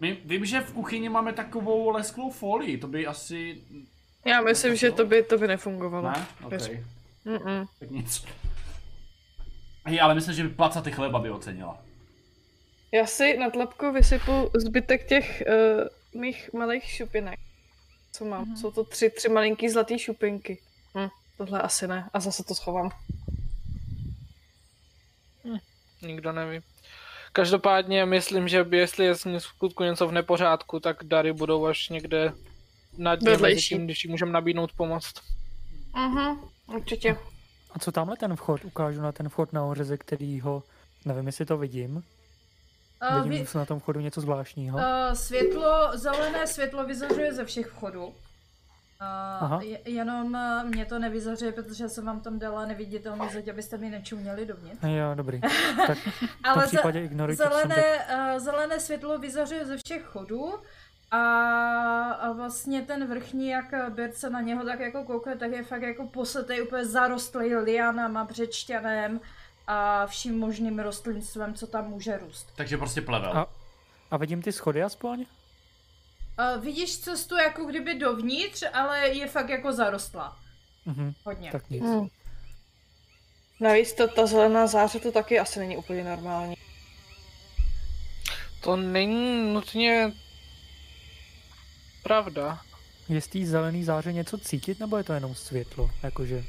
My, vím, že v kuchyni máme takovou lesklou folii, to by asi... Já myslím, že to by, to by nefungovalo. Ne? OK. Věř. Mm-mm. Tak nic. Hej, ale myslím, že by placaty chleba by ocenila. Já si na tlapku vysypu zbytek těch uh, mých malých šupinek. Co mám? Mm-hmm. Jsou to tři, tři malinký zlatý šupinky. Hm, tohle asi ne. A zase to schovám. Nikdo neví. Každopádně myslím, že jestli je v skutku něco v nepořádku, tak dary budou až někde mezi Vedlejší. tím, když jí můžeme nabídnout pomoc. Mhm, určitě. A co tamhle ten vchod? Ukážu na ten vchod na hoře, ze kterýho, nevím, jestli to vidím. Uh, Vidím vy, na tom vchodu něco zvláštního. uh, světlo, zelené světlo vyzařuje ze všech vchodů. Uh, Aha. jenom uh, mě to nevyzařuje, protože jsem vám tam dala neviditelnou zeď, abyste mi nečuměli dovnitř. Jo, dobrý. Tak v tom případě ignorujte. Zelené, uh, zelené světlo vyzařuje ze všech chodů a, a vlastně ten vrchní, jak Bird se na něho tak jako koukne, tak je fakt jako posetej úplně zarostlý lianama, břečťanem a vším možným rostlinstvem, co tam může růst. Takže prostě plevel. A, a vidím ty schody aspoň? Uh, vidíš cestu jako kdyby dovnitř, ale je fakt jako zarostla. Mhm, Hodně. tak nic. Hm. Navíc to, ta zelená záře to taky asi není úplně normální. To není nutně pravda. Je z té zelený záře něco cítit, nebo je to jenom světlo? Jakože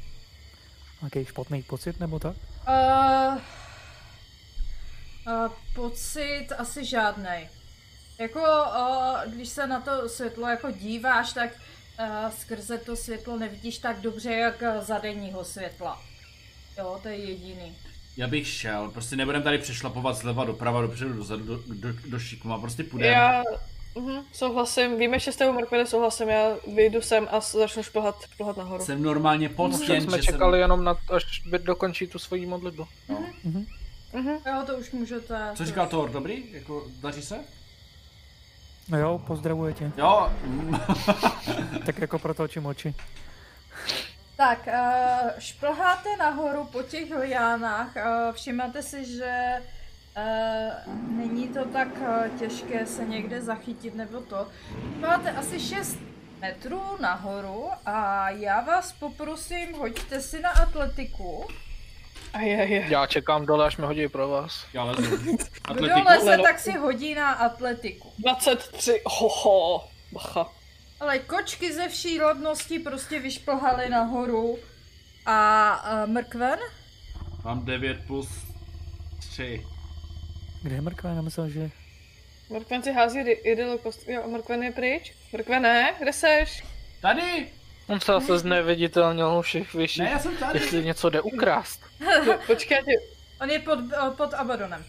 nějaký špatný pocit, nebo tak? Uh, uh, pocit asi žádnej. Jako, uh, když se na to světlo jako díváš, tak uh, skrze to světlo nevidíš tak dobře, jak za denního světla. Jo, to je jediný. Já bych šel, prostě nebudem tady přešlapovat zleva doprava, dopředu, dozadu, do, do, do šikma, prostě půjdeme. Já mhm, souhlasím, víme, že s tebou Markvede souhlasím, já vyjdu sem a začnu šplhat, šplhat nahoru. Jsem normálně poctěn, jsme že jsem... čekali jenom na to, až dokončí tu svoji modlitbu. No. Mhm. Mhm. Jo, to už můžete. Co říkal Thor, dobrý? Jako, daří se? No jo, pozdravuje tě. Jo, Tak jako protočím oči. Tak, uh, šplháte nahoru po těch liánách, uh, všimáte si, že není to tak uh, těžké se někde zachytit nebo to. Máte asi 6 metrů nahoru a já vás poprosím, hoďte si na atletiku. Ajajaj. Já čekám dole, až mi hodí pro vás. já lezu. Kdo Atletiku? leze, Lelo. tak si hodí na atletiku. 23, hoho, bacha. Ale kočky ze vší rodnosti prostě vyšplhaly nahoru. A uh, mrkven? Mám 9 plus 3. Kde je mrkva? Já myslel, že... Mrkven si hází jedelo kost... Jo, Mrkven je pryč? Mrkvené, kde seš? Tady! On se zase zneviditelnil u všech vyšších. Ne, já jsem tady. Jestli něco jde ukrást. Po- Počkej, já tě... On je pod, eh, pod Abadonem.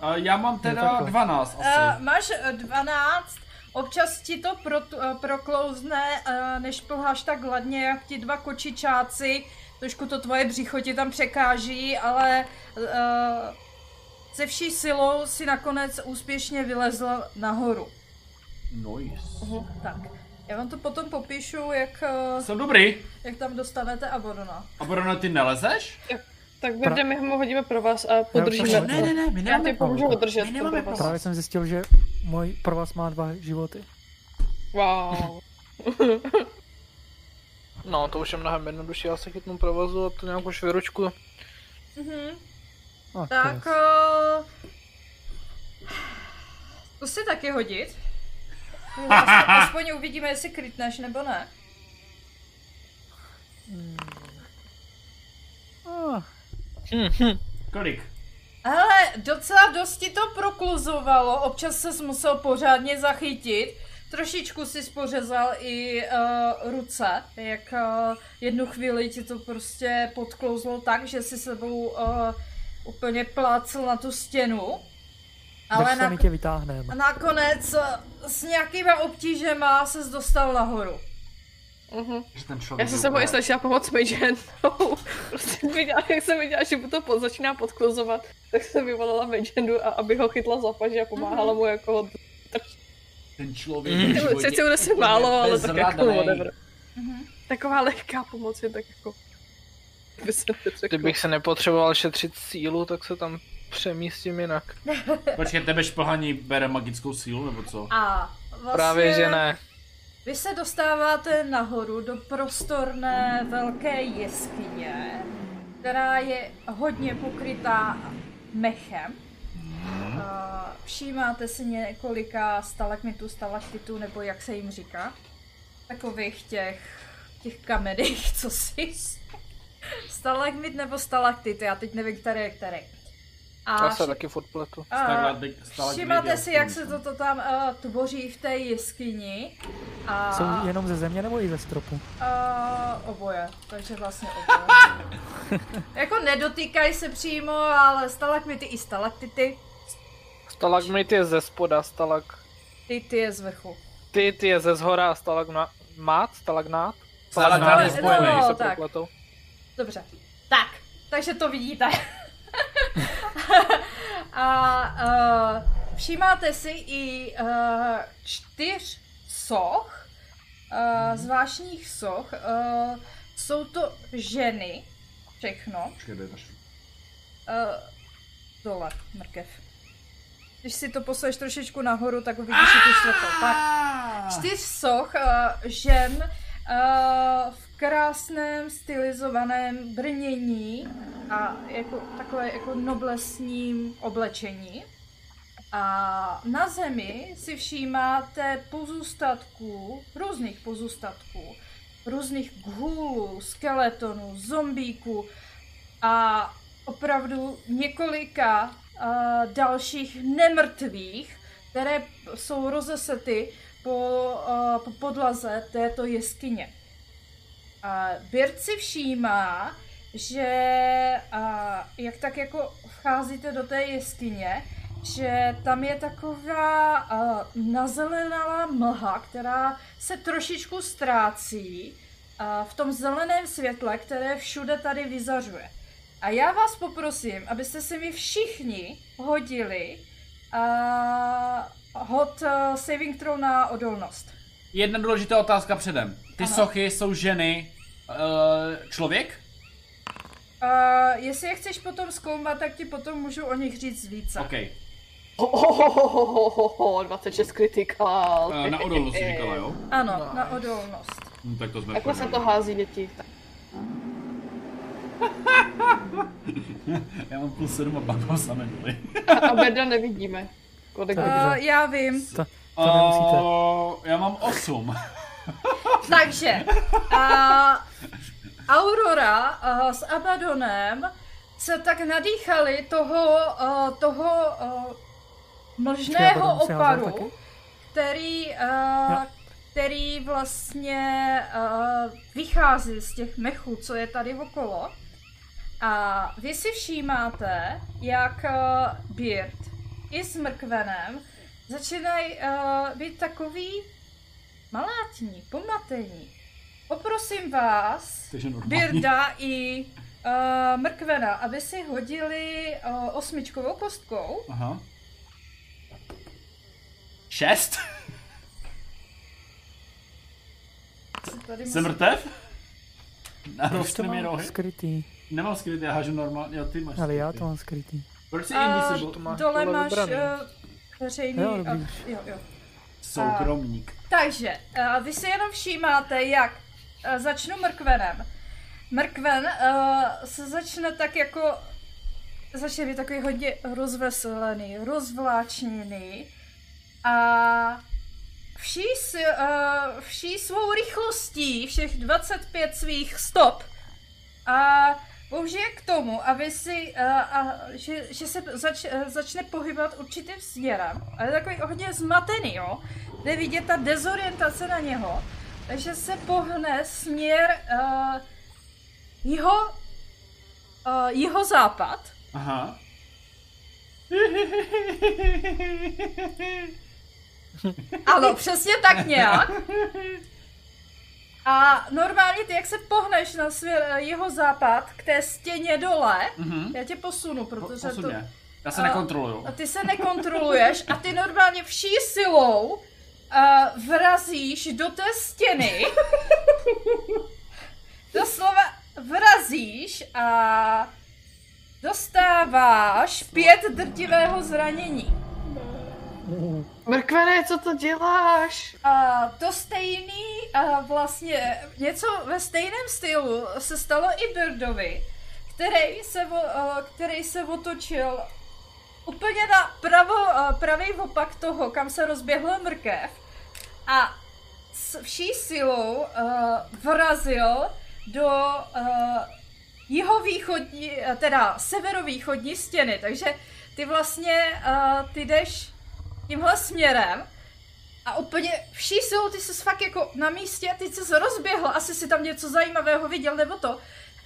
A já mám teda takhle. 12 Uh, asi. máš eh, 12, občas ti to pro, uh, proklouzne, uh, než plháš tak hladně, jak ti dva kočičáci. Trošku to tvoje břicho ti tam překáží, ale uh, se vší silou si nakonec úspěšně vylezl nahoru. Nice. Tak, já vám to potom popíšu, jak, uh, Jsem dobrý. jak tam dostanete Abadona. A Bruno, ty nelezeš? Tak Birde, my ho hodíme pro vás a podržíme Ne, to. ne, ne, my Já ti pomůžu problém. udržet My to nemáme pro vás. Právě jsem zjistil, že můj pro vás má dva životy. Wow. No, to už je mnohem jednodušší, já se chytnu provazu a to nějak už vyručku. Mhm. A, Tak, to je- uh, zkus si taky hodit. Aspoň, aspoň uvidíme, jestli krytneš nebo ne. Hm. Kolik? Ale docela dosti to prokluzovalo, občas se musel pořádně zachytit. Trošičku si spořezal i uh, ruce, jak uh, jednu chvíli ti to prostě podklouzlo tak, že si sebou uh, úplně plácl na tu stěnu. Ale na, na... tě vytáhnem. nakonec uh, s nějakýma obtížema se dostal nahoru. Mhm. Člověk Já jsem se mu i snažila pomoct Magendu. prostě viděla, jak jsem viděla, že mu to pod, začíná podkluzovat, tak jsem vyvolala Magendu, a aby ho chytla za paži a pomáhala mu jako ho Ten člověk Mm. v životě Sice bude se málo, ale tak jako whatever. Mhm. Taková lehká pomoc je tak jako... By se. Kdybych se nepotřeboval šetřit sílu, tak se tam přemístím jinak. Počkej, tebe šplhaní bere magickou sílu, nebo co? A vlastně Právě že ne. Vy se dostáváte nahoru do prostorné velké jeskyně, která je hodně pokrytá mechem. Uh, všímáte si několika stalagmitů, stalaktitů, nebo jak se jim říká. Takových těch, těch kamenných, co si. Stalagmit nebo stalaktit, já teď nevím, který je který. A Já se vši- taky furt pletu. je si, jak se toto tam uh, tvoří v té jeskyni. A, Jsou jenom ze země nebo i ze stropu? uh, oboje, takže vlastně oboje. jako nedotýkají se přímo, ale stalagmity i stalaktity, Stalagmit je ze spoda, stalag... ty, ty je z vrchu. Ty, ty je ze zhora a stalagmát, stalagnát. Stalagnát je No, spojený. no, se tak. Dobře. Tak, takže to vidíte. a uh, všímáte si i uh, čtyř soch, uh, zvláštních soch. Uh, jsou to ženy, všechno. Počkej, kde je ta š- Uh, dole, mrkev. Když si to posleš trošičku nahoru, tak uvidíš i tu čtvrtou. Tak, čtyř soch uh, žen uh, v krásném stylizovaném brnění a jako takové jako noblesním oblečení. A na zemi si všímáte pozůstatků, různých pozůstatků, různých ghoulů, skeletonů, zombíků a opravdu několika uh, dalších nemrtvých, které jsou rozesety po, uh, po podlaze této jeskyně. A Bird si všímá, že uh, jak tak jako vcházíte do té jeskyně, že tam je taková uh, nazelenalá mlha, která se trošičku ztrácí a v tom zeleném světle, které všude tady vyzařuje. A já vás poprosím, abyste si mi všichni hodili a hod uh, saving throw na odolnost. Jedna důležitá otázka předem. Ty Ano. sochy jsou ženy uh, člověk? Uh, jestli je chceš potom zkoumat, tak ti potom můžu o nich říct více. OK. Ohohohohoho, 26 critical. Uh, na odolnost jsi říkala, jo? Ano, na odolnost. Hm, tak to jsme Takhle se to hází děti. Tak. Já mám plus 7 a pak mám samé nuly. A Berda nevidíme. Kolik Tak. uh, Uh, já vím. To, to nemusíte. O, Já mám 8. Takže, uh, Aurora uh, s Abadonem se tak nadýchali toho, uh, toho uh, mlžného oparu, který, uh, který vlastně uh, vychází z těch mechů, co je tady okolo. A vy si všímáte, jak uh, Beard i s Mrkvenem začínají uh, být takový malátní, pomatení. Poprosím vás. Birda i uh, Mrkvena, aby si hodili uh, osmičkovou kostkou. Aha. 6? Co Tady Jsem mrtev? Na Už to rostly mi nohy. skrytý. Nemám skrytý, já hážu normálně, jo ty máš Ale já skrytý. to mám skrytý. Proč jsi A invisible? to máš dole tohle máš uh, veřejný... Jo, a- jo, jo. Soukromník. Takže, uh, vy si jenom všímáte, jak uh, začnu mrkvenem. Mrkven uh, se začne tak jako, začne být takový hodně rozveselený, rozvláčněný a vší, si, uh, vší svou rychlostí, všech 25 svých stop a použije k tomu, aby si, uh, a, že, že se zač, uh, začne pohybovat určitým směrem. A je takový hodně zmatený, jo. Jde vidět ta dezorientace na něho. Takže se pohne směr uh, jeho, uh, jeho západ. Aha. Ano, přesně tak nějak. A normálně ty, jak se pohneš na eh, jeho západ k té stěně dole, Mhm. já tě posunu, protože Posun to. Já se nekontroluju. a ty se nekontroluješ a ty normálně vší silou uh, vrazíš do té stěny. Doslova vrazíš a dostáváš pět drtivého zranění. Mrkvené, co to děláš? A to stejný, a vlastně něco ve stejném stylu se stalo i Birdovi, který se, který se otočil úplně na pravo, pravý opak toho, kam se rozběhla mrkev a s vší silou uh, vrazil do uh, jihovýchodní, teda severovýchodní stěny, takže ty vlastně, uh, ty jdeš tímhle směrem a úplně vší silou ty jsi fakt jako na místě a teď jsi se rozběhl, asi si tam něco zajímavého viděl nebo to.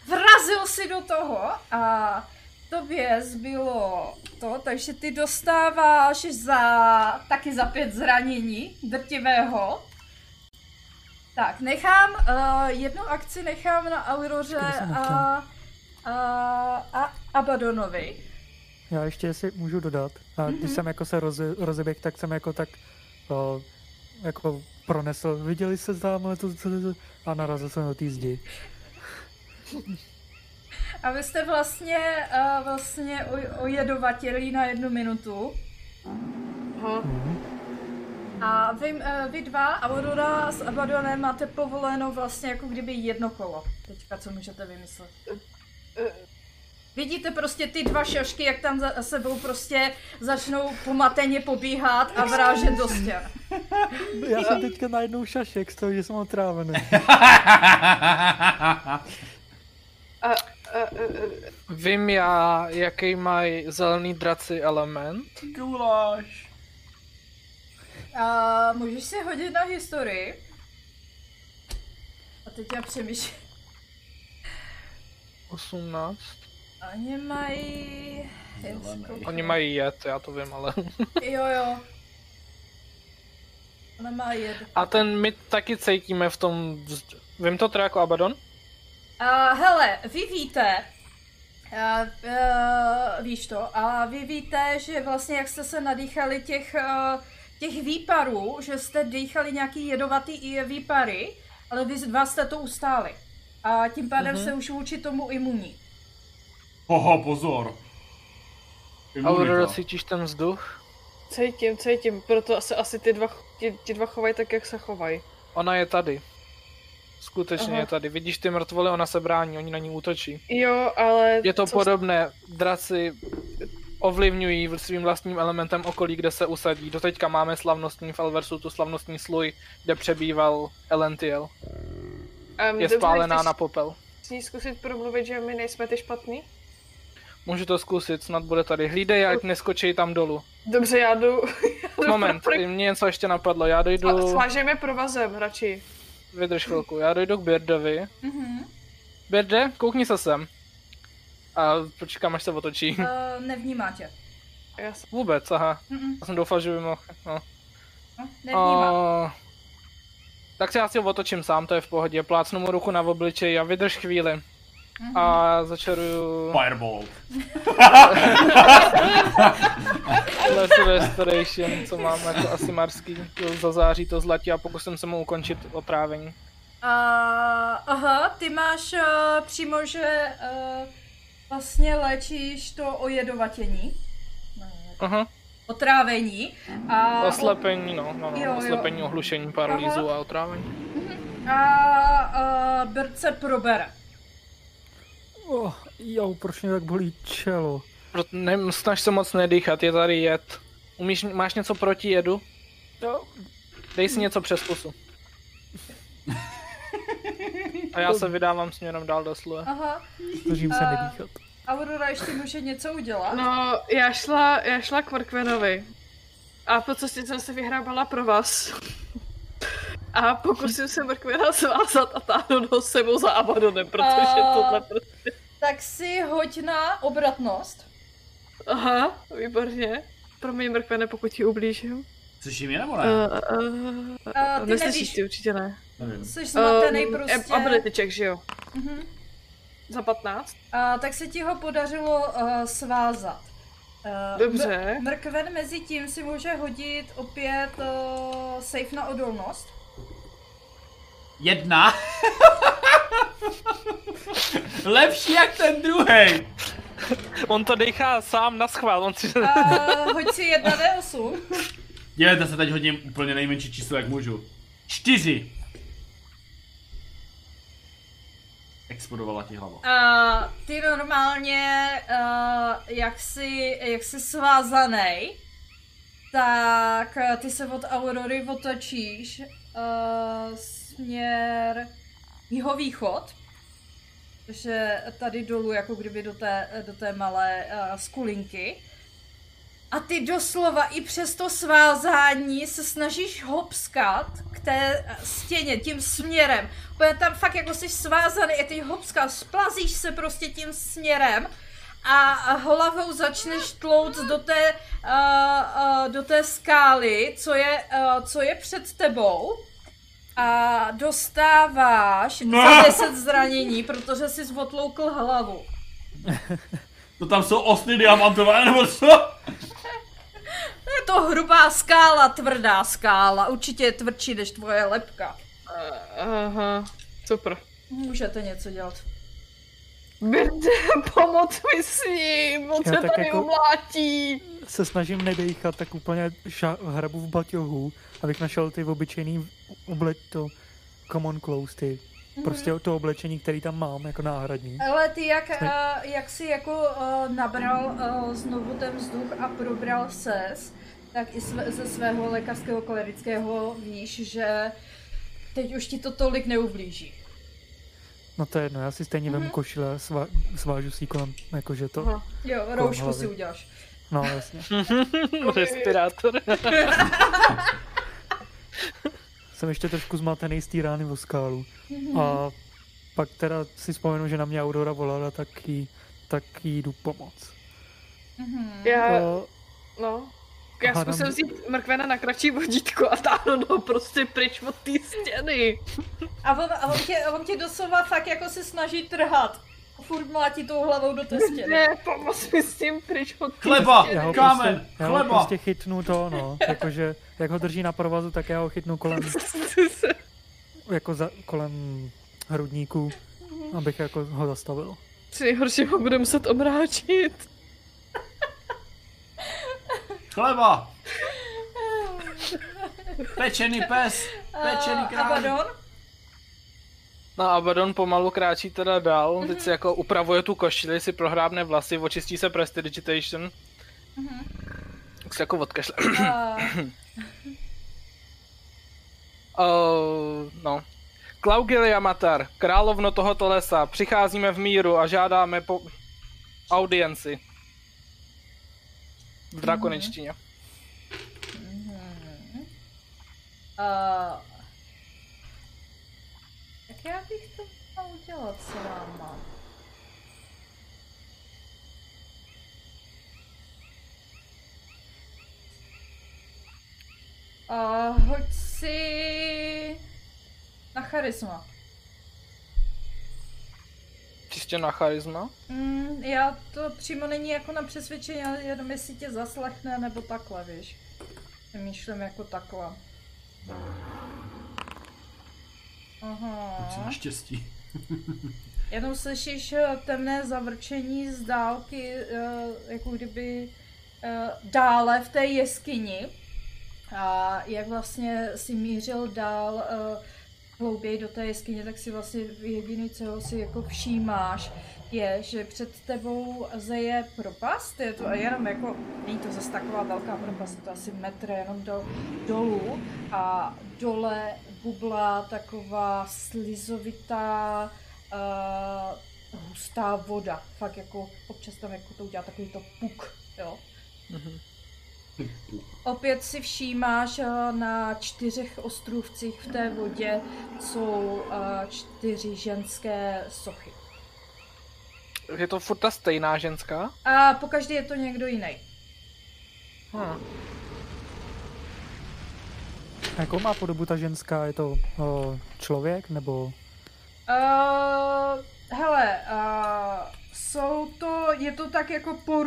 Vrazil si do toho a tobě zbylo to, takže ty dostáváš za, taky za pět zranění drtivého. Tak, nechám, uh, jednu akci nechám na Auroře a, a, a Abadonovi. Já ještě jestli můžu dodat. A když jsem jako se roze, rozeběh, tak jsem jako tak o, jako pronesl. Viděli se tamhle to, to, to, a narazil jsem do té zdi. A vy jste vlastně, uh, vlastně oj- ojedovatělí na jednu minutu. Aha. Mhm. A vy, uh, vy dva, Aurora s Abadonem, máte povoleno vlastně jako kdyby jedno kolo. Teďka, co můžete vymyslet. Vidíte prostě ty dva šašky, jak tam za sebou prostě začnou pomateně pobíhat a vrážet do stěn. Já jsem teďka najednou šašek z toho, že jsem otrávený. A, a, a, a, Vím já, jaký mají zelený draci element. Guláš. A můžeš si hodit na historii. A teď já přemýšlím. 18. Oni mají... Oni mají jet, já to vím, ale... Jo, jo. Nemá jed. A ten my taky cítíme v tom... Vím to teda jako Abaddon? A hele, vy víte, a, uh, víš to, a vy víte, že vlastně jak jste se nadýchali těch, uh, těch výparů, že jste dýchali nějaký jedovatý i výpary, ale vy dva jste to ustáli. A tím pádem Mhm. se už vůči tomu imunní. Oho, pozor. Aurora, Imunita. cítíš ten vzduch? Cítím, cítím, proto asi, asi ty dva, ti, ti dva chovají tak, jak se chovají. Ona je tady. Skutečně Aha. je tady. Vidíš ty mrtvoly, ona se brání, oni na ní útočí. Jo, ale... Je to co- podobné. Draci ovlivňují svým vlastním elementem okolí, kde se usadí. Doteďka máme slavnostní v Elversu tu slavnostní sluj, kde přebýval Elentiel. Um, Je spálená na popel. S ní zkusit promluvit, že my nejsme ty špatný? Můžu to zkusit, snad bude tady. Hlídej, ať neskočí tam dolů. Dobře, já jdu... já jdu Moment, pro- mě něco ještě napadlo. Já A dojdu... Svážeme provazem, radši. Vydrž chvilku, já dojdu k Beardovi. Mhm. Bearde, koukni se sem. A počkám, až se otočí. Uh, nevnímá tě. Já. Vůbec, aha. Mm-mm. Já jsem doufal, že by mohl. No. No, nevnímá. O, tak se já si ho otočím sám, to je v pohodě. Plácnu mu ruku na obličej a vydrž chvíli. Mhm. A začaruju Fireball. Lesy Restoration, co mám jako asi marský. Zazáří to zlatí a pokusím se mu ukončit otrávení. Uh, aha, ty máš uh, přímo, že uh, vlastně léčíš to ojedovatění. Aha, Otrávení. A, oslepení, no, no, Jo, no jo. oslepení, ohlušení, paralýzu a otrávení. a uh, Bird se probere. Oh, jo, proč mě tak bolí čelo? Proto ne, snaž se moc nedýchat, je tady jed. Umíš, máš něco proti jedu? Jo, Dej si něco přes pusu. A já se vydávám směrem dál do sluje. Aha. snažím se A- nedýchat. Aurora ještě může něco udělat. No, já šla, já šla k Morkvenovi. A po cestě jsem se vyhrábala pro vás. A pokusím se Morkvena svázat a táhnout ho sebou za Abadonem, protože A- tohle prostě... Tak si hoď na obratnost. Aha, výborně. Promiň, Morkvene, pokud ti ublížím. Slyším je nebo ne? Uh, uh, A ty Neslyšíš ty, určitě ne. Nevím. Jsi zmatený Um, prostě. Ability check, že jo? Mhm. Za 15? A tak se ti ho podařilo uh, svázat. Uh, Dobře. Mrkven mezi tím si může hodit opět uh, safe na odolnost. Jedna. Lepší jak ten druhý. On to dechá sám na schvál, on si... Uh, hoď si 1d8. Dívejte se, teď hodím úplně nejmenší číslo, jak můžu. Čtyři. Explodovala ti hlava. Uh, ty normálně, uh, jak jsi, jak jsi svázaný, tak uh, ty se od Aurory otočíš uh, směr jihovýchod, že tady dolů, jako kdyby do té, do té malé uh, skulinky. A ty doslova i přes to svázání se snažíš hopskat k té stěně, tím směrem. Úplně tam fakt jako jsi svázaný a ty hopskat, splazíš se prostě tím směrem a hlavou začneš tlouct do té, uh, uh, do té skály, co je, uh, co je před tebou. A dostáváš za 10 zranění, protože jsi zotloukl hlavu. To tam jsou osny diamantové, nebo co? Je to hrubá skála, tvrdá skála. Určitě je tvrdší než tvoje lepka. Aha, super. Můžete něco dělat. Birde, pomoc mi s ním, on se tady jako- umlátí. Se snažím nedejchat, tak úplně ša- hrabu v baťohu, abych našel ty obyčejný obleč to common clothes, ty. Prostě to oblečení, který tam mám jako náhradní. Ale ty jak, uh, jak jsi jako uh, nabral uh, znovu ten vzduch a probral ses, tak i sve, ze svého lékařského klerického víš, že teď už ti to tolik neublíží. No to je jedno, já si stejně Mhm. vemu košile a svá, svážu si kolem, jakože to, Aha. Jo, roušku hlavy. si uděláš. no jasně. Respirátor. Jsem ještě trošku zmatený z té rány o skálu. Mhm. A pak teda si vzpomenu, že na mě Aurora volala, tak jí, tak jí jdu pomoct. Mhm. Já, To, no, Já Hádám- zkusím vzít mrkvena na kratší vodítko a táhnout ho prostě pryč od té stěny. A on, a on, tě, on tě doslova fakt jako se snaží trhat. Furt mlátí tou hlavou do té stěny. Ne, pomoz mi s tím pryč od té Chleba! stěny. Já ho, Kámen, prostě, já ho chleba. prostě chytnu to, no. Jakože, jak ho drží na provazu, tak já ho chytnu kolem, jako za, kolem hrudníků, abych jako ho zastavil. Při nejhorším ho budu muset omráčit. Chleba! Pečený pes! Pečený král! Abaddon? No Abaddon pomalu kráčí teda dál, teď si jako upravuje tu košili, si prohrábne vlasy, očistí se prestidigitation. Tak se jako odkašle. A, Uh, no. Klaugilia Matar, královno tohoto lesa, přicházíme v míru a žádáme po audienci. V drakoničtině. a, jak já bych to měla udělat s váma? A hoď si na charisma. Čistě na charisma. Mm, já to přímo není jako na přesvědčení, ale jenom jestli tě zaslechne nebo takhle, víš. Přemýšlím jako takhle. Aha. na štěstí. Jenom slyšíš eh, temné zavrčení z dálky, eh, jako kdyby eh, dále v té jeskyni. A jak vlastně si mířil dál eh, hlouběji do té jeskyně, tak si vlastně jediný, co si jako všímáš, je, že před tebou zeje propast, je to jenom jako, není to zase taková velká propast, je to asi metr jenom do, dolů. A dole bubla taková slizovitá, uh, hustá voda, fakt jako občas tam jako to udělá takový to puk, jo. Opět si všímáš eh, na čtyřech ostrůvcích v té vodě jsou eh, čtyři ženské sochy. Je to furt ta stejná ženská? A pokaždé je to někdo jiný. Hm. A jakou má podobu ta ženská? Je to o, člověk nebo... Uh, hele, uh, jsou to, je to tak jako po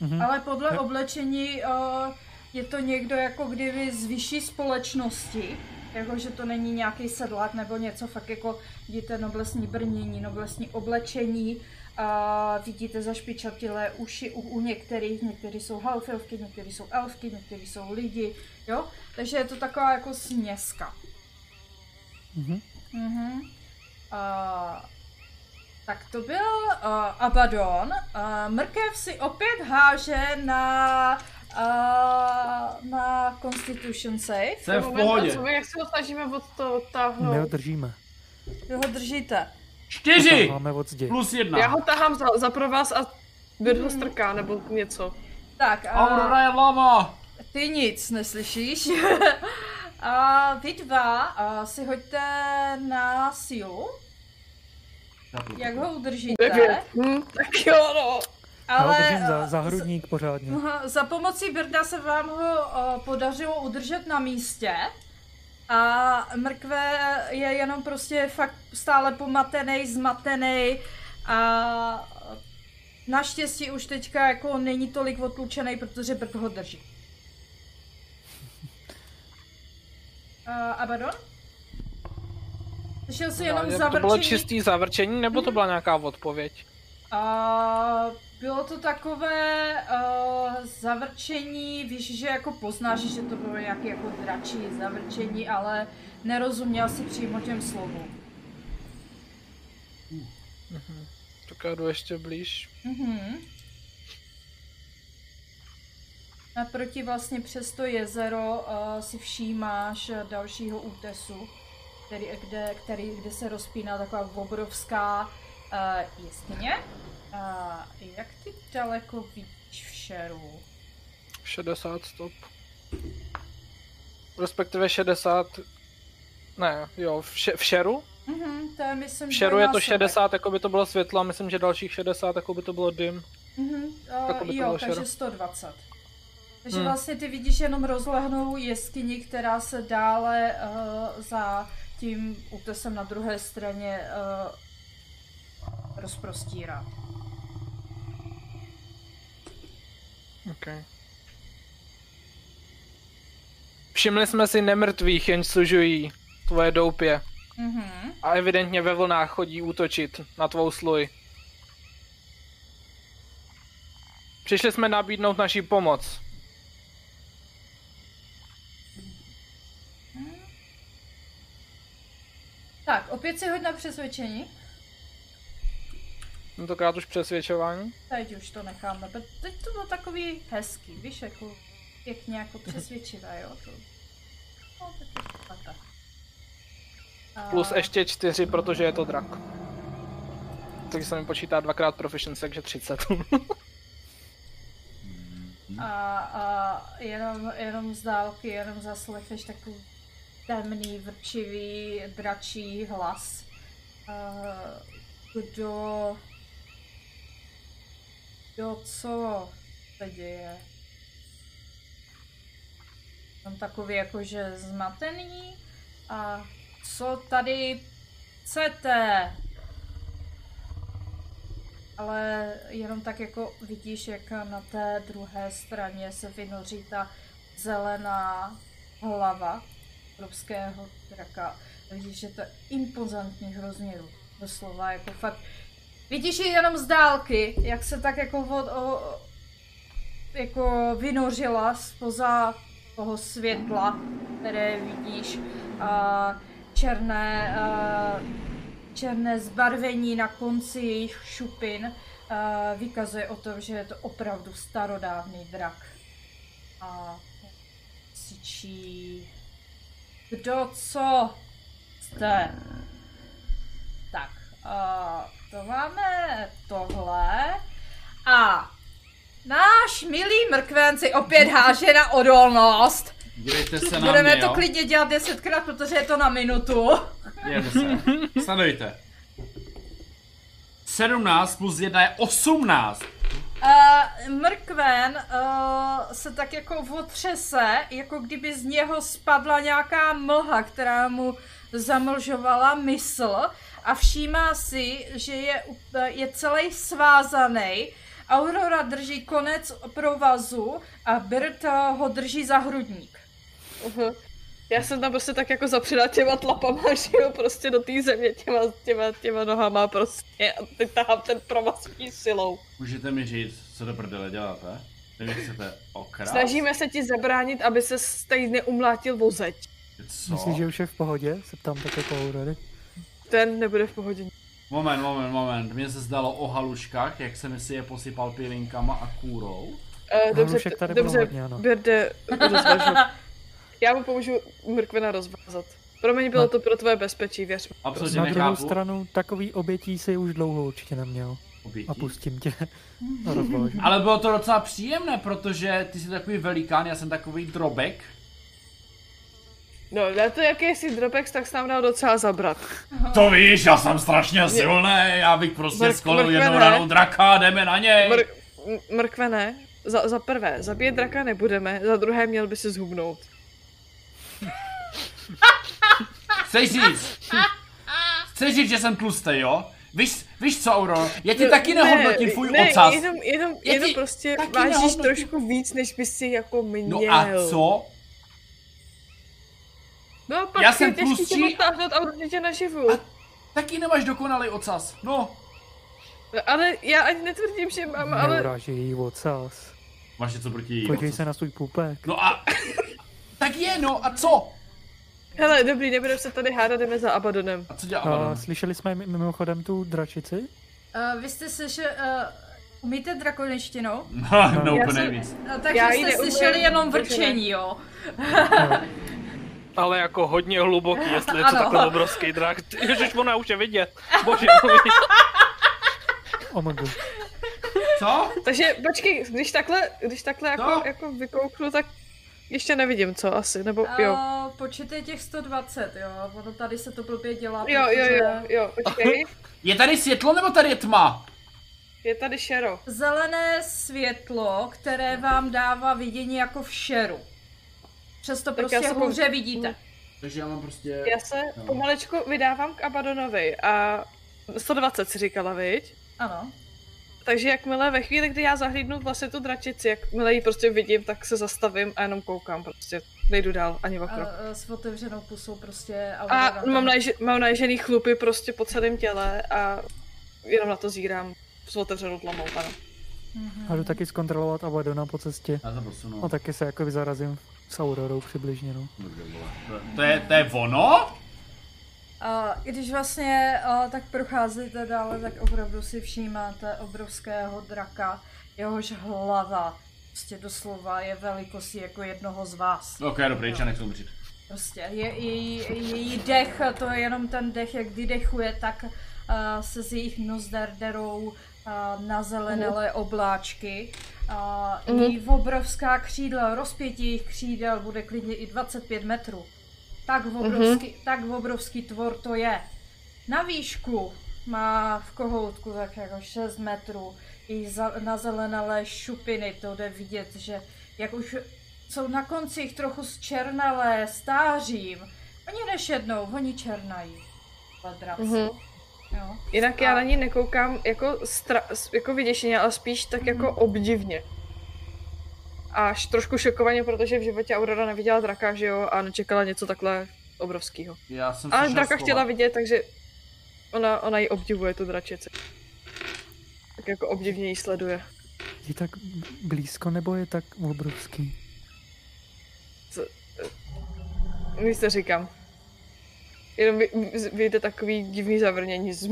Mhm. ale podle Jo. oblečení uh, je to někdo jako kdyby z vyšší společnosti, jakože to není nějaký sedlák nebo něco, fakt jako vidíte noblesní brnění, noblesní oblečení, a vidíte zašpičatilé uši u, u některých, někteří jsou halfilfky, někteří jsou elfky, někteří jsou lidi, jo, takže je to taková jako směska. Mhm. Mhm. A, tak to byl uh, Abaddon. Uh, mrkev si opět háže na uh, na Constitution save. Jsem v pohodě. co my, jak se ho snažíme od toho My ho držíme. Vy ho držíte. Čtyři! Máme od zdi. Plus jedna. Já ho tahám za, za pro vás a Bird ho strká, nebo něco. Tak, Aurora a je lama! ty nic neslyšíš. a vy dva a si hoďte na sílu, jak ho udržíte. Hm, tak jo, no. Ale za, eh, za hrudník pořádně. Aha, Za pomocí Birda se vám ho uh, podařilo udržet na místě. A mrkve je jenom prostě fakt stále pomatený, zmatený a naštěstí už teďka jako není tolik odlučený, protože Bird ho drží. Uh, Abaddon? Slyšel jsi jenom No, to zavrčení? bylo čistý zavrčení, nebo to byla nějaká odpověď? A bylo to takové uh, zavrčení, víš, že jako poznáš, že to bylo nějaké jako dračí zavrčení, ale nerozuměl si přímo těm slovům. Tak já jdu ještě blíž. Mhm. Naproti vlastně přes to jezero uh, si všímáš dalšího útesu, který, kde, který, kde se rozpíná taková obrovská uh, jeskyně. Uh, jak ty daleko vidíš v šeru? 60 stop. Respektive 60... Ne, jo, v, še, v šeru? Mhm, to je myslím V šeru je to dvojnásobek. 60, jako by to bylo světlo, a myslím, že dalších 60, jako by to bylo dim. Mhm, uh, by jo, bylo takže šero. 120. Takže Hmm. vlastně ty vidíš jenom rozlehnou jeskyni, která se dále uh, za tím útesem na druhé straně uh, rozprostírá. Okay. Všimli jsme si nemrtvých, jen sužují tvoje doupě. Mhm. A evidentně ve vlnách chodí útočit na tvou sluj. Přišli jsme nabídnout naši pomoc. Tak, opět si hoď na přesvědčení. Tentokrát už přesvědčování. Teď už to necháme. But teď to bylo takový hezký, víš, jako pěkně jako přesvědčivé, jo? To... No, tak je. A- Plus ještě čtyři, protože je to drak. Takže se mi počítá dvakrát proficiency, takže 30. A, a jenom, jenom z dálky, jenom zaslechneš takový temný, vrčivý, dračí hlas. A, kdo... Kdo co se děje? Jsem takový jakože zmatený. A co tady chcete? Ale jenom tak jako vidíš, jak na té druhé straně se vynoří ta zelená hlava obrovského draka. Vidíš, že to je impozantních rozměrů. Doslova, jako fakt. Vidíš ji jenom z dálky, jak se tak jako od, o, jako vynořila spoza toho světla, které vidíš. A černé, a, černé zbarvení na konci jejich šupin a, vykazuje o tom, že je to opravdu starodávný drak. A syčí... Kdo co jste? Tak, a, to máme tohle. A náš milý mrkven si opět háže na odolnost. Dívejte se na Budeme mě, to jo. klidně dělat desetkrát, protože je to na minutu. Jede se. Sledujte. 17 plus 1 je 18. Uh, mrkven uh, se tak jako otřese, jako kdyby z něho spadla nějaká mlha, která mu zamlžovala mysl a všímá si, že je, je celý svázaný. Aurora drží konec provazu a Bert uh, ho drží za hrudník. Uh-huh. Já jsem tam prostě tak jako zapředá těma tlapama, že jo, prostě do té země těma, těma, těma nohama prostě a teď tahám ten provaz svý silou. Můžete mi říct, co do prdele děláte? Vy mě chcete okrást? Snažíme se ti zabránit, aby se tady neumlátil vozeď. Co? Myslíš, že už je v pohodě? Se ptám tak jako Aurory. Ten nebude v pohodě. Moment, moment, moment. Mně se zdalo o haluškách, jak jsem si je posypal pilinkama a kůrou. Uh, dobře, Halušek tady bylo dobře, hodně, ano. Birde, rozvažu. Já mu pomůžu mrkvena rozvázat. Promiň, bylo No. to pro tvé bezpečí, věř mi. Absolutně Na druhou nechápu. stranu, takový obětí si už dlouho určitě neměl. Obětí. A pustím tě. Ale bylo to docela příjemné, protože ty jsi takový velikán, já jsem takový drobek. No, na to, jaký jsi dropex, tak se nám dal docela zabrat. To víš, já jsem strašně silný, já bych prostě Mrk- skolil jednou ranou draka, jdeme na něj. Mr- m- mrkvene, za, za prvé, zabít draka nebudeme, za druhé měl by se zhubnout. Chceš říct? Chceš říct, že jsem tlustý, jo? Víš, víš co, Aurora? Já ti No, taky nehodnotím tvůj ne, ocas. jenom, jenom, Já jenom prostě taky vážíš nehodnotím. trošku víc, než bys si jako měl. No a co? No pak Já jsem těžký tlustší. tě odtáhnout a určitě naživu. A- Taky nemáš dokonalý ocas. No. No, ale já ani netvrdím, že mám, ale... Neuráží její ocas. Máš něco proti její Podívej ocas? se na svůj pupek. No a... Tak je, no a co? Hele, dobrý, nebudeme se tady hádat, jdeme za Abadonem. A co dělá A Abaddon? slyšeli jsme mi- mimochodem tu dračici? Uh, vy jste slyšeli, uh, umíte drakoništinu? no Já úplně jsem- víc. Uh, takže Já jste slyšeli jenom vrčení, jo? Ale jako hodně hluboký, jestli je to Ano. takhle obrovský drak. Ježiš, ona už je vidět. Bože můj. Omg. Co? Takže počkej, když takhle, když takhle jako, No. jako vykouknu, tak ještě nevidím co asi, nebo jo. Uh, počítej těch 120, jo? Ono tady se to blbě dělá, Jo, jo, jo, jo, počkej. Je tady světlo nebo tady je tma? je tady šero. Zelené světlo, které vám dává vidění jako v šeru. Přesto Tak prostě hůře vidíte. Takže já mám prostě... Já se No. pomalečku vydávám k Abadonovi a 120 si říkala, viď? Ano. Takže jakmile ve chvíli, kdy já zahlídnu vlastně tu dračici, jakmile ji prostě vidím, tak se zastavím a jenom koukám prostě. Nejdu dál, ani o A, krok. a s otevřenou pusou prostě... A Aurora mám, naježe, mám naježený chlupy prostě po celém těle a jenom na to zírám s otevřenou tlamou, ano. Mhm. A jdu taky zkontrolovat Abadona po cestě. Já to posunu. A taky se jako zarazím s Aurorou přibližně, no. Dobře, vole. To- To je, to je ono? A když vlastně a, tak procházíte dále, tak opravdu si všímáte obrovského draka, jehož hlava prostě doslova je velikostí jako jednoho z vás. Ok, dobrý, čas nechci umřít. Prostě je, její, její dech, to je jenom ten dech, jak vydechuje, tak uh, se z jejich nozder derou uh, nazelenelé obláčky. Uh, Mhm. Její obrovská křídla, rozpětí jejich křídel bude klidně i 25 metrů. Tak obrovský, tak obrovský tvor to je. Na výšku má v kohoutku tak jako 6 metrů. I za, nazelenalé šupiny, to jde vidět, že jak už jsou na koncích trochu zčernalé stářím. Oni nešednou, oni černají. Mhm. Jo. Jinak já na ní nekoukám jako, stra- jako vyděšeně, ale spíš tak jako obdivně. Až trošku šokovaně, protože v životě Aurora neviděla draka, že jo, a nečekala něco takhle obrovského. Já jsem se Ale draka schovat. chtěla vidět, takže ona, ona ji obdivuje, tu dračici. Tak jako obdivně ji sleduje. Je tak blízko nebo je tak obrovský? Nic neříkám. Jenom vy, vy- vyjde takový divný zavrnění z.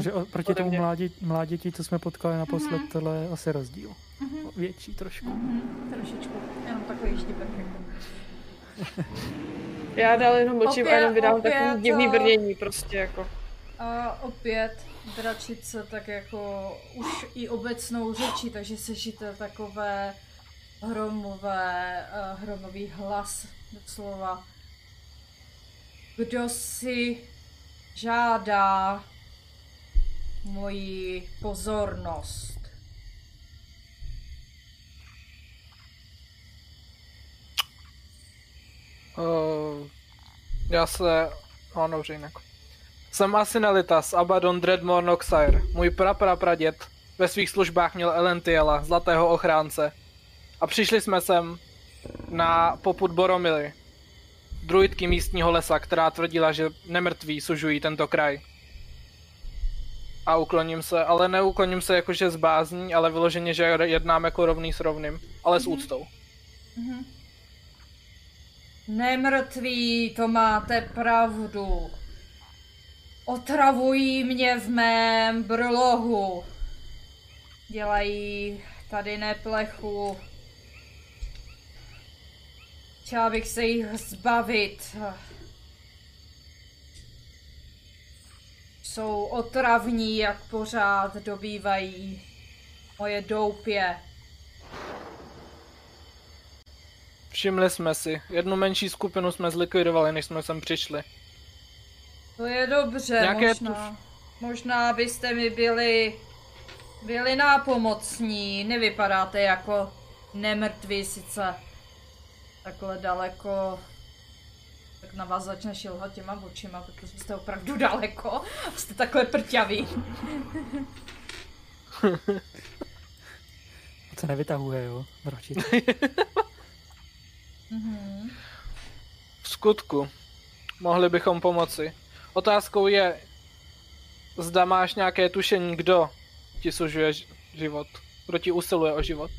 Že proti tomu mládě, mláděti, co jsme potkali naposled, tohle je asi rozdíl. Mhm. Větší trošku. Mhm, trošičku. Jenom takový štipek. Jako. Já dál jenom mlčím a Opět- jenom vydám opět, takový divný eh, vrnění prostě jako. A opět dračice tak jako už i obecnou řečí, takže slyšíte takové hromové, uh, hromový hlas doslova. Kdo si žádá moji pozornost? Uh, já se... No, dobře jinak. Jsem Asinelitas, Abaddon Dreadmore Noxire. Můj praprapraděd ve svých službách měl Elentiela, zlatého ochránce. A přišli jsme sem na poput Boromily, druidky místního lesa, která tvrdila, že nemrtví sužují tento kraj. A ukloním se, ale neukloním se jakože z bázní, ale vyloženě, že jednám jako rovný s rovným, ale s úctou. Mhm. Nemrtví, to máte pravdu. Otravují mě v mém brlohu. Dělají tady neplechu. Chtěla bych se jich zbavit. Jsou otravní, jak pořád dobývají moje doupě. Všimli jsme si, jednu menší skupinu jsme zlikvidovali, než jsme sem přišli. To je dobře, Nějaké možná. Možná byste mi byli, byli nápomocní. Nevypadáte jako nemrtví sice takhle daleko. Tak na vás začne šilhat těma očima, protože jste opravdu daleko. Jste takhle prťaví. To nevytahuje, jo? Vračit. Mhm. V skutku, mohli bychom pomoci. Otázkou je, zda máš nějaké tušení, kdo ti sužuje život, kdo ti usiluje o život.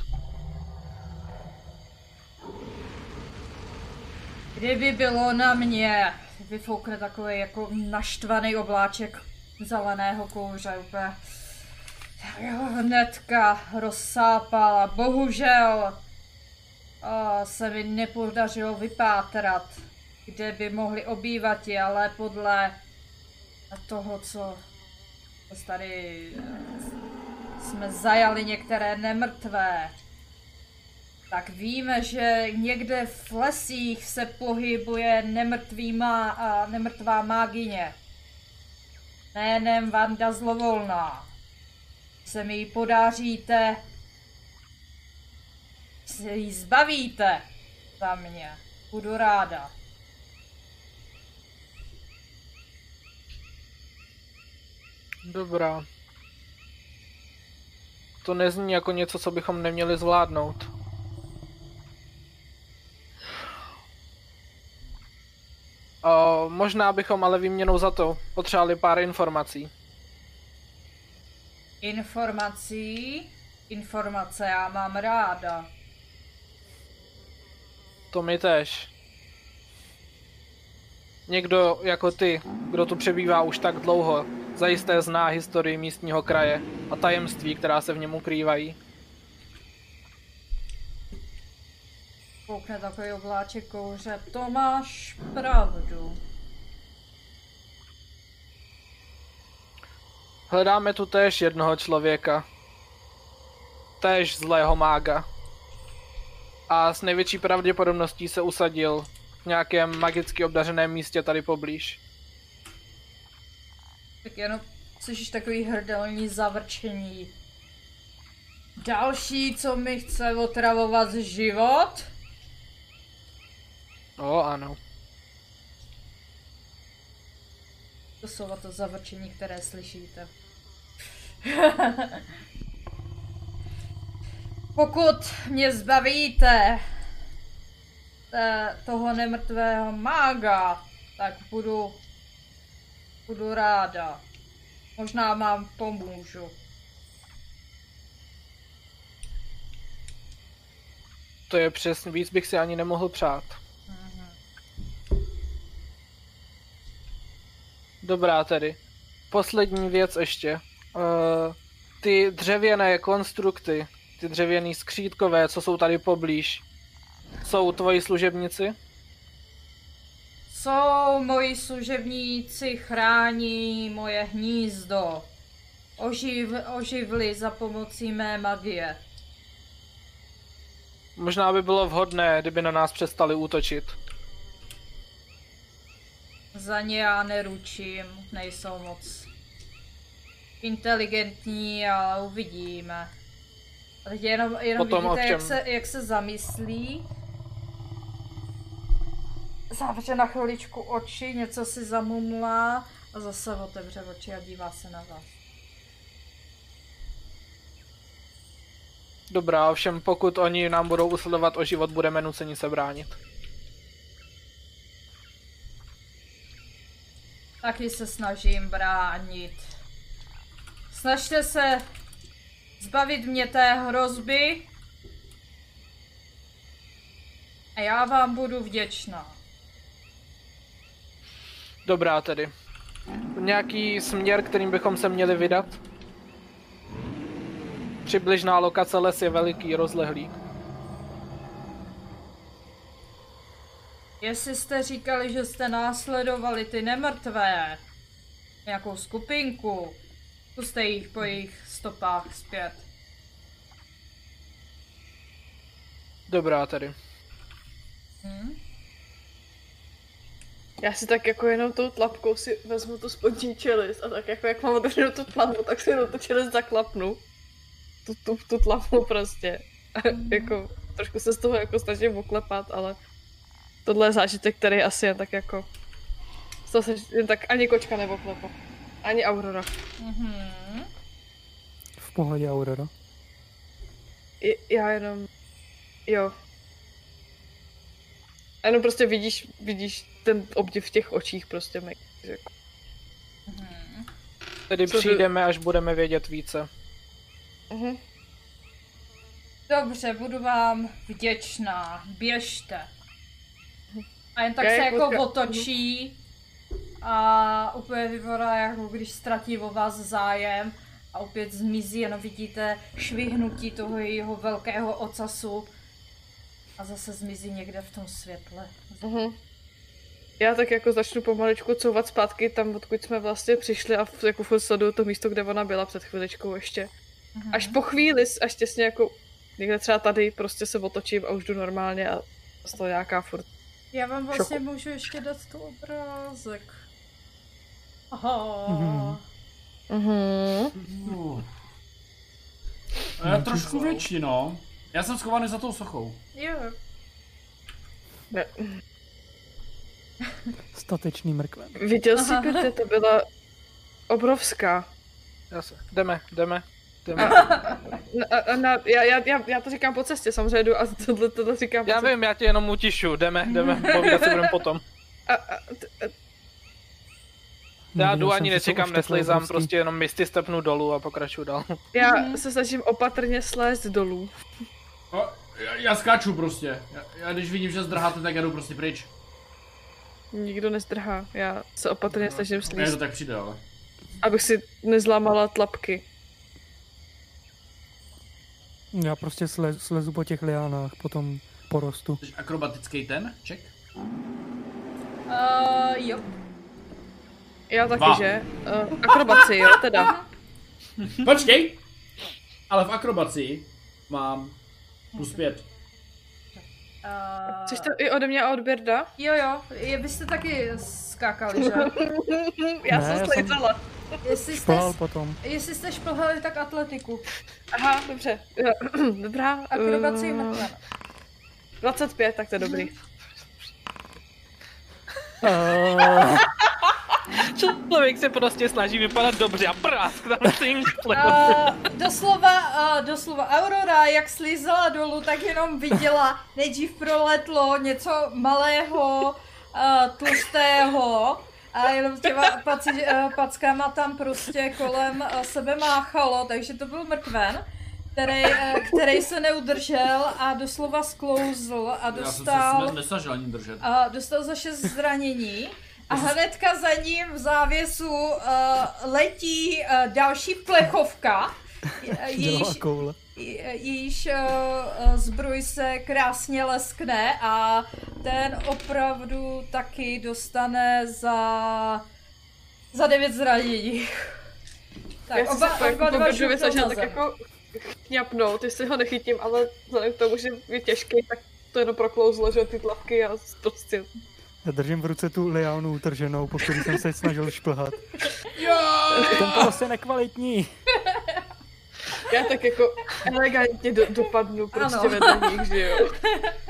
Kdyby bylo na mě, vyfoukne takový jako naštvaný obláček zeleného kouře úplně. Hnedka rozsápala. Bohužel a, se mi nepodařilo vypátrat, kde by mohli obývat, ale podle toho, co tady eh, jsme zajali některé nemrtvé, tak víme, že někde v lesích se pohybuje nemrtvý má, a nemrtvá mágině. Jménem Vanda Zlovolná. se mi ji podaříte, se jí zbavíte za mě. Budu ráda. Dobrá. To nezní jako něco, co bychom neměli zvládnout. O, možná bychom ale výměnou za to potřebovali pár informací. Informací, informace já mám ráda. To my tež. Někdo jako ty, kdo tu přebývá už tak dlouho, zajisté zná historii místního kraje a tajemství, která se v něm ukrývají. Koukne takový obláček kouře. To máš pravdu. Hledáme tu též jednoho člověka. Též zlého mága. A s největší pravděpodobností se usadil v nějakém magicky obdařeném místě tady poblíž. Tak jenom slyšíš takový hrdelní zavrčení. Další, co mi chce otravovat život? O, ano. To jsou to zavrčení, které slyšíte. Pokud mě zbavíte té- toho nemrtvého mága, tak budu, budu ráda. Možná vám pomůžu. To je přesně, víc bych si ani nemohl přát. Dobrá tedy. Poslední věc ještě. Uh, ty dřevěné konstrukty, ty dřevěný skřítkové, co jsou tady poblíž, jsou tvoji služebníci? Jsou moji služebníci chrání moje hnízdo. Oživ, oživli za pomocí mé magie. Možná by bylo vhodné, kdyby na nás přestali útočit. Za ně já neručím, nejsou moc inteligentní, ale uvidíme. A teď jenom, jenom Potom vidíte, jak se, jak se zamyslí. Zavře na chviličku oči, něco si zamumlá a zase otevře oči a dívá se na vás. Dobrá, ovšem pokud oni nám budou usilovat o život, budeme nuceni se bránit. Taky se snažím bránit. Snažte se zbavit mě té hrozby. A já vám budu vděčná. Dobrá tedy. Nějaký směr, kterým bychom se měli vydat? Přibližná lokace les je veliký, rozlehlý. Jestli jste říkali, že jste následovali ty nemrtvé, nějakou skupinku, zkuste jich po jejich stopách zpět. Dobrá tedy. Hm? Já si tak jako jenom tou tlapkou si vezmu tu spodní čelist a tak jako jak mám otevřenou tu tlapu, tak si jenom tu čelist zaklapnu. Tu, tu, tu tlapu prostě. A jako trošku se z toho jako snažím oklepat, ale tohle je zážitek, který asi jen tak jako to se jen tak ani kočka neoklepa. Ani Aurora. Mhm. V pohodě, Aurora. I, já jenom, jo. A jenom prostě vidíš, vidíš ten obdiv v těch očích prostě mi. Jako. Tedy Co přijdeme, až budeme vědět více. Mhm. Dobře, budu vám vděčná. Běžte. A jen tak Já se jako jako ka- otočí a úplně vypadá, jako když ztratí o vás zájem a opět zmizí, jenom vidíte švihnutí toho jejího velkého ocasu a zase zmizí někde v tom světle. Mhm. Já tak jako začnu pomaličku couvat zpátky tam, odkud jsme vlastně přišli a v- jako furt sleduju to místo, kde ona byla před chviličkou ještě. Mhm. Až po chvíli, až těsně jako někde třeba tady prostě se otočím a už jdu normálně a z toho nějaká furt. Já vám vlastně můžu ještě dát tu obrázek. Aha. Mhm. Mhm. Je trošku větší, no. Já jsem schovaný za tou sochou. Jo. Ne, Statečný mrkven. viděl jsi, Aha. Petře, to byla obrovská. Já se, jdeme, jdeme. Na, a, na, já, já, já, to říkám po cestě, samozřejmě jdu a tohle, tohle říkám po Já cestě. vím, já tě jenom utišu, jdeme, jdeme, povídat se budeme potom. A, a, t, a, Já jdu ani nečekám, neslizám, prostě jenom misty stepnu dolů a pokračuju dál. já se snažím opatrně slézt dolů. No, já, já skáču prostě. Já, já, když vidím, že zdrháte, tak já jdu prostě pryč. Nikdo nezdrhá, já se opatrně snažím Mně to slízt, tak přijde, ale. abych si nezlámala tlapky. Já prostě sle, slezu po těch liánách, po tom porostu. Jsi akrobatický ten, ček? Uh, jo. Já taky, Dva. že? Uh, akrobaci, jo, teda. Počkej! Ale v akrobaci mám plus pět. Uh, Chceš to i ode mě a od Birda? Jo, jo, je, vy jste taky skákali, že? Já Ne, jsem já jsem- Jestli jste, Šplhal potom. jestli jste šplhali, tak atletiku. Aha, dobře. Dobrá. Akrobaci eh, mrkven. 25, tak to je dobrý. Uh, Člověk se prostě snaží vypadat dobře a prásk tam sing. Uh, doslova, uh, doslova Aurora, jak slízala dolů, tak jenom viděla, nejdřív proletlo něco malého, uh, tlustého a jenom těma paci, uh, packama tam prostě kolem uh, sebe máchalo, takže to byl mrkven, který, uh, který se neudržel a doslova sklouzl a Já jsem se dostal... nesnažil ani držet. A dostal za šest zranění a hnedka za ním v závěsu uh, letí uh, další plechovka, jejíž, dělá koule. Jejíž uh, zbroj se krásně leskne a ten opravdu taky dostane za za devět zranění. Tak, Já oba, se oba jako dva na tak jako chňapnout, jestli ho nechytím, ale vzhledem k tomu, že je těžký, tak to jenom proklouzlo, že ty tlapky a prostě... Já držím v ruce tu liánu utrženou, po který jsem se snažil šplhat. Jo! Ten poros je nekvalitní. Já tak jako elegantně do, dopadnu prostě Ano. vedle nich, že jo.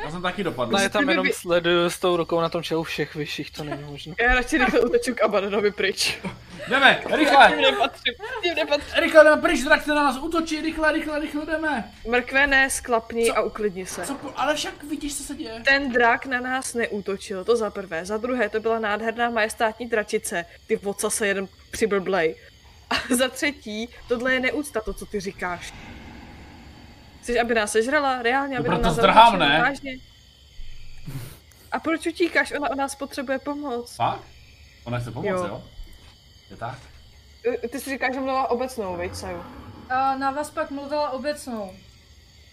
Já jsem taky dopadl. Já tam jenom by- sleduju s tou rukou na tom čelu všech vyšších, to není možné. Já radši rychle uteču k Abadonovi pryč. Jdeme, Tím rychle! nepatřím, tím nepatřím. Rychle jdeme pryč, drak se na nás útočí, rychle, rychle, rychle jdeme! Mrkvené, sklapni Co? a uklidni se. Co, ale však vidíš, co se děje. Ten drak na nás neútočil, to za prvé. Za druhé, to byla nádherná majestátní dračice. Ty voca se jeden přiblblej. A za třetí, tohle je neúcta, to, co ty říkáš. Chceš, aby nás sežrala? Reálně, aby No, proto nás zdrhám, ne? Vážně? A proč utíkáš? Ona o nás potřebuje pomoc. Fakt? Ona chce pomoct, jo? Jo. Je tak? Ty si říkáš, že mluvila obecnou, viď, Saju? A na vás pak mluvila obecnou.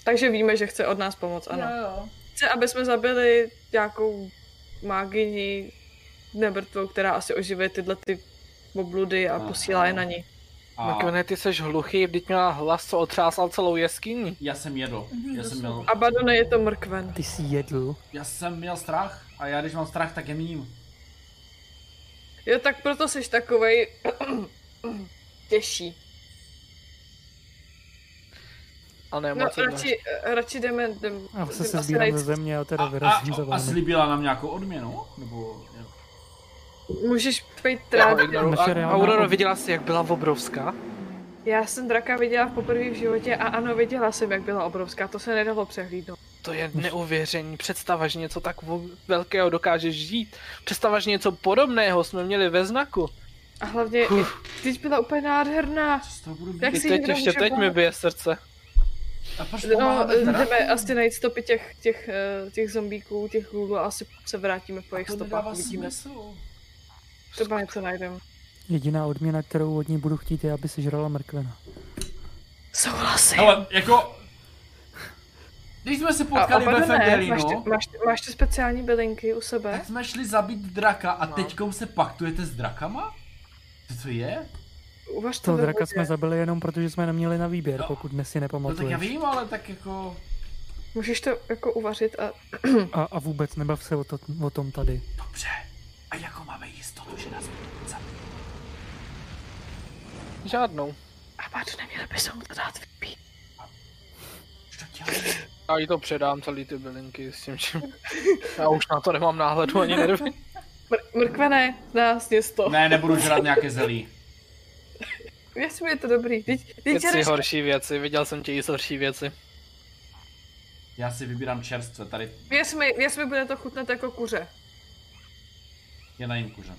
Takže víme, že chce od nás pomoc, ano. Jo, jo. Chce, aby jsme zabili nějakou mágyni nemrtvou, která asi oživuje tyhle ty obludy a Aha. posílá je na ní. A Makone, ty seš hluchý, vždyť měla hlas, co otřásal celou jeskyni. já jsem jedl. Mhm, Já jsem měl, A Badone je to mrkven. Ty jsi jedl. já jsem měl strach. A já když mám strach, tak je mím. Jo, tak proto jsi takovej těžší. A ne No, radši, radši jdeme, jdeme, A se jdeme se asi najít- ze země a teda A, a, vyrazím za a vámi. slíbila nám nějakou odměnu? Nebo... Můžeš být reálná Aurora, viděla jsi, jak byla obrovská? Já jsem draka viděla v poprvé v životě a ano, viděla jsem, jak byla obrovská, to se nedalo přehlídnout. To je neuvěření. Představa, že něco tak velkého dokáže žít. Představa, že něco podobného jsme měli ve znaku. A hlavně, teď byla úplně nádherná. Jak si teď ještě teď mi bije srdce. A proč No, teda? jdeme asi najít stopy těch, těch, eh, těch zombíků, těch hůlů a asi se vrátíme po jejich To stopách, uvidíme. smysl. Třeba něco najdeme. Jediná odměna, kterou od ní budu chtít, je, aby si žrala mrkvena. Souhlasím. Hele, jako... Když jsme se potkali ve máš, Fendelinu, ty, máš, ty, máš ty speciální bylinky u sebe? tak jsme šli zabít draka a No. teďkou se paktujete s drakama? To co je? Uvaž to Toho ve draka vodě. jsme zabili jenom protože jsme neměli na výběr, No. pokud dnes si No tak já vím, ale tak jako... Můžeš to jako uvařit a A, a vůbec nebav se o, to, o tom tady. Dobře. A jako máme budou zabít? Žádnou. a páč neměli by se mu to dát vypít. Já jí to předám, celý ty bylinky s tím, že já už na to nemám náhledu ani nervy. Mr- mrkvené, nás město. Ne, nebudu žrat nějaké zelí. Věř mi, je to dobrý. Teď, teď Věci jdeš... horší věci, viděl jsem tě i horší věci. Já si vybírám čerstvé, tady Věř mi, věř mi, bude to chutnat jako kuře. je na jim kuře.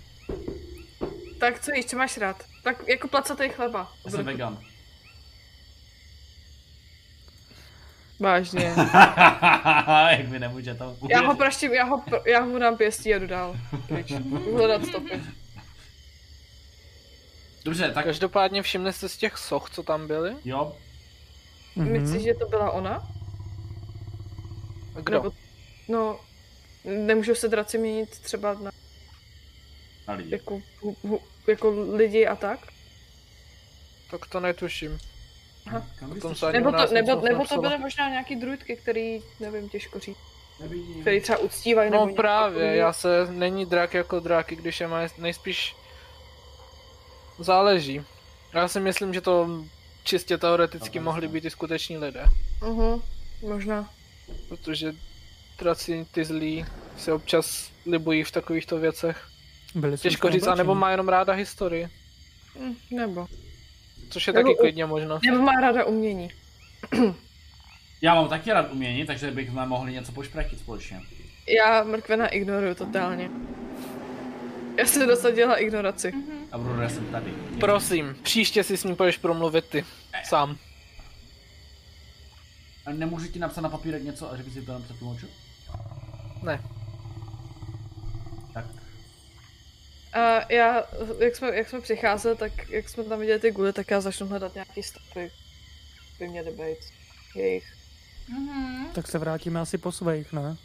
Tak co jíš, co máš rád? Tak jako placatý chleba. Já jsem vegan. Vážně. Jak mi nemůže to Já ho uvěřit. praštím, já ho, já mu dám pěstí a jdu dál. Pryč. Hledat stopy. Dobře, tak Každopádně všimli jste z těch soch, co tam byly? jo, Mhm. Myslíš, že to byla ona? Kdo? Nebo, no, nemůžou se draci měnit třeba na na lidi. jako, hu, hu, jako lidi a tak? Tak to netuším. Kam O bys tom to se Nebo to, nebo, nebo to byly možná nějaký druidky, který, nevím, těžko říct, nevidím. který třeba uctívají nebo No právě, já se, není drak jako drak, i když je má nejspíš záleží. Já si myslím, že to čistě teoreticky No, mohli být i skuteční lidé. Mhm, možná. Protože draci ty zlí se občas libují v takovýchto věcech. Byli Těžko říct, anebo má jenom ráda historii. Hm, nebo. Což je Nebo taky u- klidně možnost. Nebo má ráda umění. Já mám taky rád umění, takže bychom mohli něco pošprechtit společně. Já mrkvena ignoruju totálně. Já jsem dosadila ignoraci. A budu já jsem tady. Prosím, příště si s ním půjdeš promluvit ty. Sám. A nemůžu ti napsat na papírek něco a že bys si to napsat tlumočil? Ne. Tak. A já, jak jsme, jak jsme přicházeli, tak jak jsme tam viděli ty guly, tak já začnu hledat nějaký stopy. By měly být jejich. Mhm. Tak se vrátíme asi po svých, ne?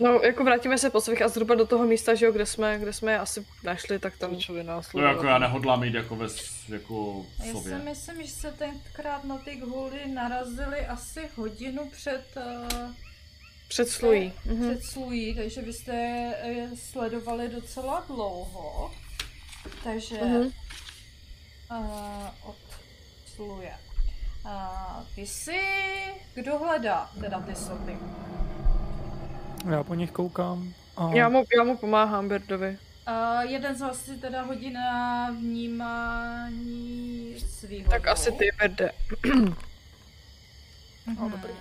No, jako vrátíme se po svých a zhruba do toho místa, že jo, kde jsme, kde jsme je asi našli, tak tam... Začali nás To jako já nehodlám jít jako ve jako v Já si sobě. myslím, že se tenkrát na ty guly narazili asi hodinu před, uh, Před slují. Mhm. před slují, takže byste je sledovali docela dlouho. Takže Mhm. uh, od sluje. Uh, ty si, kdo hledá teda ty stopy? Já po nich koukám. A Já mu, já mu pomáhám, Birdovi. Uh, jeden z vás si teda hodí na vnímání svýho. Tak asi ty, Birde. Mhm. dobrý.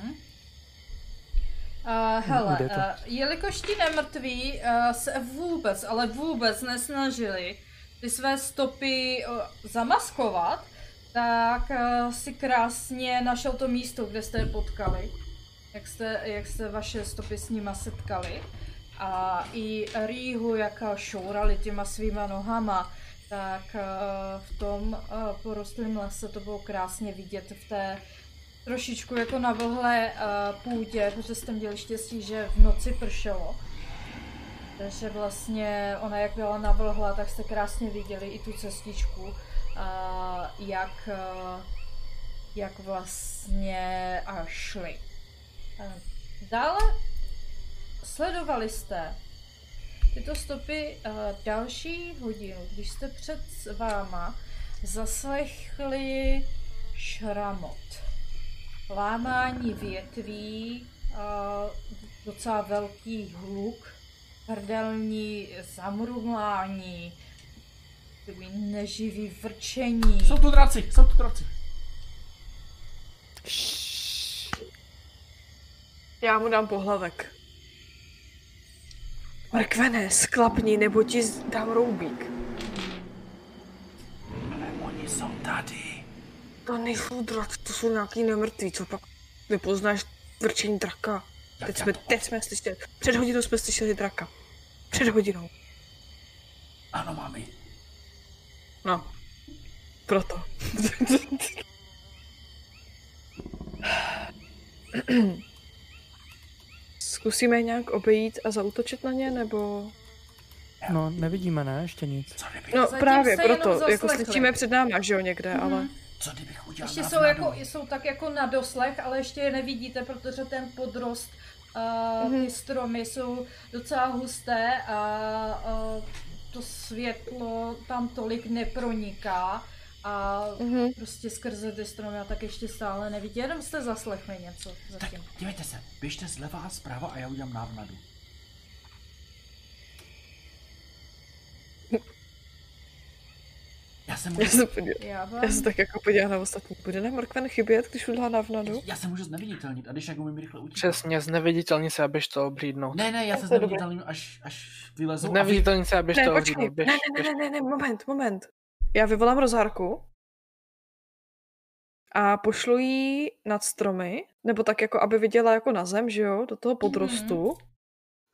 Uh, hele, uh, jelikož ti nemrtví uh, se vůbec, ale vůbec nesnažili ty své stopy uh, zamaskovat, tak uh, si krásně našel to místo, kde jste je potkali. Jak jste, jak jste vaše stopy s nima setkali. A i Rýhu, jak šourali těma svýma nohama, tak uh, v tom uh, porostlém lese to bylo krásně vidět v té trošičku jako na vlhlé uh, půdě, protože jste měli štěstí, že v noci pršelo. Takže vlastně ona jak byla navlhla, tak jste krásně viděli i tu cestičku, uh, jak, uh, jak vlastně uh, šli. Uh, dále sledovali jste tyto stopy uh, další hodinu, když jste před váma zaslechli šramot lámání větví, a docela velký hluk, hrdelní zamrumlání, neživý vrčení. Jsou tu draci, jsou tu draci. Já mu dám pohlavek. Mrkvené, sklapni, nebo ti dám roubík. Ale oni jsou tady. To nejsou draci, to jsou nějaký nemrtví, co pak nepoznáš vrčení draka. Tak Teď jsme, to- teď jsme slyšeli, před hodinou jsme slyšeli draka. Před hodinou. Ano, mami. No. Proto. Zkusíme nějak obejít a zautočit na ně, nebo... No, nevidíme, ne? Ještě nic. No Zatím právě, proto, jako slyšíme před náma, že jo, někde, ale... co kdybych udělal Ještě jsou, jako, jsou tak jako na doslech, ale ještě je nevidíte, protože ten podrost, uh, Mhm. ty stromy jsou docela husté a uh, to světlo tam tolik neproniká a Mhm. prostě skrze ty stromy a tak ještě stále nevidí, jenom jste zaslechli něco Tak zatím. dívejte se, běžte zleva a zprava a já udělám návnadu. Já se Já můžu, se, podívám, Já vám... já se tak jako podívám na ostatní. Bude nám Morkven chybět, když udělá návnadu? já se můžu zneviditelnit a když jak umím rychle utíkat. Přesně, zneviditelní se a běž to oblídnout. Ne, ne, já se zneviditelním, až, až vylezu vy... Zneviditelní se a běž Ne, to oblídnout. Běž, ne, ne, ne, ne, ne, moment, moment. Já vyvolám rozhárku a pošlu jí nad stromy, nebo tak jako, aby viděla jako na zem, že jo, do toho podrostu.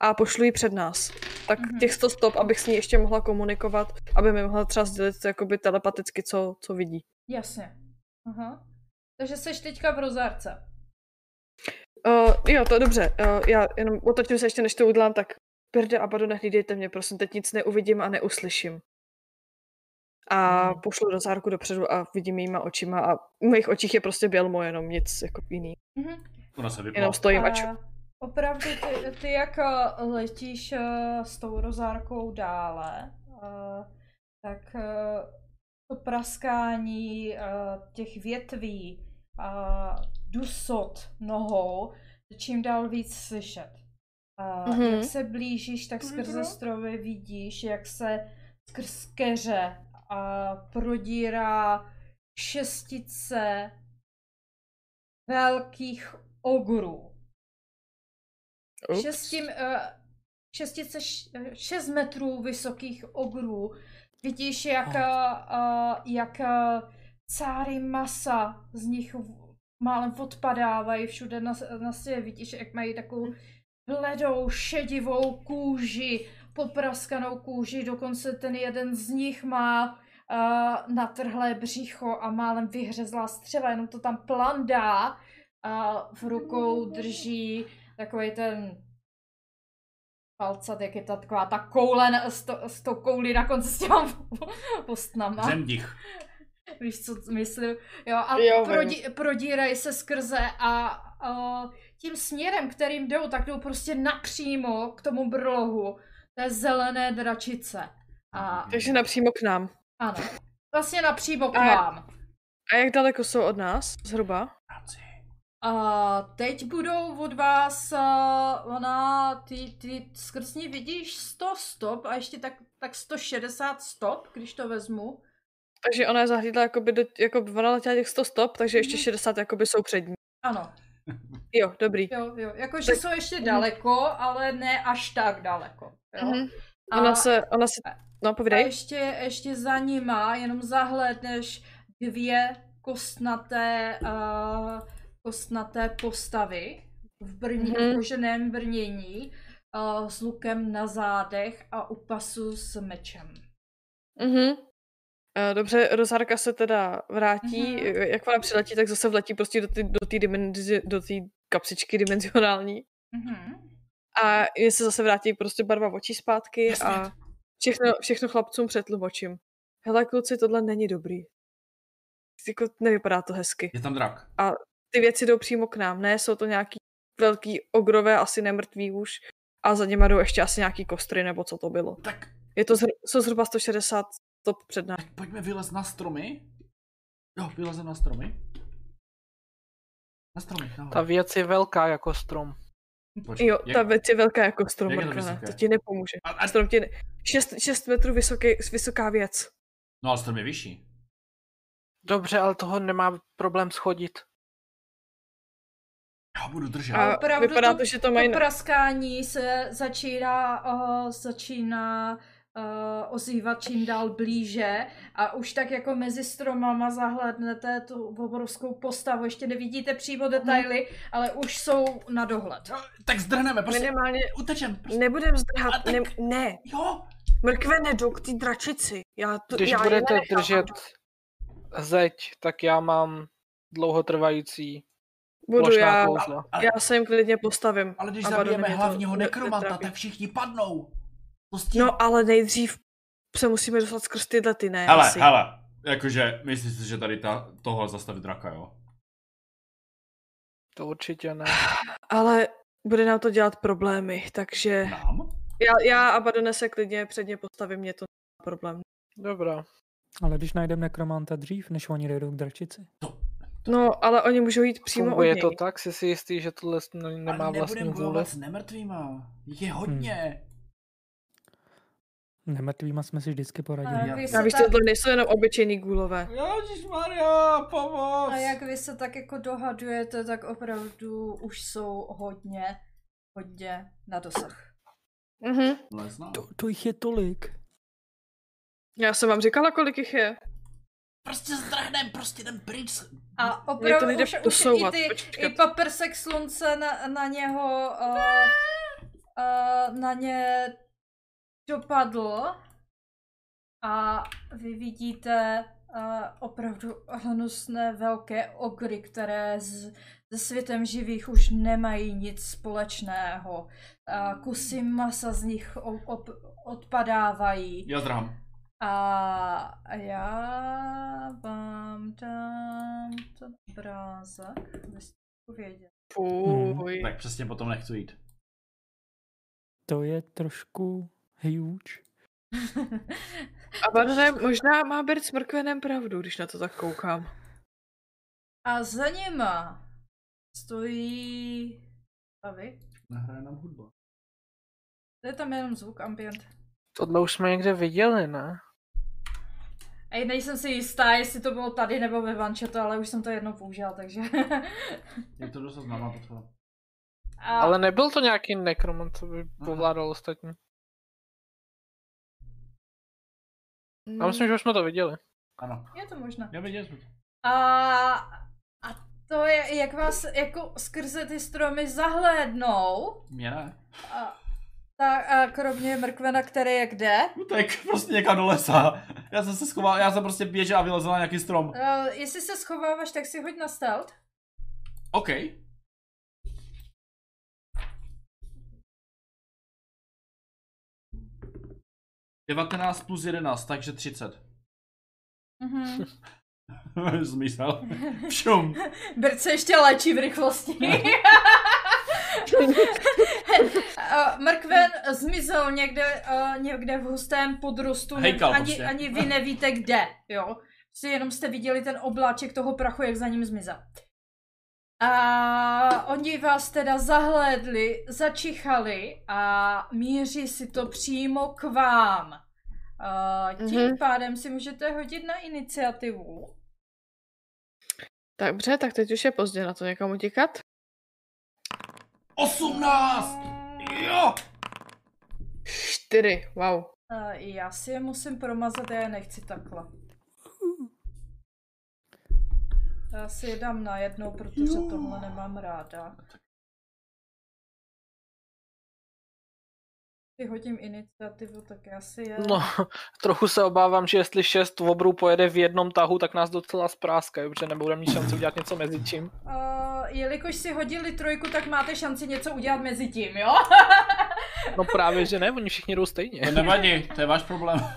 A pošlu jí před nás. Tak Mhm. těch 100 stop, abych s ní ještě mohla komunikovat, aby mi mohla třeba sdělit jakoby telepaticky, co, co vidí. Jasně. Aha. Takže seš teďka v rozárce. Uh, jo, to je dobře. Uh, já jenom otočím se ještě, než to udělám, tak Pirde a Bado, nehlídejte mě, prosím, teď nic neuvidím a neuslyším. A Mhm. pošlu rozhárku dopředu a vidím jejíma očima a u mých očích je prostě bělmo, jenom nic jako jiný. Mhm. Ona se vypla. Jenom stojím a ču. A opravdu ty, ty jak eh, letíš eh, s tou rozárkou dále, eh, tak to praskání těch větví a dusot nohou čím dál víc slyšet. A Mhm. Jak se blížíš, tak skrze Mhm. stromy vidíš, jak se skrz keře a prodírá šestice velkých ogrů. Ups. Šestím, uh, šestice š- šest metrů vysokých ogrů. Vidíš, jak, Oh. uh, jak cáry masa z nich málem odpadávají všude na, na světě. Vidíš, jak mají takovou bledou, šedivou kůži, popraskanou kůži, dokonce ten jeden z nich má uh, natrhlé břicho a málem vyhřezlá střeva, jenom to tam plandá a v rukou drží takový ten palcat, jak je ta taková ta koule na, s, to, s tou koulí na konci s těma postnama. Zemdich. Víš, co myslím? Jo, a Jo, prodí, prodírají se skrze a, a tím směrem, kterým jdou, tak jdou prostě napřímo k tomu brlohu té zelené dračice. A Takže napřímo k nám. ano, vlastně napřímo k A- vám. A jak daleko jsou od nás, zhruba? Práci. A teď budou od vás, a ona, ty, ty skrz ní vidíš 100 stop a ještě tak, tak 160 stop, když to vezmu. Takže ona je zahlídla, jakoby do, jako ona letěla těch 100 stop, takže ještě Mhm. 60 jakoby jsou před ní. Ano, Jo, dobrý. jo, jo, jakože Tak- jsou ještě daleko, ale ne až tak daleko. Jo? Mhm. A, Ona se, ona se, no a povídej. ještě, ještě za nima jenom zahlédneš dvě kostnaté, uh, kostnaté postavy v, brní, Mhm. v koženém brnění uh, s lukem na zádech a u pasu s mečem. Mhm. Eh, Dobře, rozhárka se teda vrátí, Mhm. mm-hmm. jak ona přiletí, tak zase vletí prostě do té do dimenzi, do té kapsičky dimenzionální. Mhm. A je se zase vrátí prostě barva očí zpátky Jasně. a všechno, všechno chlapcům přetlumočím. Hele kluci, tohle není dobrý. Jako nevypadá to hezky. Je tam drak. Ty věci jdou přímo k nám, ne? Jsou to nějaký velký ogrové, asi nemrtví už. A za něma jdou ještě asi nějaký kostry, nebo co to bylo. Tak, Je to zhr- jsou zhruba 160 stop před námi. tak pojďme vylez na stromy. Jo, vylezem na stromy. Na stromy, nahoru. Ta věc je velká jako strom. Počkej, Jo, jak- ta věc je velká jako strom, jak je to to ti nepomůže. A, a, Strom ti ne... 6, 6 metrů vysoký, vysoká věc. no ale strom je vyšší. Dobře, ale toho nemá problém schodit. Já budu držet. A opravdu vypadá to- to, že to mají... To praskání se začíná, uh, začíná uh, ozývat čím dál blíže a už tak jako mezi stromama zahlednete tu obrovskou postavu. Ještě nevidíte přímo detaily, ale už jsou na dohled. Jo, tak zdrhneme, prostě. Minimálně Utečem, prostě. nebudem zdrhat, tak- ne, ne, Jo, mrkve nejdou k té dračici. Já to, Když já budete držet zeď, tak já mám dlouhotrvající Budu já, kouzla. ale, já se jim klidně postavím. ale když zabijeme to hlavního ne- nekromanta, tak všichni padnou. To tím... No ale nejdřív se musíme dostat skrz tyhle ty, ne? hele, asi. hele, jakože myslíš si, že tady ta, toho zastaví draka, jo? To určitě ne. Ale bude nám to dělat problémy, takže Nám? já, já a Badone se klidně předně postavím, mě to nemá problém. Dobrá. Ale když najdeme nekromanta dřív, než oni dojdou k dračici. No, ale oni můžou jít přímo od Funguje něj. to tak? Jsi si jistý, že tohle ne- nemá Ale vlastní bojovat s nemrtvýma. Jich je hodně. Nemrtvýma jsme si vždycky A poradili. jak A víš, tak, tohle nejsou jenom obyčejný gůlové. Maria, pomoc! a jak vy se tak jako dohadujete, tak opravdu už jsou hodně, hodně na dosah. Mhm. To, to jich je tolik. Já jsem vám říkala, kolik jich je. Prostě zdrhnem, prostě ten pryč. A to opravdu nejde už, už i, ty, počkat. i paprsek slunce na, na něho uh, uh, na ně dopadl a vy vidíte uh, opravdu hnusné velké ogry, které s, se světem živých už nemají nic společného. Uh, kusy masa z nich o, op, odpadávají. Já zdrhám. A já vám dám ten obrázek, abyste to věděli. Fuj. Tak přesně potom nechci jít. To je trošku huge. A Barone, možná má Bert s Mrkvenem pravdu, když na to tak koukám. A za nima stojí... A vy? Nehraje nám hudba. To je tam jenom zvuk ambient. Tohle už jsme někde viděli, ne? A nejsem si jistá, jestli to bylo tady nebo ve Vančetu, ale už jsem to jednou použila, takže... Je to dost známá potvora. A Ale nebyl to nějaký nekromant, co by povládal ostatní. Já myslím, že už jsme to viděli. Ano. je to možné. Já viděl jsme to. A, a to je, jak vás jako skrze ty stromy zahlédnou, Mě ne. a, tak a kromě mrkvena, který je kde, Utek prostě někam do lesa. Já jsem se schoval, já jsem prostě běžel a vylezl na nějaký strom. uh, jestli se schováváš, tak si hoď na stealth. OK. Devatenáct plus jedenáct, takže 30. Mhm. Zmizel. Se ještě léčí v rychlosti. A Mrkven zmizel někde, uh, někde v hustém podrostu, Hejkal ani, prostě. ani vy nevíte kde, jo. Prostě jenom jste viděli ten obláček toho prachu, jak za ním zmizel. A oni vás teda zahlédli, začichali a míří si to přímo k vám. Uh, tím Mhm. pádem si můžete hodit na iniciativu. Dobře, tak teď už je pozdě na to někam utíkat. 18! Jo! Čtyři, wow. Uh, já si je musím promazat, já je nechci takhle. Já si je dám na jednou, protože tohle nemám ráda. Když hodím iniciativu, tak já si je... No, trochu se obávám, že jestli šest obrů pojede v jednom tahu, tak nás docela spráskají, protože nebudeme mít šanci udělat něco mezi tím. Uh, jelikož si hodili trojku, tak máte šanci něco udělat mezi tím, jo? No právě, že ne, oni všichni jdou stejně. To nevadí, to je váš problém.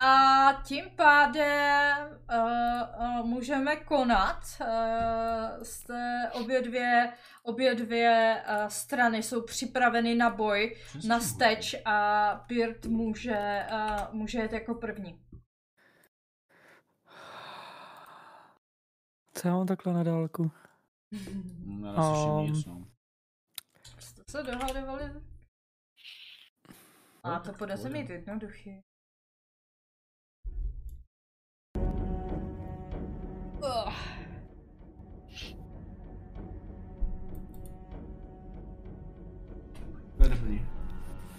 A tím pádem uh, uh, můžeme konat. Uh, jste obě dvě, obě dvě uh, strany jsou připraveny na boj, na steč a Beard může, uh, může jet jako první. Co já mám takhle na dálku? No, Um, no. Jste se dohadovali? A to bude se mít jednoduchý.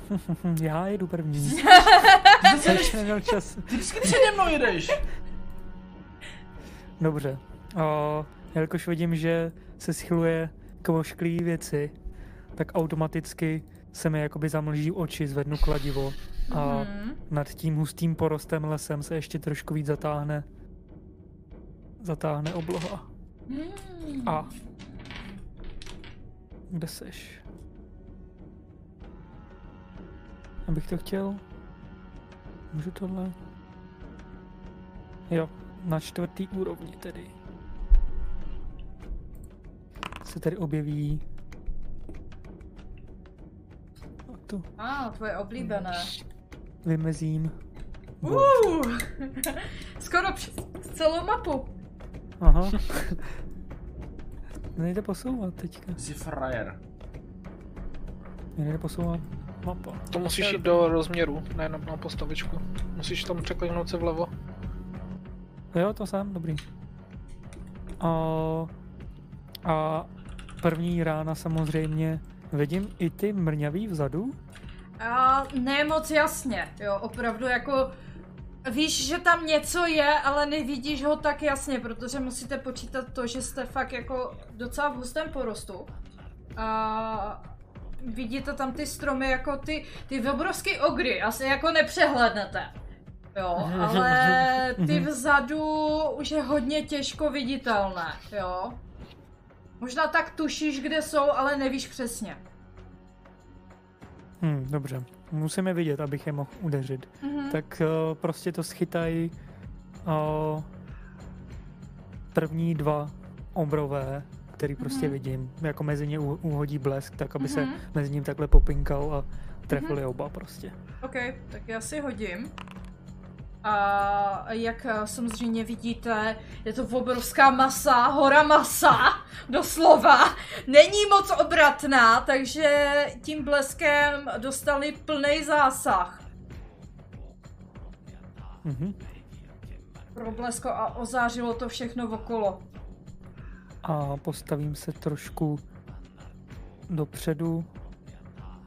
já jedu první. Ty ještě neměl čas. vždycky přede mnou jedeš. Dobře. O, jelikož vidím, že se schyluje k ošklý věci, tak automaticky se mi jakoby zamlží oči, zvednu kladivo a Mhm. nad tím hustým porostem lesem se ještě trošku víc zatáhne zatáhne obloha. Hmm. A kde seš? Abych to chtěl? Můžu tohle? Jo, na čtvrtý úrovni tedy. Se tady objeví A to. A, tvoje oblíbené. vymezím. Uh, skoro přes celou mapu. Aha. Nejde posouvat teďka. Jsi frajer. Nejde posouvat mapa. To musíš jít do rozměru, nejenom na postavičku. Musíš tam překlinout se vlevo. Jo, to sám, dobrý. A, a první rána samozřejmě vidím i ty mrňavý vzadu. A ne moc jasně, jo, opravdu jako Víš, že tam něco je, ale nevidíš ho tak jasně, protože musíte počítat to, že jste fakt jako docela v hustém porostu. A vidíte tam ty stromy jako ty, ty obrovské ogry, asi jako nepřehlednete. Jo, ale ty vzadu už je hodně těžko viditelné, jo. Možná tak tušíš, kde jsou, ale nevíš přesně. Hm, dobře. Musíme vidět, abych je mohl udeřit. Mhm. Tak uh, prostě to schytají uh, první dva obrové, který prostě Mhm. vidím. Jako mezi ně uhodí blesk, tak aby se Mhm. mezi ním takhle popinkal a trefili oba prostě. OK, tak já si hodím. A jak eh, samozřejmě vidíte, je to obrovská masa, hora masa, doslova. Není moc obratná, takže tím bleskem dostali plný zásah. Mhm. Problesko a ozářilo to všechno okolo. A postavím se trošku dopředu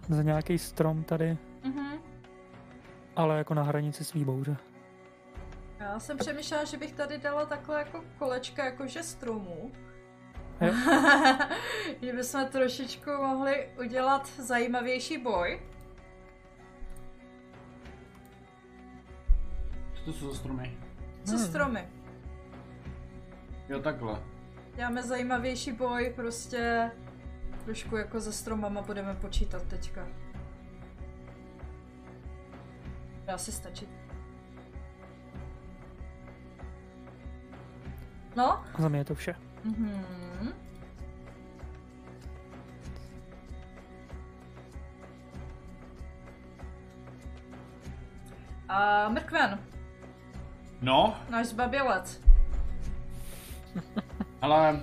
za nějaký strom tady, Mhm. ale jako na hranici svý bouře. Já jsem přemýšlela, že bych tady dala takhle jako kolečka jakože stromů. Že bychom trošičku mohli udělat zajímavější boj. Co to jsou za stromy? Co Hmm. stromy? Jo, takhle. Děláme zajímavější boj, prostě trošku jako se stromama budeme počítat teďka. Dá si stačit. No? A za mě je to vše. Mhm. A Mrkven, No, náš zbabělec. ale...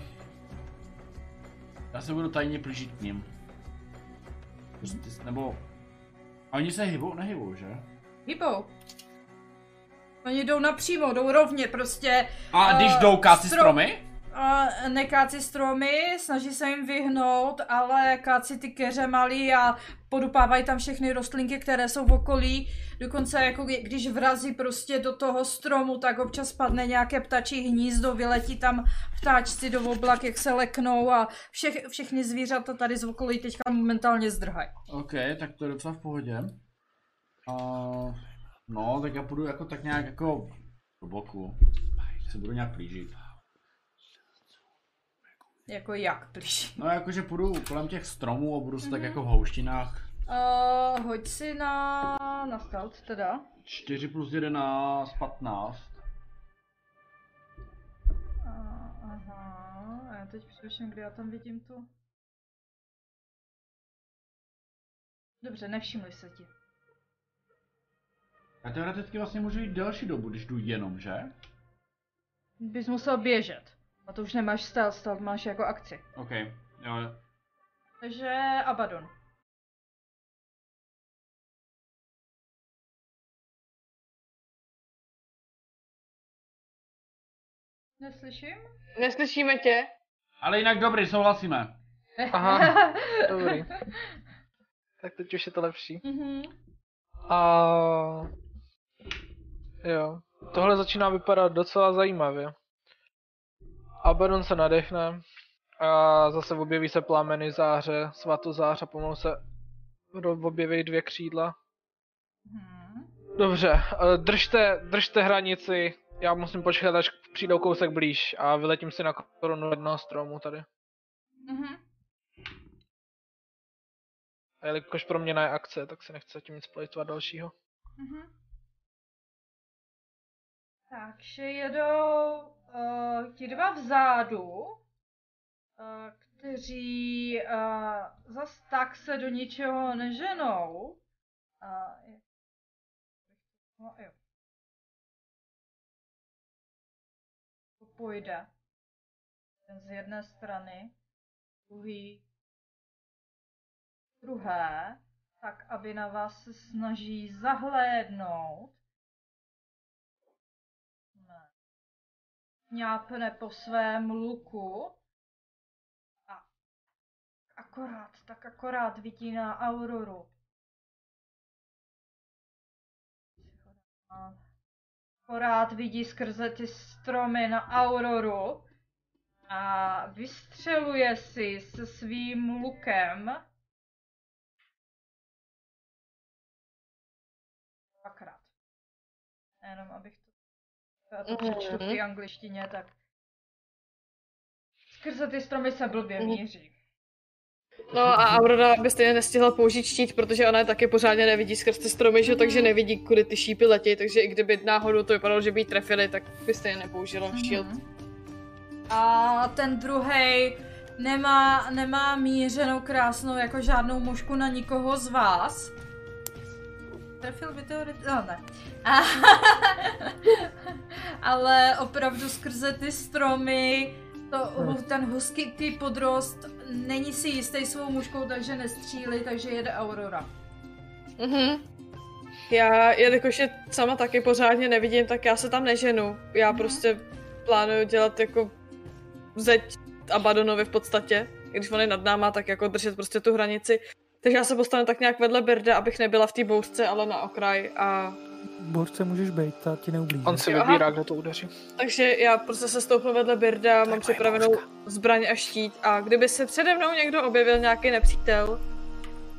Já se budu tajně plížit k ním. Prostě, nebo... A oni se hybou, nehybou, že? Hýbou. Oni jdou napřímo, jdou rovně, prostě A když Eh, jdou káci stro- stromy? A nekáci stromy, snaží se jim vyhnout, ale káci ty keře malý a podupávají tam všechny rostlinky, které jsou v okolí. Dokonce jako kdy- když vrazí prostě do toho stromu, tak občas padne nějaké ptačí hnízdo, vyletí tam ptáčci do oblak, jak se leknou a všech, všechny zvířata tady z okolí teďka momentálně zdrhají. OK, tak to je docela v pohodě. A... No, tak já půjdu jako tak nějak jako do boku. Se budu nějak plížit. Jako jak, plíš. No jakože půjdu kolem těch stromů a budu se Mhm. tak jako v houštinách. Uh, hoď si na, na stealth teda. 4 plus 11, 15. A, aha, a já teď přemýšlím, kde já tam vidím tu. Dobře, nevšimli se ti. A teoreticky vlastně můžu jít delší dobu, když jdu jenom, že? Bys musel běžet. A to už nemáš stealth, stealth máš jako akci. OK, jo. Takže Abaddon. Neslyším? Neslyšíme tě? Ale jinak dobrý, souhlasíme. Aha. Dobrý. Tak teď už je to lepší. Mhm. A jo, tohle začíná vypadat docela zajímavě. Abaddon se nadechne a zase objeví se plameny záře, svatozář a pomalu se objeví dvě křídla. Mhm. Dobře, eh, držte, držte hranici, já musím počkat, až přijdou kousek blíž a vyletím si na korunu jednoho stromu tady. Mhm. A jelikož pro mě je akce, tak si nechci tím nic plejtovat dalšího. Mhm. Takže jedou uh, ti dva vzadu, uh, kteří uh, zas tak se do ničeho neženou. Uh, No jo. To půjde. Ten z jedné strany, druhý, druhé, tak aby na vás se snaží zahlédnout. Ňápne po svém luku a akorát, tak akorát vidí na Auroru. Akorát vidí skrze ty stromy na Auroru a vystřeluje si se svým lukem dvakrát. Jenom abych já to přečtu v té angličtině, tak skrze ty stromy se blbě míří. No a Aurora by stejně nestihla použít štít, protože ona je taky pořádně nevidí skrz ty stromy, že? jo, takže nevidí, kudy ty šípy letí, takže i kdyby náhodou to vypadalo, že by jí trefili, tak by stejně nepoužila shield. A ten druhý nemá, nemá mířenou krásnou jako žádnou mužku na nikoho z vás. Trefil by teoreticky, no ne. A, ale opravdu skrze ty stromy, to, ten husky, ty podrost není si jistý svou mužkou, takže nestřílí, takže jede Aurora. Mhm. Já, jelikož je sama taky pořádně nevidím, tak já se tam neženu. Já prostě plánuju dělat jako zeď Abadonovi v podstatě. I Když on je nad náma, tak jako držet prostě tu hranici. Takže já se postanu tak nějak vedle Birda, abych nebyla v té bouřce, ale na okraj a Borce můžeš být, ta ti neublíží. On si vybírá, aha. kdo to udeří. Takže já prostě se stoupnu vedle Birda, mám moje připravenou bouřka. zbraň a štít a kdyby se přede mnou někdo objevil nějaký nepřítel,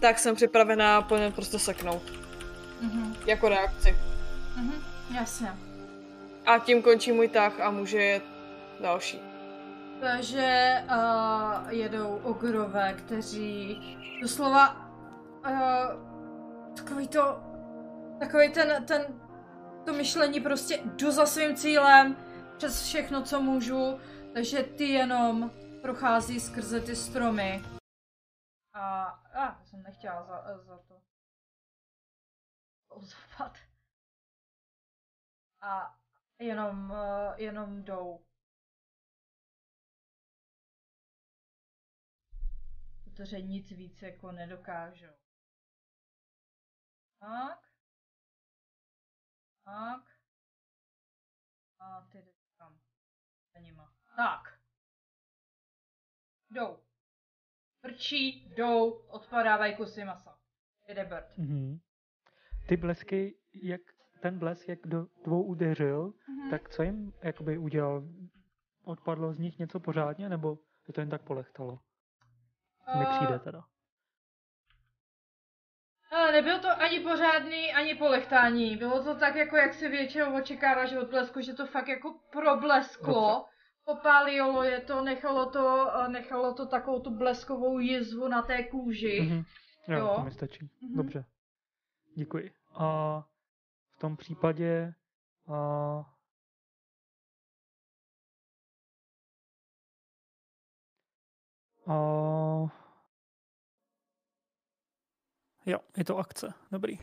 tak jsem připravená po něm prostě seknout. Mhm, Jako reakci. mhm, jasně. A tím končí můj tah a může jet další. Takže uh, jedou ogrové, kteří doslova uh, takový to, takový ten, ten, to myšlení prostě jdu za svým cílem přes všechno, co můžu, takže ty jenom prochází skrze ty stromy. A, a ah, jsem nechtěla za, za to ozvat. A jenom, uh, jenom jdou. Protože nic víc jako nedokážou. Tak. Tak. A ty jdeš tam. Za nima. Tak. Jdou. Vrčí, jdou, odpadávají kusy masa. Jede bird. Mhm. Ty blesky, jak ten blesk, jak do dvou udeřil, Mhm. tak co jim jakoby udělal? Odpadlo z nich něco pořádně, nebo je to jen tak polechtalo? Mi přijde teda. Ale nebyl to ani pořádný, ani polechtání. Bylo to tak, jako jak si většinou očekáváš od blesku, že to fakt jako problesklo. Popálilo je to, nechalo to, eh, nechalo to takovou tu bleskovou jizvu na té kůži. Mhm. Jo, Jo. to mi stačí. Mhm. Dobře. Děkuji. A v tom případě a... A... Jo, je to akce. Dobrý.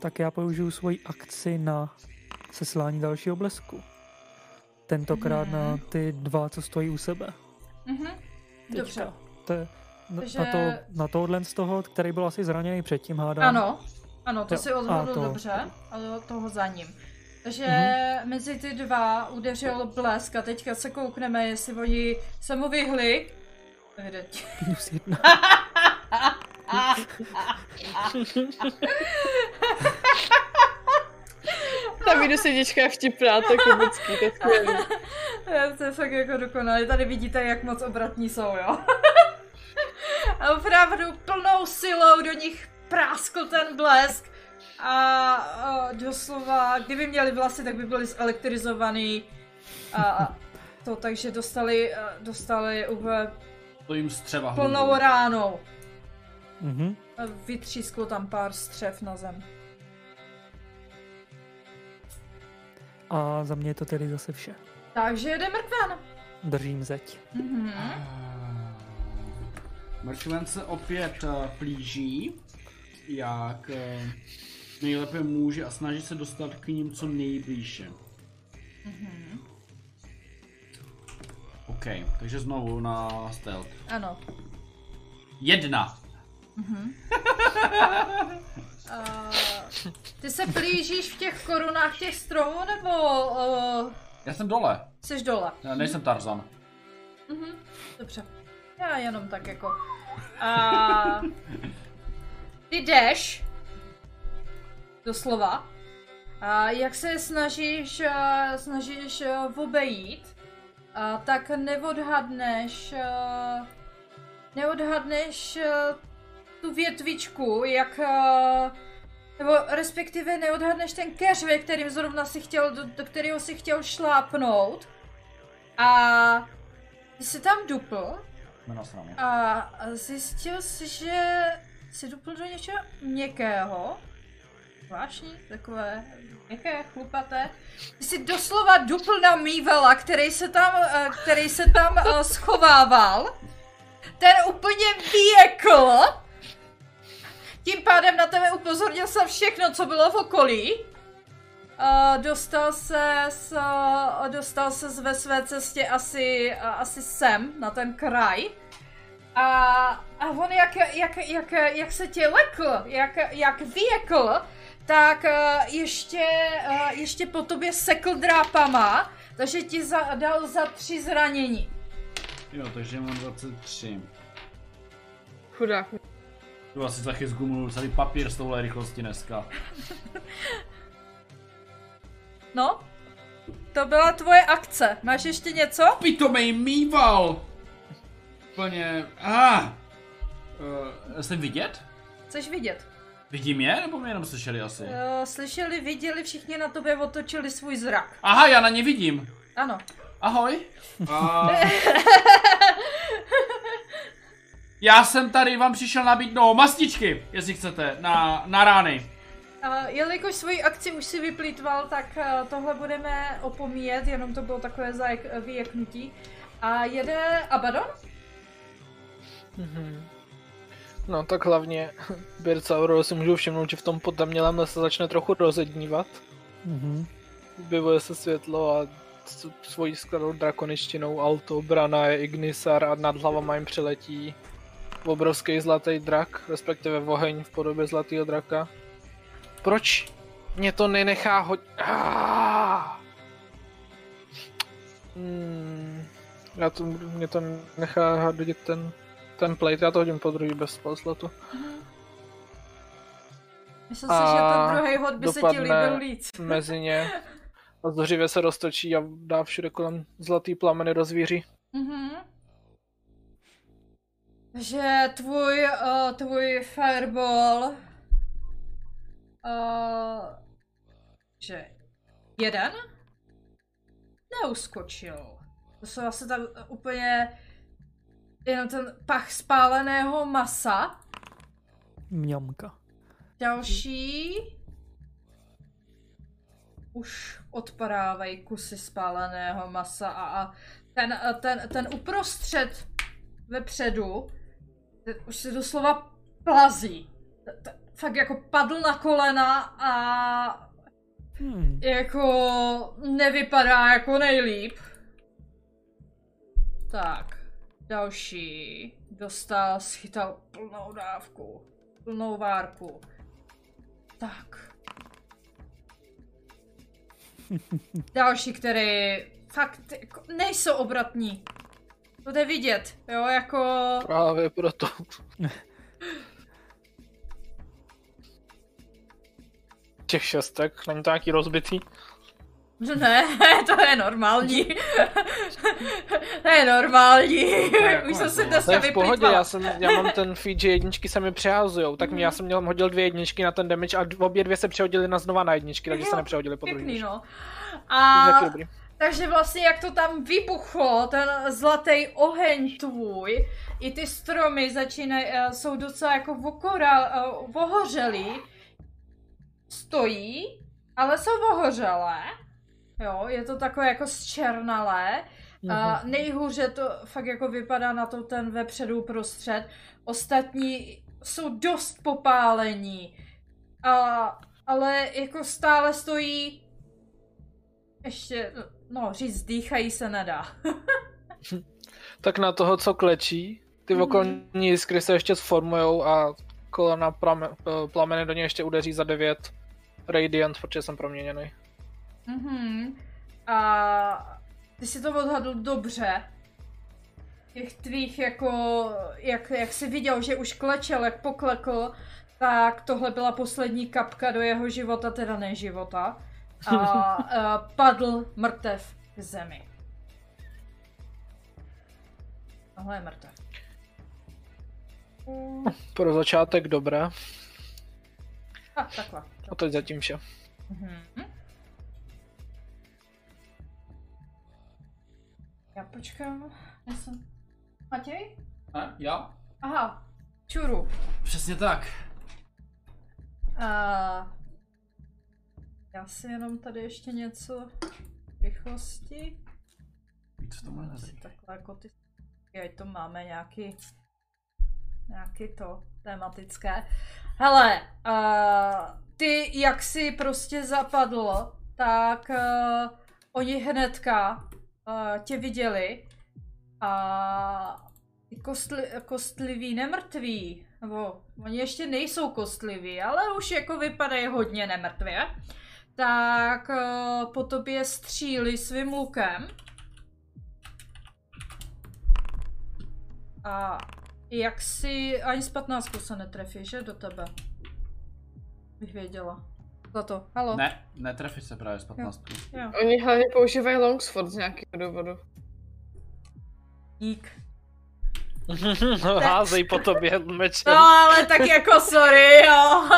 Tak já použiju svoji akci na seslání dalšího blesku. Tentokrát na ty dva, co stojí u sebe. Mhm. Dobře. To je na, Takže- na, to, na tohle z toho, který byl asi zraněný předtím, hádám. Ano, ano, to Jo, si a odhadl to- dobře, ale toho za ním. Takže Mhm. mezi ty dva udeřil blesk a teďka se koukneme, jestli oni se mu vyhli. Minus jedna. Ta videosedička je vtipná, to je komický, to je skvělý. to je fakt jako dokonalé. Tady vidíte, jak moc obratní jsou, jo. a opravdu plnou silou do nich práskl ten blesk. A, a doslova, kdyby měli vlasy, tak by byli zelektrizovaný. A, a to takže dostali, dostali úplně To jim střeva plnou hlubou. ránou. Mhm. A vytřísklo tam pár střev na zem. A za mě je to tedy zase vše. Takže jede mrkven. Držím zeď. Mhm. Mrkven se opět uh, plíží, jak uh, nejlépe může a snaží se dostat k ním co nejblíže. OK, takže znovu na stealth. Ano. Jedna. Uh, ty se plížíš v těch korunách těch stromů, nebo uh, Já jsem dole. jsi dole? Já nejsem Tarzan. Dobře. Já jenom tak jako. A ty jdeš. Doslova. A jak se snažíš, uh, snažíš uh, obejít, uh, tak neodhadneš, uh, neodhadneš uh, tu větvičku, jak, uh, nebo respektive neodhadneš ten keř, ve kterým zrovna si chtěl, do, do kterého si chtěl šlápnout. A ty jsi tam dupl a zjistil jsi, že si dupl do něčeho měkkého. Zvláštní, takové měkké, chlupaté. Ty jsi doslova dupl na mývela, který se tam, eh, který se tam eh, schovával. Ten úplně věkl. Tím pádem na tebe upozornil jsem všechno, co bylo v okolí. Uh, dostal se uh, dostal se ve své cestě asi, uh, asi sem, na ten kraj. A, a on jak, jak, jak, jak se tě lekl, jak, jak věkl, tak uh, ještě, uh, ještě po tobě sekl drápama, takže ti za, dal za tři zranění. Jo, takže mám 23. Chudák. Tu asi taky zgumul celý papír s touhle rychlostí dneska. No, to byla tvoje akce. Máš ještě něco? Pitomej mýval! Úplně... Ah. Uh, jsem vidět? Chceš vidět? Vidím je, nebo mě jenom slyšeli asi? Uh, slyšeli, viděli, všichni na tobě otočili svůj zrak. Aha, já na ně vidím. Ano. Ahoj. Uh, já jsem tady vám přišel nabídnout mastičky, jestli chcete, na, na rány. Uh, jelikož svoji akci už si vyplýtval, tak uh, tohle budeme opomíjet, jenom to bylo takové zajek- vyjeknutí. A jede Abaddon? No tak hlavně Bircauro si můžu všimnout, že v tom potemnělém se začne trochu rozednívat. Mhm. Objevuje se světlo a s- svojí skladou drakoništinou Alto, Brana, Ignisar a nad hlavama jim přiletí obrovský zlatý drak, respektive oheň v podobě zlatého draka. Proč mě to nenechá ho... Ah! Hmm, já to, mě to nechá hodit ten, ten plate, já to hodím po druhý bez slotu. Myslím si, A že ten druhý hod by se ti líbil víc. mezi ně. A zhořivě se roztočí a dá všude kolem zlatý plameny do zvíří. Mhm. Že tvůj, uh, tvůj fireball, uh, že jeden neuskočil. To jsou asi tam úplně jenom ten pach spáleného masa. Mňamka. Další už odpadávají kusy spáleného masa a, a ten, ten, ten uprostřed vepředu už se doslova plazí. Fakt jako padl na kolena a Hmm. jako nevypadá jako nejlíp. Tak, další dostal, schytal plnou dávku, plnou várku. Tak. Další, který fakt jako nejsou obratní. To jde vidět, jo, jako... Právě proto. Těch šestek, není to nějaký rozbitý? Ne, to je normální. to je normální. jako Už jsem si to- dneska To je v pohodě, já, jsem, já mám ten feed, že jedničky se mi přehazujou, tak mi já jsem měl, hodil dvě jedničky na ten damage a obě dvě se přehodily na znova na jedničky, takže se nepřehodily po Pěkný, druhý. no. A dobrý. Takže vlastně jak to tam vybuchlo, ten zlatý oheň tvůj, i ty stromy začínají, eh, jsou docela jako vokora, uh, ohořelý, stojí, ale jsou ohořelé, jo, je to takové jako zčernalé, a nejhůře to fakt jako vypadá na to ten vepředu prostřed. Ostatní jsou dost popálení. A ale jako stále stojí ještě, no říct dýchají se nedá. Tak na toho, co klečí, ty Mhm. okolní jiskry se ještě sformujou a kolena plame, eh, plameny do něj ještě udeří za 9 Radiant, protože jsem proměněný. Mhm. A ty si to odhadl dobře. Těch tvých jako, jak, jak jsi viděl, že už klečel, jak poklekl, tak tohle byla poslední kapka do jeho života, teda ne života. A, a padl mrtev k zemi. Tohle je mrtev. Pro začátek dobré, A takhle. a to je zatím vše. Mhm. Já počkám. Já jsem... Matěj? Ne? Já? Aha, čuru. Přesně tak. A já si jenom tady ještě něco v rychlosti. Víc Si neví. takhle jako ty... Ať to máme nějaký... Nějaký to tematické. Hele, uh, ty jak si prostě zapadl, tak uh, oni hnedka uh, tě viděli a ty kostli, kostliví nemrtví, nebo oni ještě nejsou kostliví, ale už jako vypadají hodně nemrtvě, tak uh, po tobě stříli svým lukem. A jak si ani z 15 se netrefí, že do tebe? Bych věděla. Za to. Halo? Ne, netrefí se právě z 15. Jo. Oni hlavně používají longsword z nějakého důvodu. Dík. Házej po tobě mečem. No ale tak jako sorry, jo.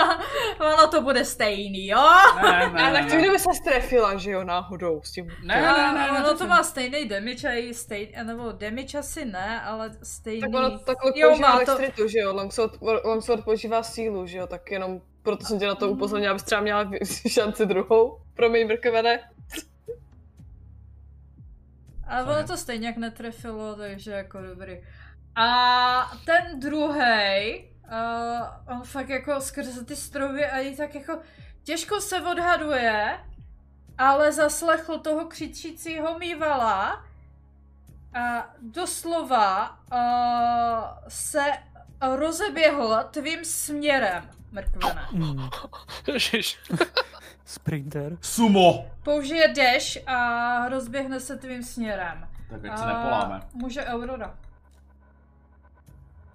ono to bude stejný, jo. Ne, ne, Ale ne, tak to kdyby se strefila, že jo, náhodou s tím. Ne, ne, ne, ne, ono to to má stejný damage a i stejný, nebo damage asi ne, ale stejný. Tak ono takhle Jo, používá má to- elektritu, že jo, longsword, longsword používá sílu, že jo, tak jenom proto jsem tě na to upozornila, abys třeba měla šanci druhou. Promiň, brkované. A ono to stejně jak netrefilo, takže jako dobrý. A ten druhý, uh, on fakt jako skrze ty stromy a i tak jako těžko se odhaduje, ale zaslechl toho křičícího mývala a doslova uh, se rozeběhl tvým směrem, mrkvene. Mm, Ježiš. sprinter. Sumo! Použije dash a rozběhne se tvým směrem. Tak ať se nepoláme. Může Aurora.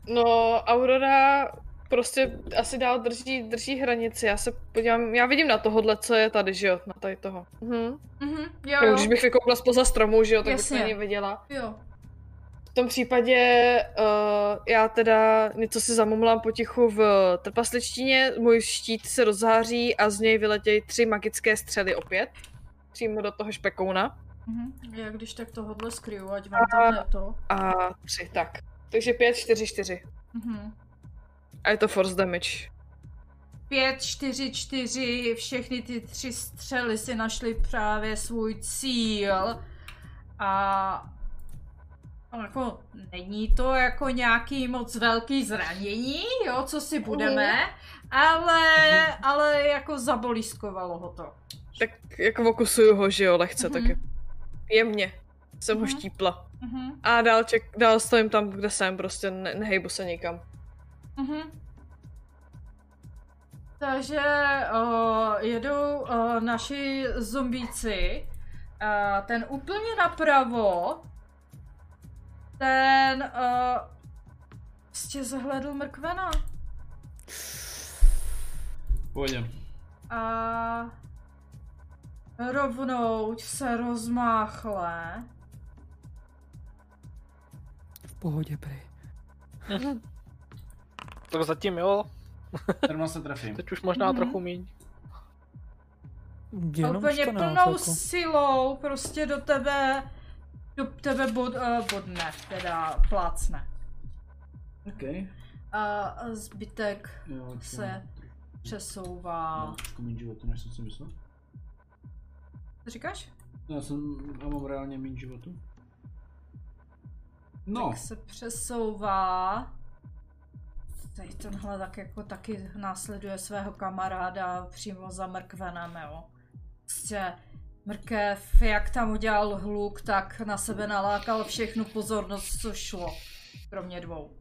No, Aurora prostě asi dál drží, drží hranici. Já se podívám, já vidím na tohohle, co je tady, že jo, na tady toho. Mhm. Mhm, jo, jo. když bych vykoukla spoza stromu, že jo, tak Jasně. bych ani viděla. jo. V tom případě uh, já teda něco si zamumlám potichu v trpasličtině, můj štít se rozháří a z něj vyletějí tři magické střely opět. Přímo do toho špekouna. Mhm. Já když tak tohodle skryju, ať vám tam ne to. A tři, tak. Takže pět, čtyři, čtyři. Mhm. A je to force damage. 5, 4, 4, všechny ty tři střely si našly právě svůj cíl. A jako není to jako nějaký moc velký zranění, jo, co si budeme, ale, ale jako zabolískovalo ho to. Tak jako okusuju ho, že jo, lehce, Mhm. tak je- jemně. Jsem ho Mhm. štípla. Mhm, A dál, ček, dál stojím tam, kde jsem, prostě ne, nehejbu se nikam. mhm. Takže uh, jedou uh, naši zombíci. Uh, ten úplně napravo, ten uh, prostě zahledl mrkvena. Pojďme. A rovnou se rozmáchle. V pohodě, prej. Tak zatím jo, Termo se trefím. teď už možná Mhm. trochu míň. Jenom úplně 14, plnou jako. silou prostě do tebe, do tebe bod, uh, bodne, teda plácne. OK. A zbytek Jo, to- se přesouvá. Mám trošku méně životu, než jsem si myslel. Co říkáš? No, Já jsem, já mám reálně méně životu. No, Tak se přesouvá. Tady tenhle tak jako taky následuje svého kamaráda přímo za mrkvenem, jo. Prostě mrkev, jak tam udělal hluk, tak na sebe nalákal všechnu pozornost, co šlo. Kromě dvou.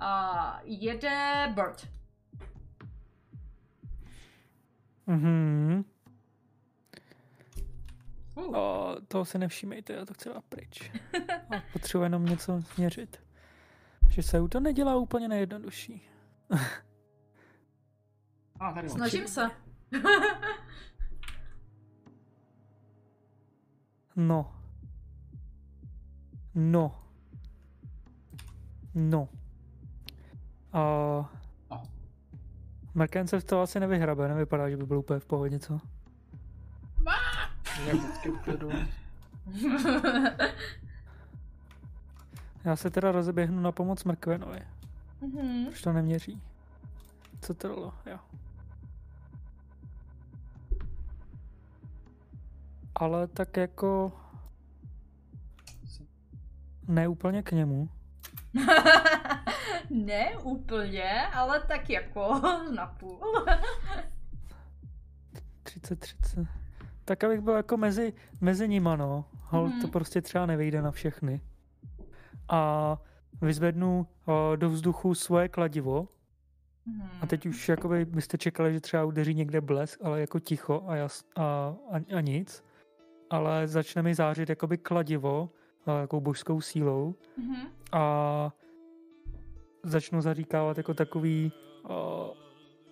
A jede Bird. Mhm. Uh. O, toho si nevšímejte, já to chci dát pryč. A potřebuji jenom něco změřit. Že se to nedělá úplně nejjednodušší. A, tady. Snažím se. No. No. No. A... No. Merken se v to asi nevyhrabe, nevypadá, že by byl úplně v pohodě, co? Já vždycky v klidu. Já se teda rozeběhnu na pomoc Mrkvenovi. Mhm. Už to neměří. Co to bylo? Jo. Ale tak jako... Ne úplně k němu. ne úplně, ale tak jako napůl. 30, 30. Tak abych byl jako mezi, mezi nima, no. Hol, Mhm. to prostě třeba nevejde na všechny. A vyzvednu o, do vzduchu svoje kladivo. A teď už jakoby byste čekali, že třeba udeří někde blesk, ale jako ticho a, jas, a, a, a nic. Ale začne mi zářit jakoby kladivo, jako božskou sílou. Mhm. A začnu zaříkávat jako takový... O,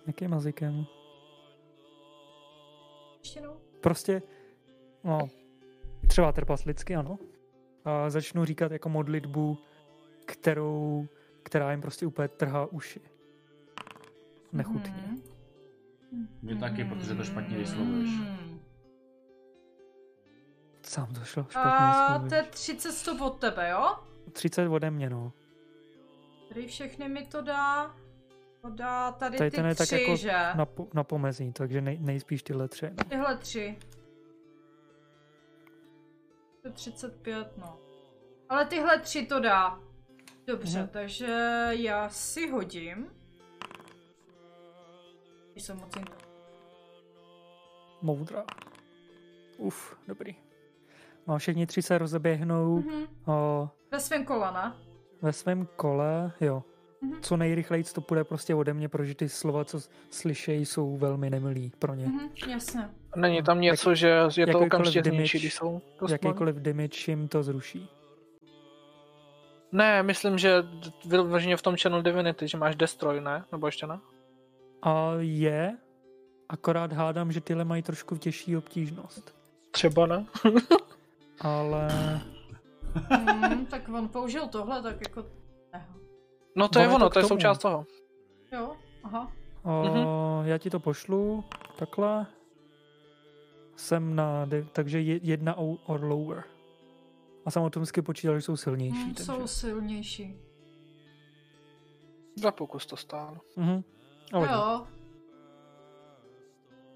jakým jazykem? Ještě. Prostě, no, třeba trpaslicky, ano. A začnu říkat jako modlitbu, kterou, která jim prostě úplně trhá uši. Nechutně. Mhm. Mě taky, protože to špatně vyslovuješ. Sám to šlo špatně A to je 30 stop od tebe, jo? 30 ode mě, no. Tady všechny mi to dá. To dá tady, Tady ty ten je tak tři, jako že? na, po, na pomezí, takže nej, nejspíš tyhle tři. No. Tyhle tři. To je 35, no. Ale tyhle tři to dá. Dobře, Mhm. takže já si hodím. Jsem moc to. Moudra. Uf, dobrý. No všichni tři se rozeběhnou Mhm. o, Ve svém kole, ne? ve svém kole, jo. Mhm. Co nejrychleji to půjde prostě ode mě, protože ty slova, co slyšejí, jsou velmi nemilý pro ně. Mhm, jasně. Není tam něco, že je to okamžitě damage- zničí, když jsou dost malí? Jakýkoliv damage jim to zruší. Ne, myslím, že vyloženě v tom Channel Divinity, že máš Destroy, ne? Nebo ještě ne? A je, akorát hádám, že tyhle mají trošku těžší obtížnost. Třeba ne. Ale Hmm, tak on použil tohle, tak jako... No to je Ono je ono, to to, je tomu. součást toho. Jo, aha. o, Mhm. já ti to pošlu, takhle. Jsem na, takže je- jedna o- or lower. A jsem automaticky počítal, že jsou silnější. Hmm, takže. jsou silnější. Za pokus to stálo. Mhm. Ale jo.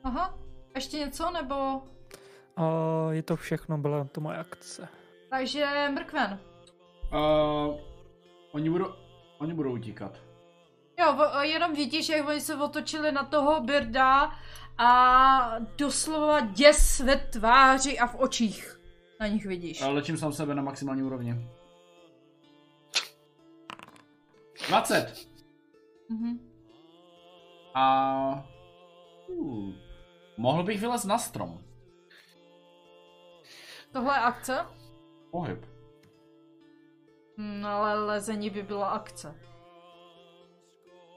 Aha. Ještě něco, nebo... A je to všechno, byla to moje akce. Takže mrkven. Uh, oni budou, oni budou utíkat. Jo, jenom vidíš, jak oni se otočili na toho Birda a doslova děs ve tváři a v očích na nich vidíš. Ale lečím sám sebe na maximální úrovni. 20. Mhm. A... Uh, mohl bych vylez na strom. Tohle je akce? Pohyb. Hmm, ale lezení by byla akce.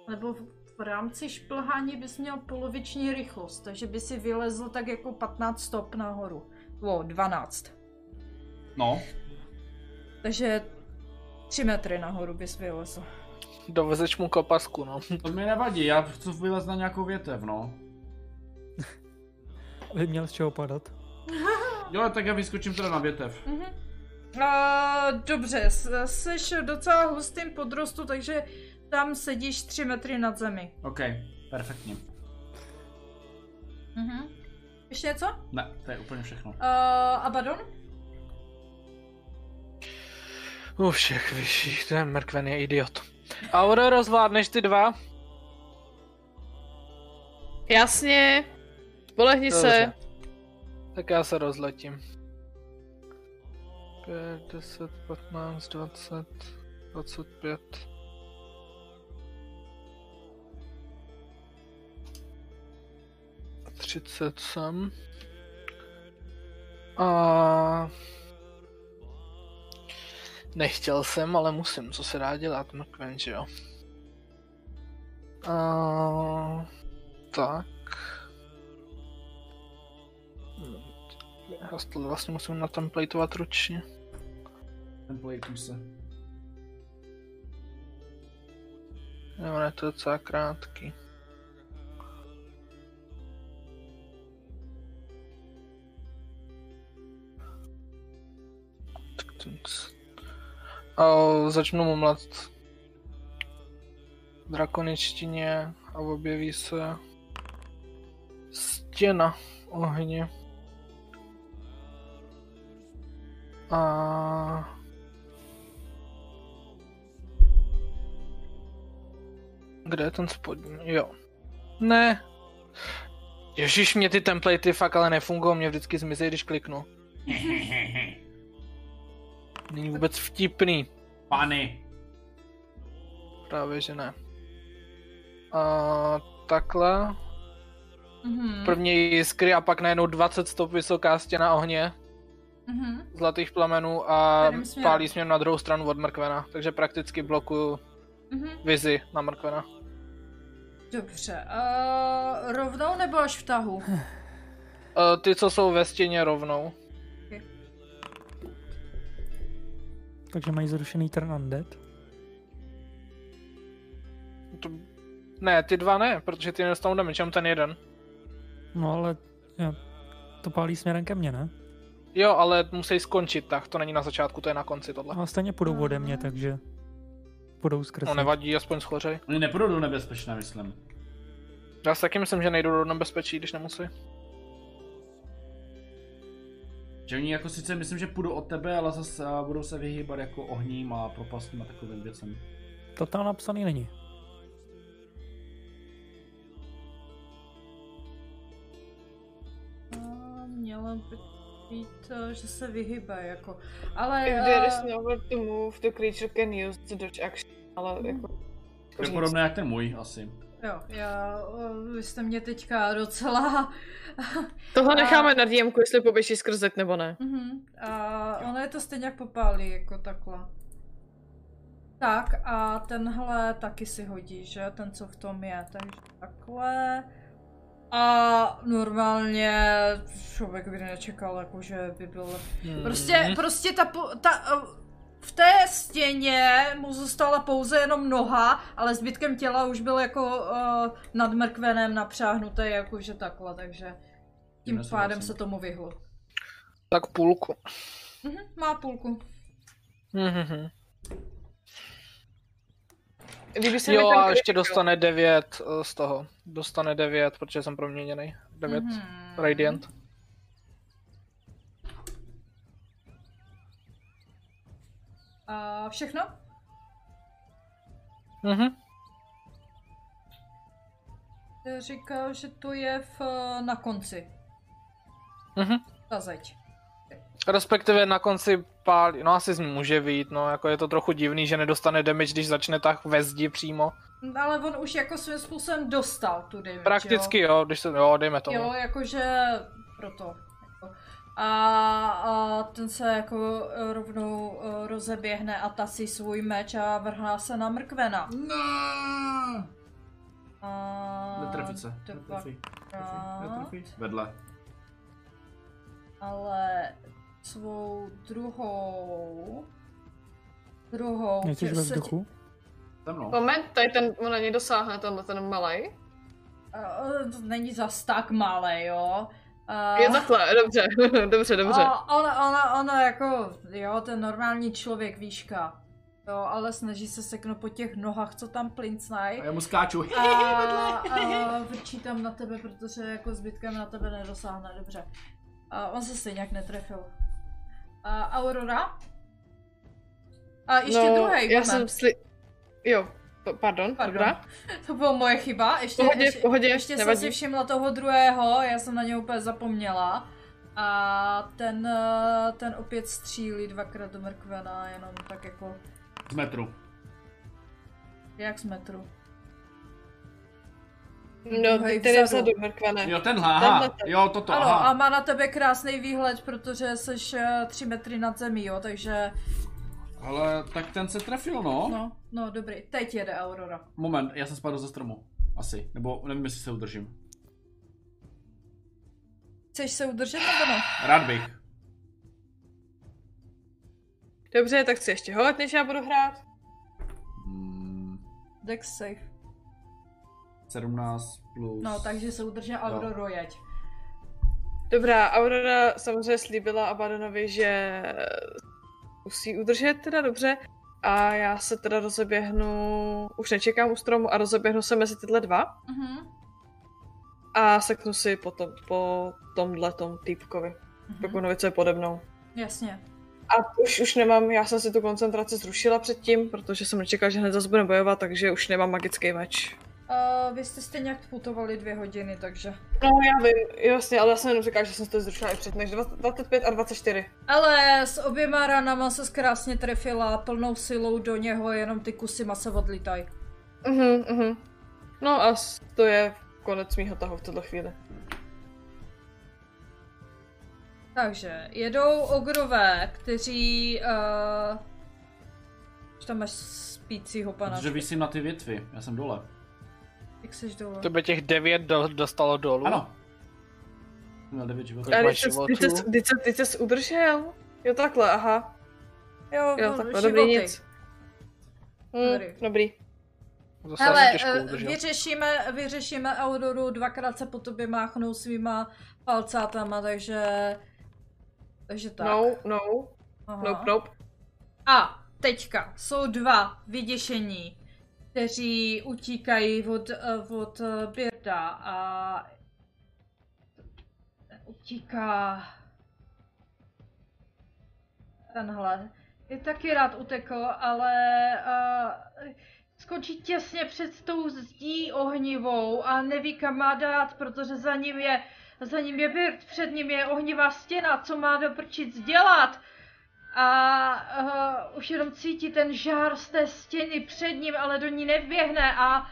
Nebo v, v rámci šplhání bys měl poloviční rychlost, takže by si vylezl tak jako 15 stop nahoru. O, 12. No, Takže 3 metry nahoru bys vylezl. Dovezeš mu kopasku, no. to mi nevadí, já chci vylez na nějakou větev, no. By měl z čeho padat. Jo, tak já vyskočím teda na větev. Mhm. A, dobře, jsi docela hustým podrostu, takže tam sedíš 3 metry nad zemi. OK, perfektně. Mhm. Ještě něco? Ne, to je úplně všechno. Uh, Abaddon? U všech vyšších, ten Merkven je idiot. Aurora, zvládneš ty dva? Jasně. Spolehni se. Tak já se rozletím. 5, 10, 15, 20, 25. Třicet sem. A... Nechtěl jsem, ale musím, co se dá dělat, mrkven, že jo. A... Tak. Já to vlastně musím natemplateovat ručně. Jo, ne, to je docela krátký. To. A začnu mumlat v drakoničtině a objeví se stěna ohně. A Kde je ten spodní? Jo. Ne. Ježíš, mě ty templatey fakt ale nefungují, mě vždycky zmizí, když kliknu. Není vůbec vtipný. Pany. Právě, že ne. A takhle. Mhm. První jiskry a pak najednou 20 stop vysoká stěna ohně Mhm. zlatých plamenů a směrem? pálí směr na druhou stranu od mrkvena. Takže prakticky blokuju Mhm. vizi na mrkvena. Dobře. Uh, rovnou nebo až v tahu? E, ty, co jsou ve stěně rovnou. Takže mají zrušený turn undead. To... Ne, ty dva ne, protože ty nedostanou damage, jenom ten jeden. No ale jo, to pálí směrem ke mně, ne? Jo, ale musí skončit, tak to není na začátku, to je na konci tohle. A stejně půjdou ode mě, takže půjdou skrz. No nevadí, aspoň schořej. Oni nepůjdou do nebezpečné, myslím. Já si taky myslím, že nejdou do nebezpečí, když nemusí. Že oni jako sice myslím, že půjdou od tebe, ale zase a, budou se vyhýbat jako ohním a propastím a takovým věcem. To tam napsaný není. Mělo by být, eh, že se vyhýbají, jako. Ale... If there is nowhere to move, the creature can use the dodge action. Ale jako... To je podobné jak ten můj, asi. Jo, já, eh, vy jste mě teďka docela... Tohle A- necháme na DMku, jestli poběží skrz zeď nebo ne. Mhm. A ono je to stejně jak popálí, jako takhle. Tak a tenhle taky si hodí, že? Ten, co v tom je, takže takhle. A normálně člověk by nečekal, jako, že by byl... Prostě, Mhm. prostě ta, ta, eh, v té stěně mu zůstala pouze jenom noha, ale zbytkem těla už byl jako uh, nad mrkvenem napřáhnutý, jakože takhle, takže tím pádem se tomu vyhlo. Tak půlku. Mhm, má půlku. Mhm. Líbí se mi Jo ten a ještě dostane 9 z toho. Dostane 9, protože jsem proměněný. 9 Mhm. Radiant. A všechno? Mhm. Říkal, že to je v, na konci. Mhm. Ta zeď. Respektive na konci pálí, no asi z ní může vyjít, no jako je to trochu divný, že nedostane damage, když začne tak ve zdi přímo. Ale on už jako svým způsobem dostal tu damage, Prakticky jo? jo, když se, jo, dejme tomu. Jo, jakože proto. Jako. A, a ten se jako rovnou eh, rozeběhne a tasí svůj meč a vrhá se na mrkvena. No! A Netrefit se. Netrefí. Netrefí. Vedle. Ale svou druhou... Druhou... Nejsi ve vzduchu? Se mnou. Moment, tady ten, on na něj dosáhne, tenhle ten malej. To není zas tak malé, jo. Uh, Je takhle, dobře, dobře, dobře. A ona, ona, ona jako, jo, ten normální člověk, výška. Jo, ale snaží se seknout po těch nohách, co tam plincnají. A já mu skáču. A, a vrčí tam na tebe, protože jako zbytkem na tebe nedosáhne, dobře. A on se stejně jak netrefil. A Aurora? A ještě no, druhý já jsem sli... Jo, To, pardon, Pardon. dobrá. To byla moje chyba. Ještě, Pohodě, ještě, pohodě, ještě jsem si všimla toho druhého, já jsem na něj úplně zapomněla. A ten, eh, ten opět střílí dvakrát do mrkvena, jenom tak jako, Z metru. jak z metru. No, ten je vzadu. mrkvene. Jo, tenhle, aha. Tenhle ten. Jo, toto, Ano, aha. a má na tebe krásný výhled, protože jsi eh, tři metry nad zemí, jo, takže, Ale tak ten se trefil, no. no, no dobrý, teď jede Aurora. Moment, já jsem spadl ze stromu. Asi. Nebo nevím, jestli se udržím. Chceš se udržet nebo ne? Rád bych. Dobře, tak chci ještě hoď, než já budu hrát. Hmm, Dex safe. 17 plus... No, takže se udrží Aurora, jeď. Dobrá, Aurora samozřejmě slíbila Abadonovi, že musí udržet teda dobře. A já se teda rozeběhnu, už nečekám u stromu a rozeběhnu se mezi tyhle dva. Mhm. A seknu si potom, po tomhle tom týpkovi. mhm. Pokunovi, co je pode mnou. Jasně. A už, už nemám, já jsem si tu koncentraci zrušila předtím, protože jsem nečekala, že hned zase budeme bojovat, takže už nemám magický meč. Uh, vy jste stejně jak putovali dvě hodiny, takže... No já vím, jasně, ale já jsem jenom říkala, že jsem to zrušila i předtím, takže 25 a 24. Ale s oběma ranama se krásně trefila plnou silou do něho, jenom ty kusy masa odlítaj. Mhm, mhm. No a to je konec mýho tahu v tuhle chvíli. Takže jedou ogrové, kteří... Uh, už tam máš spícího pana. Protože vysím na ty větvy, já jsem dole. Jak seš dole? To by těch devět do, dostalo dolů. Ano. Měl 9 životů. Tak A máš teď se, životů? teď, se, teď, se, teď se udržel? Jo takhle, aha. Jo, Jo, no, takhle, životy. dobrý nic. Hm, Dobrý. dobrý. Zase Hele, eh, vyřešíme, vyřešíme Auroru, dvakrát se po tobě máchnou svýma palcátama, takže... Takže tak. No, no, Aha. nope, nope. A teďka jsou dva vyděšení, kteří utíkají od, eh, od eh, Birda a utíká tenhle. Je taky rád utekl, ale uh, skončí těsně před tou zdí ohnivou a neví kam má dát, protože za ním je za ním je Bird, před ním je ohnivá stěna, co má do prčic dělat? A uh, už jenom cítí ten žár z té stěny před ním, ale do ní nevběhne a uh,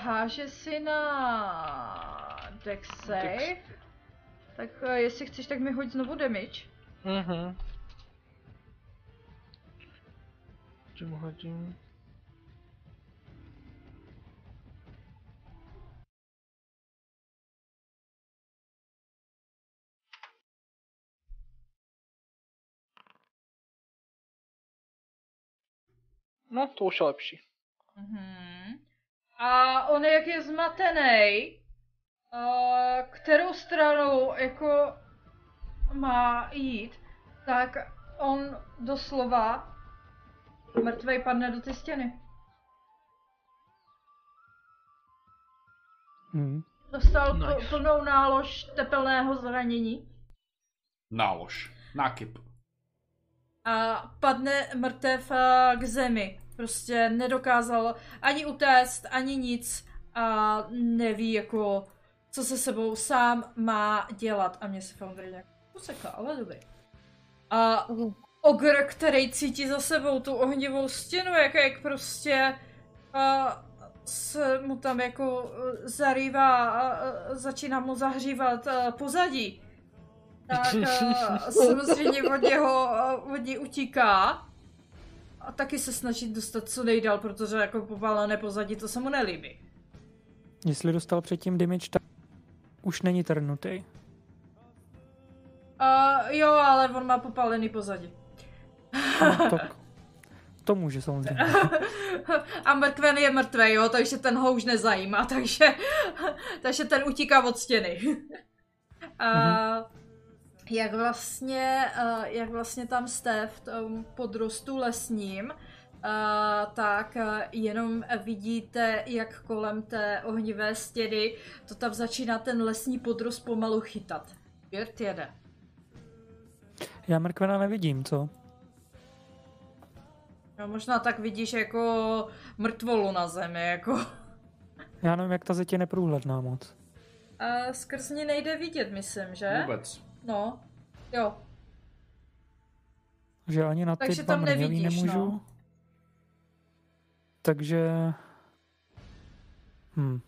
háže si na deck save. Tak uh, jestli chceš, tak mi hoď znovu damage. Mhm. Čím hodím? No, to už je lepší. Mhm. A on jak je zmatený, uh, kterou stranou jako má jít, tak on doslova mrtvej padne do ty stěny. Hm. Dostal Nice. plnou nálož tepelného zranění Nálož. Nákyp. a padne mrtev k zemi. Prostě nedokázal ani utéct, ani nic a neví jako, co se sebou sám má dělat. A mě se Foundry nějak usekla, ale dobrý. A ogr, který cítí za sebou tu ohnivou stěnu, jak, jak prostě a se mu tam jako zarývá a začíná mu zahřívat pozadí. Tak eh, samozřejmě od něho od něj utíká a taky se snaží dostat co nejdál, protože jako popálené pozadí to se mu nelíbí. Jestli dostal předtím damage, tak už není trnutý. Uh, jo, ale on má popálený pozadí. No, to, to může samozřejmě. A mrkven je mrtvý, jo, takže ten ho už nezajímá, takže, takže ten utíká od stěny. A jak vlastně, uh, jak vlastně tam jste v tom podrostu lesním, uh, tak uh, jenom vidíte, jak kolem té ohnivé stěny to tam začíná ten lesní podrost pomalu chytat. Běrt jede. Já mrkvena nevidím, co? No, možná tak vidíš jako mrtvolu na zemi, jako. Já nevím, jak ta zeď je neprůhledná moc. A skrz ní nejde vidět, myslím, že? Vůbec. No, jo. Že ani na ty Takže tam nevidíš, nemůžu. no. Takže... Hm.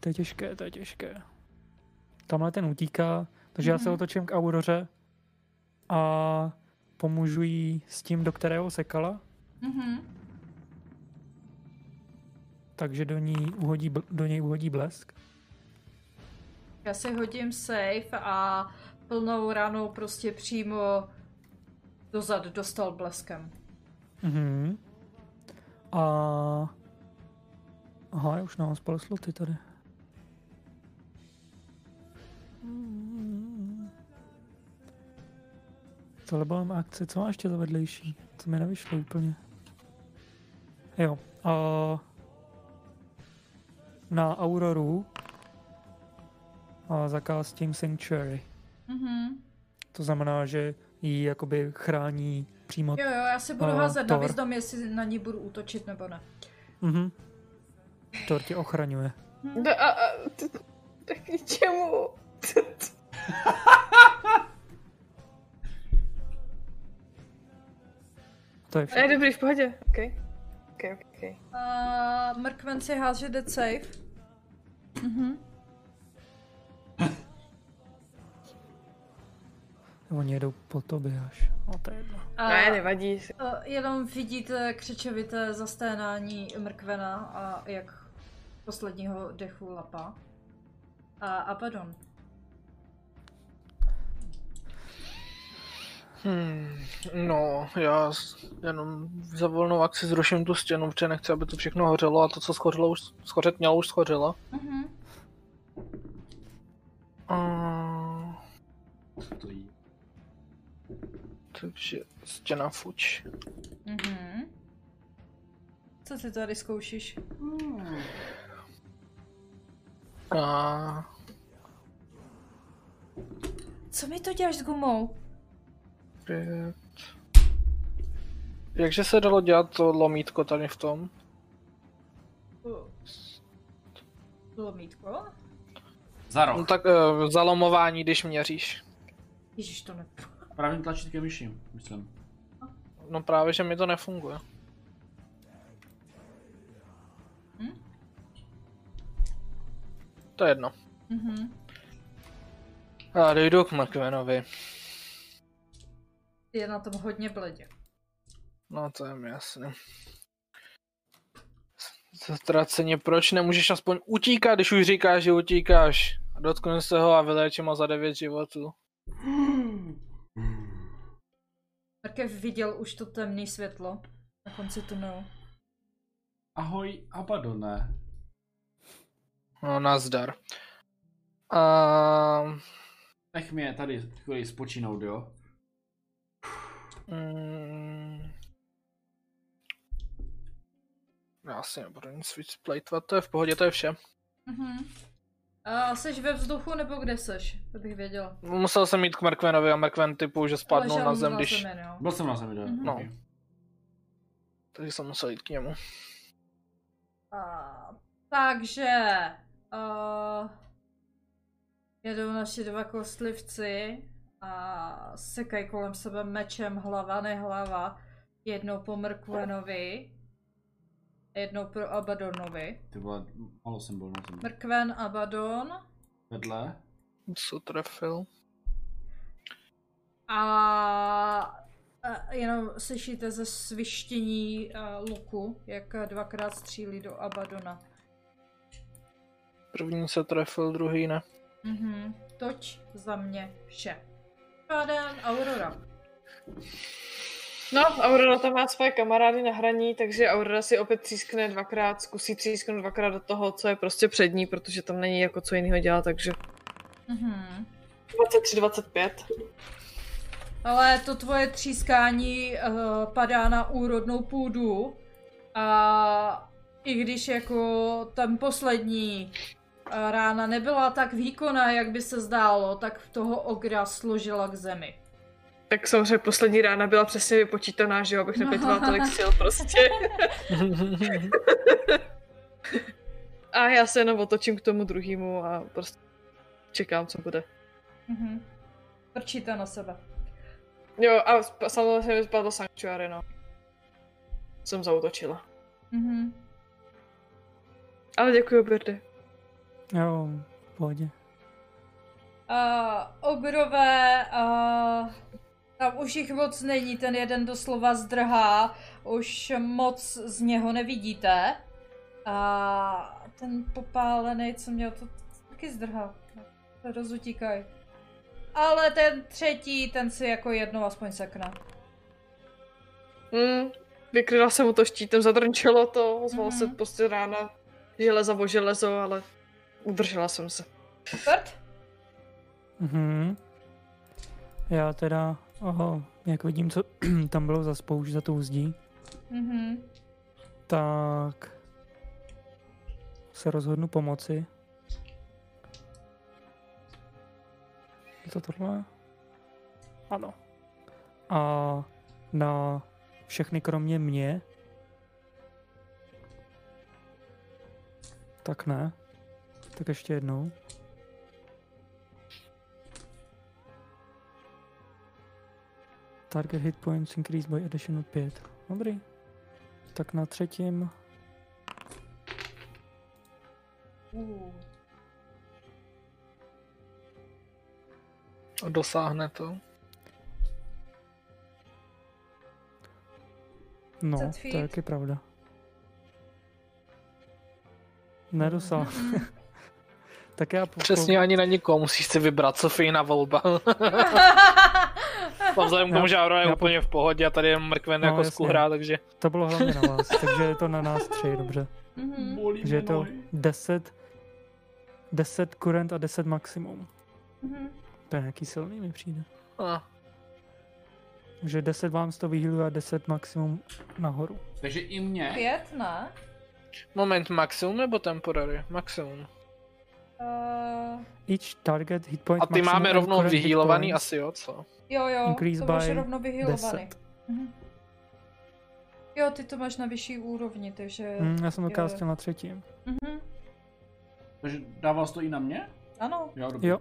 To je těžké, to je těžké. Tamhle ten utíká, takže já se Mhm. otočím k Auroře a pomůžu jí s tím, do kterého sekala, Mhm. Takže do, ní uhodí, do něj uhodí blesk. Já si hodím safe a plnou ranou prostě přímo dozad dostal bleskem. Mhm. A... Aha, já už nemám spal sloty tady. Tohle byla má akce, co má ještě za vedlejší? Co mi nevyšlo úplně. Jo, a... Na Auroru a zakástím Sanctuary. Mhm. To znamená, že ji jakoby chrání přímo Jo, jo, já si budu A, házet na výzdom, jestli na ní budu útočit nebo ne. Mhm. Thor tě ochraňuje. Da, a, a, t- t- tak k ničemu. To je Je všechno. dobrý, v pohodě. OK. OK, OK, OK. A Mrkven si háže dead safe. Mhm. Oni jedou po tobě až. No to je jedno. A, Ne, nevadí. a jenom vidíte křečovité zasténání Mrkvena a jak posledního dechu lapa. A Abaddon. Hmm, no, já jenom za volnou akci zruším tu stěnu, protože nechci, aby to všechno hořelo a to, co schořilo, už schořet mělo, už schořilo. Mhm. A... Stojí. Takže stěna fuč. Mhm. Co ty tady zkoušíš? A... Co mi to děláš s gumou? Pět. Jakže se dalo dělat to lomítko tady v tom? Lomítko? Za roh. No tak uh, zalomování, když měříš. Ježíš, to ne. Pravým tlačítkem myši, myslím. No právě, že mi to nefunguje. Hm? To je jedno. Mhm. A dojdu k Mrkvenovi. Je na tom hodně bledě. No to je mi jasné. Zatraceně, proč nemůžeš aspoň utíkat, když už říkáš, že utíkáš? A dotknu se ho a vyléčím ho za 9 životů. Mrkev viděl už to temné světlo na konci tunelu. Ahoj, Abadone. No, nazdar. A... Nech mě tady chvíli spočinout, jo? Mm, já si nebudu nic víc plejtvat, to je v pohodě, to je vše. Mhm. A seš ve vzduchu nebo kde seš? To bych věděla. Musel jsem jít k Mrkvenovi a Mrkven typu, že spadnul Ležel na zem, když... zemi, no. Byl jsem na zemi, jo? Mhm. No. Takže jsem musel jít k němu. A, takže uh, jedou naši dva kostlivci a sekají kolem sebe mečem hlava, nehlava. Jednou po Mrkvenovi, jednou pro Abadonovi. Ty vole, malo jsem byl na zemi. Mrkven, Abadon Vedle. Co trefil? a, a jenom slyšíte ze svištění uh, luku, jak dvakrát střílí do Abadona. První se trefil, druhý ne. Mhm, toť za mě vše. Pádem Aurora. No, Aurora tam má své kamarády na hraní, takže Aurora si opět třískne dvakrát, zkusí třísknout dvakrát do toho, co je prostě před ní, protože tam není jako co jiného dělat, takže Mhm. 23-25. Ale to tvoje třískání uh, padá na úrodnou půdu a i když jako ten poslední rána nebyla tak výkonná, jak by se zdálo, tak toho ogra složila k zemi. Tak samozřejmě poslední rána byla přesně vypočítaná, že jo, abych nepětovala tolik sil prostě. a já se jenom otočím k tomu druhému a prostě čekám, co bude. Mhm. Prčíte na sebe. Jo, a samozřejmě spadlo Sanctuary, no. Jsem zautočila. Mhm. Ale děkuji, Birdy. Jo, v pohodě. Uh, ogrové, uh, tam už jich moc není, ten jeden doslova zdrhá, už moc z něho nevidíte. A ten popálený, co měl, to taky zdrhá. To rozutíkaj. Ale ten třetí, ten si jako jednou aspoň sekne. Hmm, vykryla jsem mu to štítem, zadrnčilo to, ozval Mhm. se prostě rána železa o železo, ale udržela jsem se. Bert? Mhm. Já teda, oho, jak vidím, co tam bylo za spoušť za tou zdí, Mhm. tak se rozhodnu pomoci. Je to tohle? Ano. A na všechny kromě mě tak ne. Tak ještě jednou. Target hit points increased by additional 5. Dobrý. Tak na třetím Uh. Dosáhne to. No, 10 to je taky pravda. Nedosáhl. Tak já po, Přesně ani na nikoho, musíš si vybrat, co fejná volba. A vzhledem k tomu, že Aurora je já úplně v pohodě a tady je mrkven No, jako jasně. skuhrá, takže... To bylo hlavně na vás, takže je to na nás tři, dobře. Mhm. Bolí Takže je to nohy. 10, 10 kurent a 10 maximum. Mhm. To je nějaký silný mi přijde. A, Takže 10 vám z toho vyhýluje a 10 maximum nahoru. Takže i mě. Pět, ne? moment, maximum nebo temporary? Maximum. Uh, Each target hit point A ty máme rovnou vyhýlovaný asi, jo, co? jo, jo, Increase to máš by rovno vyhýlovaný. 10. Mhm. Jo, ty to máš na vyšší úrovni, takže... Hm, já jsem to kástil na třetím. Mhm. Takže dával to i na mě? Ano, Jo, dobrý. Jo.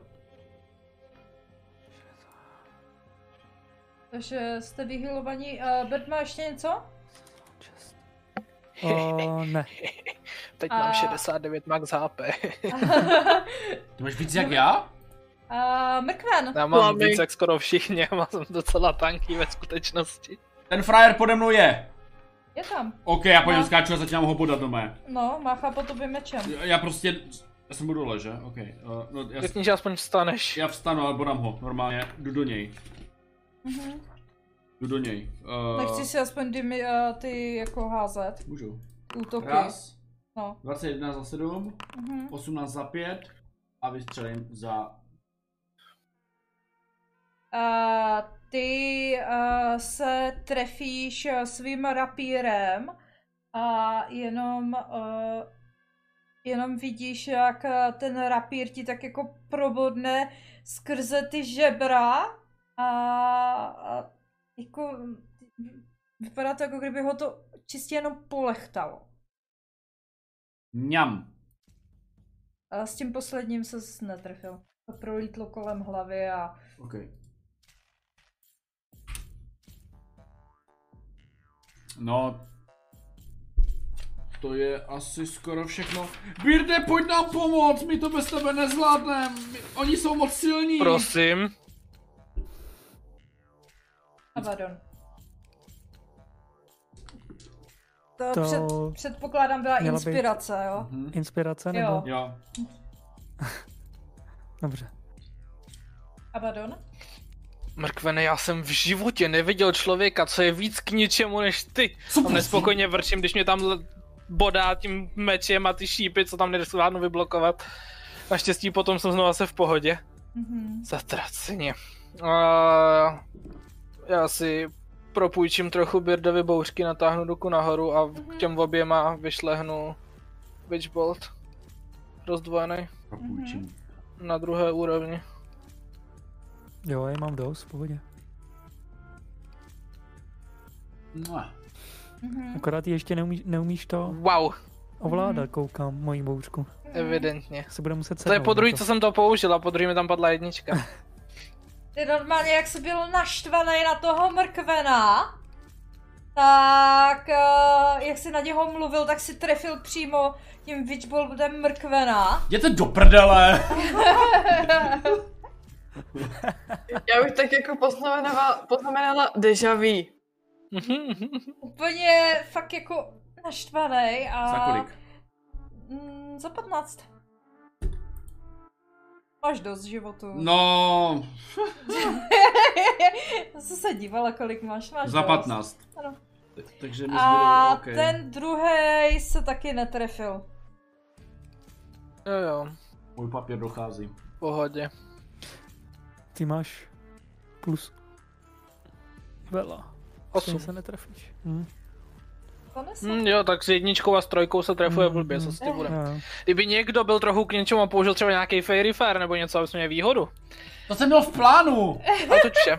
takže jste vyhýlovaní. Uh, Bert má ještě něco? O, ne. Teď A- mám 69 max HP. Ty máš víc jak já? uh, Mrkven. Já mám Plamy. víc jak skoro všichni, já jsem docela tanký ve skutečnosti. Ten frajer pode mnou je. Je tam. OK, já po něm No. skáču a začínám ho bodat doma. No, máchá po tobě mečem. Já- Já prostě... Já jsem budu dole, že? OK. Uh, no, já, Řekni, že aspoň vstaneš. já vstanu a bodám ho, normálně. Jdu do něj. Mhm. Jdu do něj. Uh, Nechci si aspoň dymy, uh, ty jako házet. Můžu. Útoky. Raz, No. 21 za 7, Mhm. 18 za 5 a vystřelím za... A ty uh, se trefíš uh, svým rapírem a jenom, uh, jenom vidíš, jak uh, ten rapír ti tak jako probodne skrze ty žebra a jako vypadá to jako kdyby ho to čistě jenom polechtalo. Mňam. A s tím posledním se netrefil. To prolítlo kolem hlavy a OK. No, to je asi skoro všechno. Birde, pojď nám pomoct, my to bez tebe nezvládneme. Oni jsou moc silní. Prosím. Abaddon. To, To Před, předpokládám byla měla být- inspirace, jo? Mhm. Inspirace Jo. nebo? Jo. Dobře. Abaddon? Mrkvene, já jsem v životě neviděl člověka, co je víc k ničemu než ty. Co Tam nespokojně vrčím, když mě tam bodá tím mečem a ty šípy, co tam nedosvládnu vyblokovat. Naštěstí potom jsem znovu se v pohodě. Mhm. Zatraceně. A já si propůjčím trochu Birdovi bouřky, natáhnu ruku nahoru a k těm oběma vyšlehnu Witchbolt. rozdvojený Propůjčím. na druhé úrovni. Jo, já mám dost, v pohodě. No. Mhm. Akorát ty ještě neumíš, neumíš to Wow, ovládat, koukám, mojí bouřku. evidentně. Se bude muset To je po druhý, to. co jsem to použil a po druhý mi tam padla jednička. Ty normálně, jak jsi byl naštvaný na toho mrkvena, tak uh, jak jsi na něho mluvil, tak si trefil přímo tím witchboltem mrkvena. Jděte do prdele! Já bych tak jako poznamenala, poznamenala deja vu. Úplně fakt jako naštvaný a... Za kolik? Mm, za 15. Máš dost životu. No, Já jsem se dívala, kolik máš. Máš za dost. 15. Ano. Tak- Takže mi A okay. ten druhý se taky netrefil. Jo jo, Můj papír dochází. v pohodě. Ty máš plus vela. Osm. Se netrefíš. Hm. To nese. Hm, jo, tak s jedničkou a s trojkou se trefuje Mm, blbě, mm. co s tím bude. Jo. Kdyby někdo byl trochu k něčemu a použil třeba nějaký Fairy Fair nebo něco, aby jsme měli výhodu. To jsem měl v plánu! A to vše.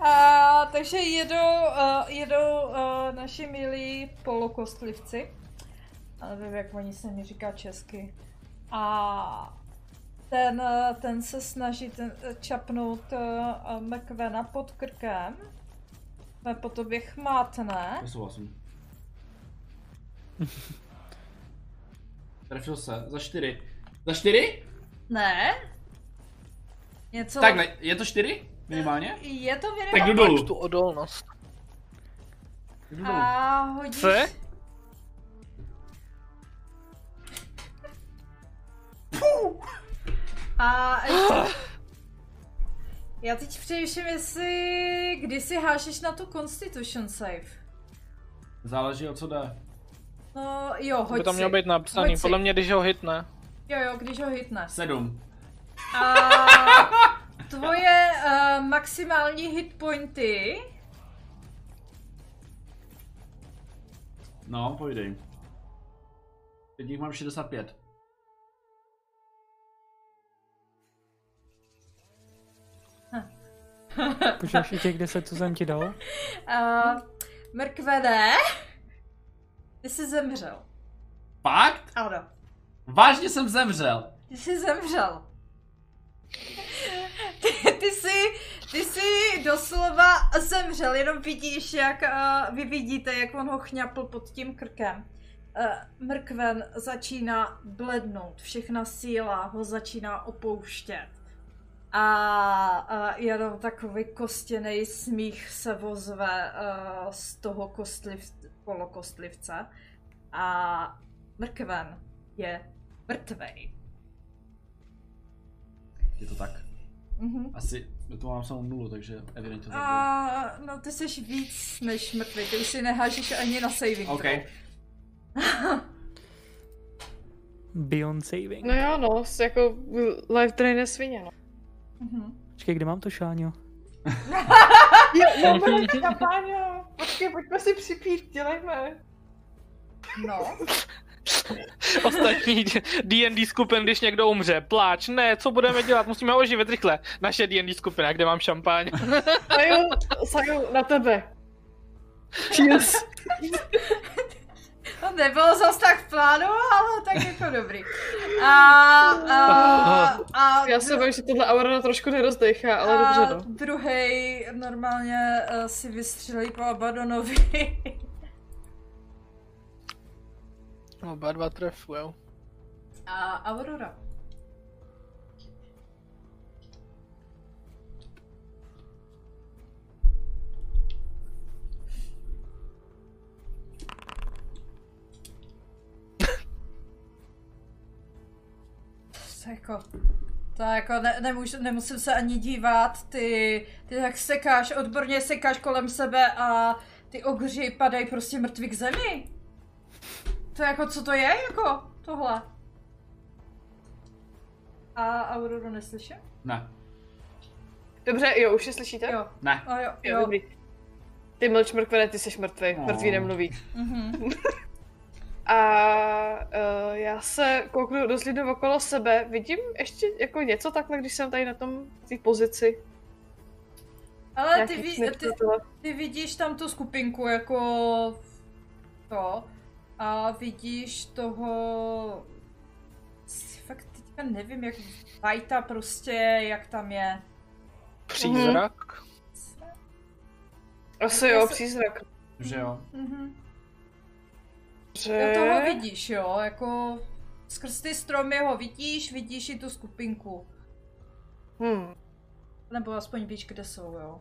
A, takže jedou, uh, jedou uh, naši milí polokostlivci. A nevím, jak oni se mi říká česky. A ten, eh, ten se snaží ten, eh, čapnout uh, McVena pod krkem. A po tobě chmátne. Souhlasím. Trefil se. Za čtyři. Za čtyři? Ne? Něco... Takhle, je to čtyři? Minimálně? Je to Tak minimálně. jdu Máš dolů. tu odolnost. Jdu dolů. A hodíš... Co je? A ještě... Já teď přemýšlím, jestli... Kdy si hášeš na tu Constitution save? Záleží o co jde. No jo, To by hoď tam mělo si. být napsaný. Hoď si. Podle mě, když ho hitne. Jo, jo, když ho hitne. Sedm. A tvoje uh, maximální hit pointy No, pojdej. Teď jich mám 65. Počítáš i těch 10, co jsem ti dal? Uh, mrkvene, ty jsi zemřel. Fakt? Ano, Vážně jsem zemřel. ty jsi zemřel. Ty, ty jsi, ty jsi doslova zemřel, jenom vidíš, jak uh, vy vidíte, jak on ho chňapl pod tím krkem. Uh, mrkven začíná blednout, všechna síla ho začíná opouštět. A uh, jenom takový kostěný smích se vozve uh, z toho kostliv, polokostlivce. A mrkven je mrtvej. Je to tak? Mhm. Asi to mám samou nulu, takže evidentně to. A no ty jsi víc než mrtvý, ty už si nehážeš ani na saving OK. throw. Beyond saving. No jo, no, jako life drain je svině, no. Mhm. Počkej, kde mám to šáňo? Jo, moment, kampaňo. Počkej, pojďme si připít, dělejme. No. Ostatní D&D skupin, když někdo umře, pláč, ne, co budeme dělat, musíme ho oživit rychle. Naše D&D skupina, kde mám šampáň. Saju, Saju, na tebe. Cheers. To nebylo zas tak v plánu, ale tak jako dobrý. A, a, a, Já se bojím, že tohle aura trošku nerozdechá, ale a dobře, no. druhý normálně uh, si vystřelí po Abadonovi. Oba dva trefujou. a Aurora. To jako, to jako ne, nemůžu, nemusím se ani dívat, ty, ty tak sekáš, odborně sekáš kolem sebe a ty ogři padají prostě mrtví k zemi. To jako, co to je, jako, tohle? A Auroru neslyším? Ne, Dobře, jo, už je slyšíte? Jo, ne. a jo, Jo, jo. dobrý. Ty mlč mrkvene, ty jsi mrtvý, No. mrtvý nemluví. Mhm. A uh, já se kouknu, rozhlídnu okolo sebe. Vidím ještě jako něco takhle, když jsem tady na tom té pozici. Ale ty, ví, ty, ty vidíš tam tu skupinku jako to a vidíš toho fakt teďka nevím jak Vajta prostě jak tam je. Přízrak? Asi Já jo, přízrak. Že jo. Mhm. Že... Jo, toho vidíš, jo, jako skrz ty stromy ho vidíš, vidíš i tu skupinku. Hmm. Nebo aspoň víš, kde jsou, jo.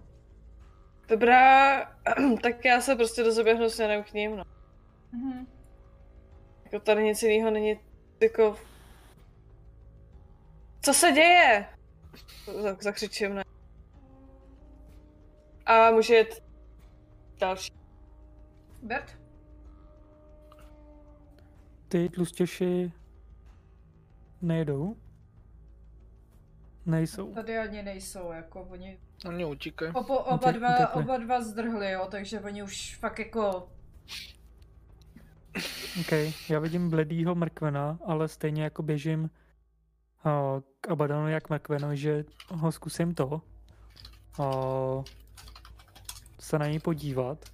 Dobrá, tak já se prostě dozoběhnu směrem k ním, no. Mhm. Jako tady nic jiného není, jako... Co se děje? Zakřičím, ne. A může jet další. Bert? Ty tlustěši nejedou? Nejsou. Tady ani nejsou, jako oni Oni utíkají. Oba, Utek- dva, oba dva zdrhli, jo, takže oni už fakt jako... OK, já vidím bledýho mrkvena, ale stejně jako běžím a, k Abadanu jak mrkveno, že ho zkusím to. A, se na něj podívat.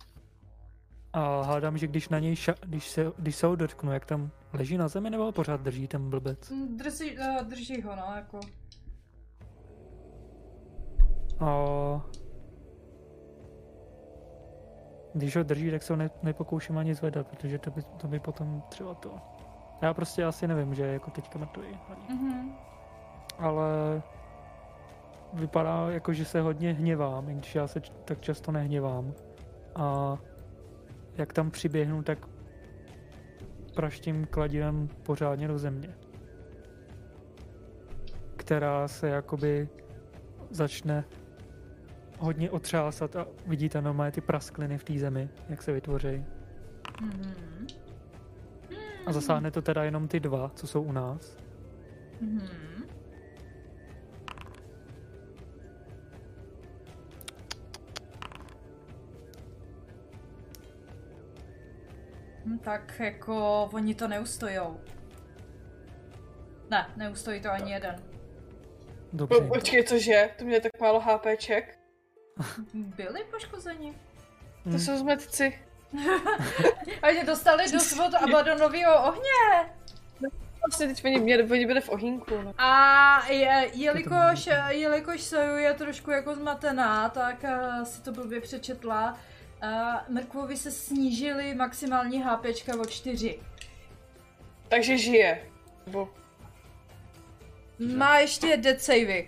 A hádám, že když na něj ša- když, se, když se ho dotknu, jak tam leží na zemi, nebo ho pořád drží ten blbec? mm, Drží, uh, drží ho, no, jako... A když ho drží, tak se ho ne, nepokouším ani zvedat, protože to by, to by potom třeba to... Já prostě asi nevím, že jako teďka mrtvý. Mhm. Ale vypadá jako, že se hodně hněvám, i když já se č- tak často nehněvám. A jak tam přiběhnu, tak praštím kladivem pořádně do země. Která se jakoby začne hodně otřásat a vidíte normálně ty praskliny v té zemi, jak se vytvoří. Mhm. A zasáhne to teda jenom ty dva, co jsou u nás. Mhm. Tak jako oni to neustojou. Ne, neustojí to ani jeden. Dobře. Po, počkej, cože? To mě tak málo HPček. Byli poškozeni. To Hm. jsou zmetci. A že dostali do svod Abadonového ohně. Vlastně teď oni, mě, oni byli v ohínku, no. A je, jelikož, jelikož Soju je trošku jako zmatená, tak uh, si to blbě přečetla. Uh, Mrkvovi se snížily maximální HPčka o 4. Takže žije. Nebo, Má ještě dead savey.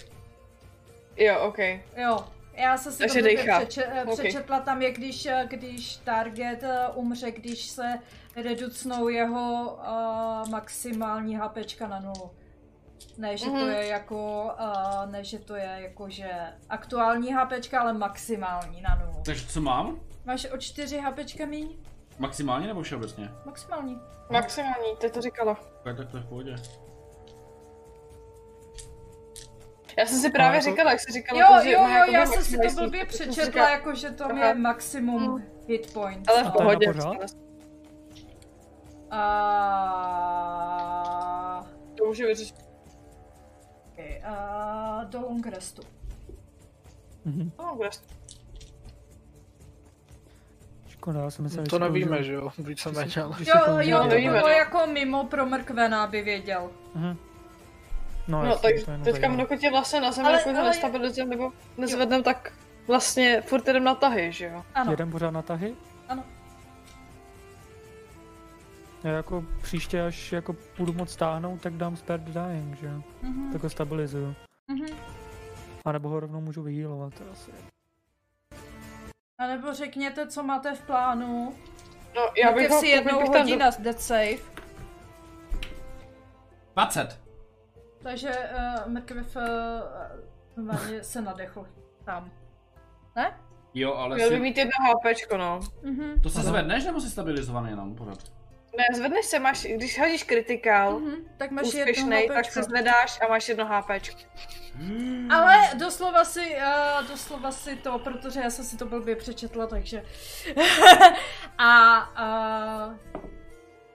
jo, ok. Jo, já jsem si Takže přeče, eh, přečetla tam je, když, eh, když target eh, umře, když se reducnou jeho uh, maximální HPčka na nulu. Ne, že to Mhm. je jako, uh, ne, že to je jako, že aktuální HPčka, ale maximální na nulu. Takže co mám? Máš o 4 HPčka míň? Maximálně nebo všeobecně? Maximální. Maximální, ty to říkala. Tak, tak to je v pohodě. Já jsem si právě jako- říkala, jak jsi říkala, Jo, to, že jo, jo, jakoby já jsem si to blbě přečetla, říkala, jako že to Aha. je maximum Mm. hit points. Ale v to pohodě. A... To může vyřešit. Okay, a do long restu. Mhm. No, kde Škoda, já jsem myslel, že To nevíme, že jo, víceméně, Jo, jo, to bylo no. jako mimo pro mrkvena, aby věděl. Mhm. No, No, tak teďka zajímá. dokud je vlastně na zemi, jako ale- nestabilizujeme nebo nezvedneme, tak vlastně furt jdem na tahy, že jo? Ano, Jedem pořád na tahy? ano. Já jako příště, až jako budu moc stáhnout, tak dám spare dying, že jo? Mhm, Tak ho stabilizuju. mhm. A nebo ho rovnou můžu vyhýlovat asi. A nebo řekněte, co máte v plánu. No, já bych ho, si jednou bych tam hodí na dead save. 20. Takže uh, mrkev uh, se nadechl tam. Ne? Jo, ale Měl by si... mít jedno HPčko, no. Mhm. To se zvedneš nebo jsi stabilizovaný jenom pořád? Ne, zvedneš se, máš, když hodíš kritikál, Mhm. Tak máš jedno úspěšnej, tak se zvedáš a máš jedno HPčko. Ale doslova si, uh, doslova si to, protože já jsem si to blbě přečetla, takže... a uh,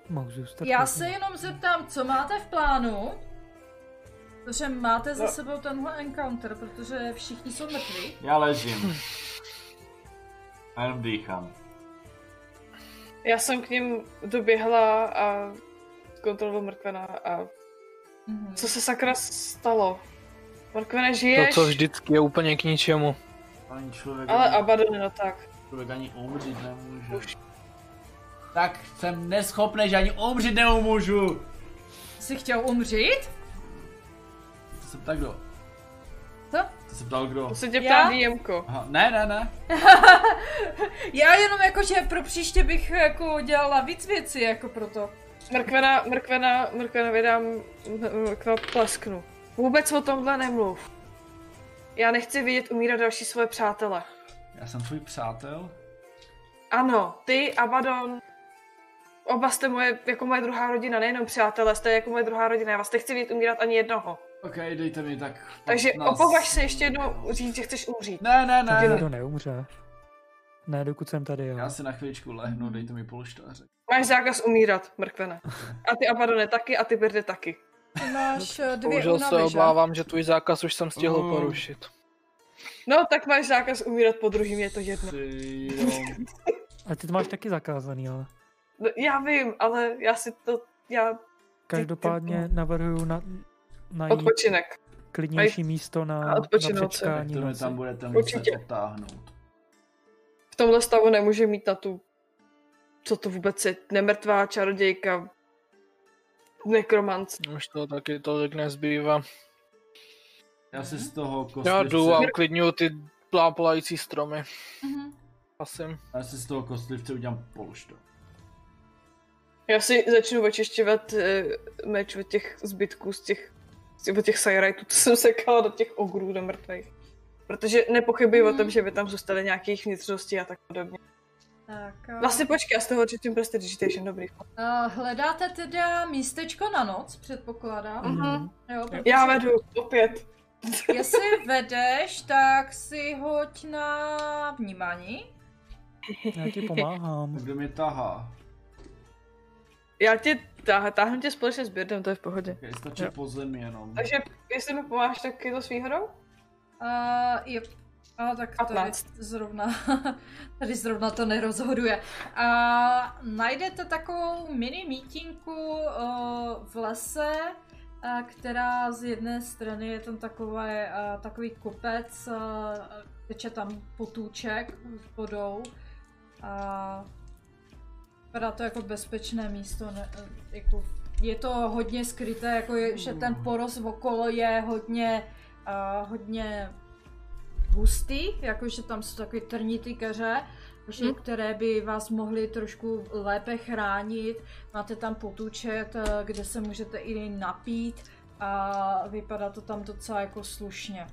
Mohu zůstat. Já se jenom zeptám, co máte v plánu? Protože máte za No. sebou tenhle encounter, protože všichni jsou mrtví. Já ležím. A jenom dýchám. Já jsem k ním doběhla a kontrolovala mrtvena a Mhm. co se sakra stalo? To, žiješ? co vždycky je úplně k ničemu. Ani člověk, Ale ani, Abaddon, no tak. člověk ani umřít nemůže. Už. Tak jsem neschopný, že ani umřít neumůžu. Jsi chtěl umřít? To se ptá kdo? Co? To se ptal kdo? To se tě ptá DMko. Aha, ne, ne, ne. Já jenom jako, že pro příště bych jako dělala víc věcí jako proto. Mrkvena, mrkvena, mrkvena vydám, mrkvena plesknu. Vůbec o tomhle nemluv. Já nechci vidět umírat další svoje přátele. Já jsem tvůj přátel. Ano, ty, Abaddon, oba jste moje, jako moje druhá rodina, nejenom přátelé, jste jako moje druhá rodina, já vás nechci vidět umírat ani jednoho. Ok, dejte mi tak... Takže 15. opovaž se ještě jednou říct, že chceš umřít. Ne, ne, Tady ne. nikdo neumře. Ne, dokud jsem tady, jo. Já si na chviličku lehnu, dejte mi polštáře. Máš zákaz umírat, mrkvene. A ty Abaddone taky a ty Birde taky. Máš eh, dvě Bohužel se že? obávám, že tvůj zákaz už jsem stihl Mm. porušit. No, tak máš zákaz umírat po druhým, je to jedno. A ty to máš taky zakázaný, ale. No, já vím, ale já si to, já Každopádně navrhuju na, najít odpočinek. klidnější místo na, na přečkání To tam budete muset odtáhnout. V tomhle stavu nemůže mít na tu, co to vůbec je, nemrtvá čarodějka, nekromant. Už to taky tolik nezbývá. Já si z toho kostlivce... Já jdu a uklidňuju ty plápolající stromy. Mhm. Asi. Já si z toho kostlivce udělám polštář. Já si začnu očišťovat e, meč od těch zbytků z těch, z- od těch sajrajtů, co jsem sekala do těch ogrů do mrtvých. Protože nepochybuji o tom, že by tam zůstaly nějaké vnitřnosti a tak podobně. Tak, eh, Vlastně počkej, já z toho určitě prostě digitation, dobrý. eh, hledáte teda místečko na noc, předpokládám. Mhm. Jo, protože Já vedu, opět. Jestli vedeš, tak si hoď na vnímání. Já ti pomáhám. Kdo mě tahá? Já ti táh, táhnu tě společně s Birdem, to je v pohodě. Okay, stačí Jo. po zemi jenom. Takže jestli mi pomáháš, tak je to s výhodou? Uh, jo. A tak tady 15. zrovna, tady zrovna to nerozhoduje. A najdete takovou mini mítinku uh, v lese, uh, která z jedné strany je tam takové, uh, takový kopec, teče tam potůček s vodou. A vypadá to jako bezpečné místo, ne, eh, jako, je to hodně skryté, jako je, že ten porost okolo je hodně, uh, hodně hustý, jakože tam jsou takové trnitý keře, že, Mhm. které by vás mohly trošku lépe chránit. Máte tam potůčet, eh, kde se můžete i napít a vypadá to tam docela jako slušně.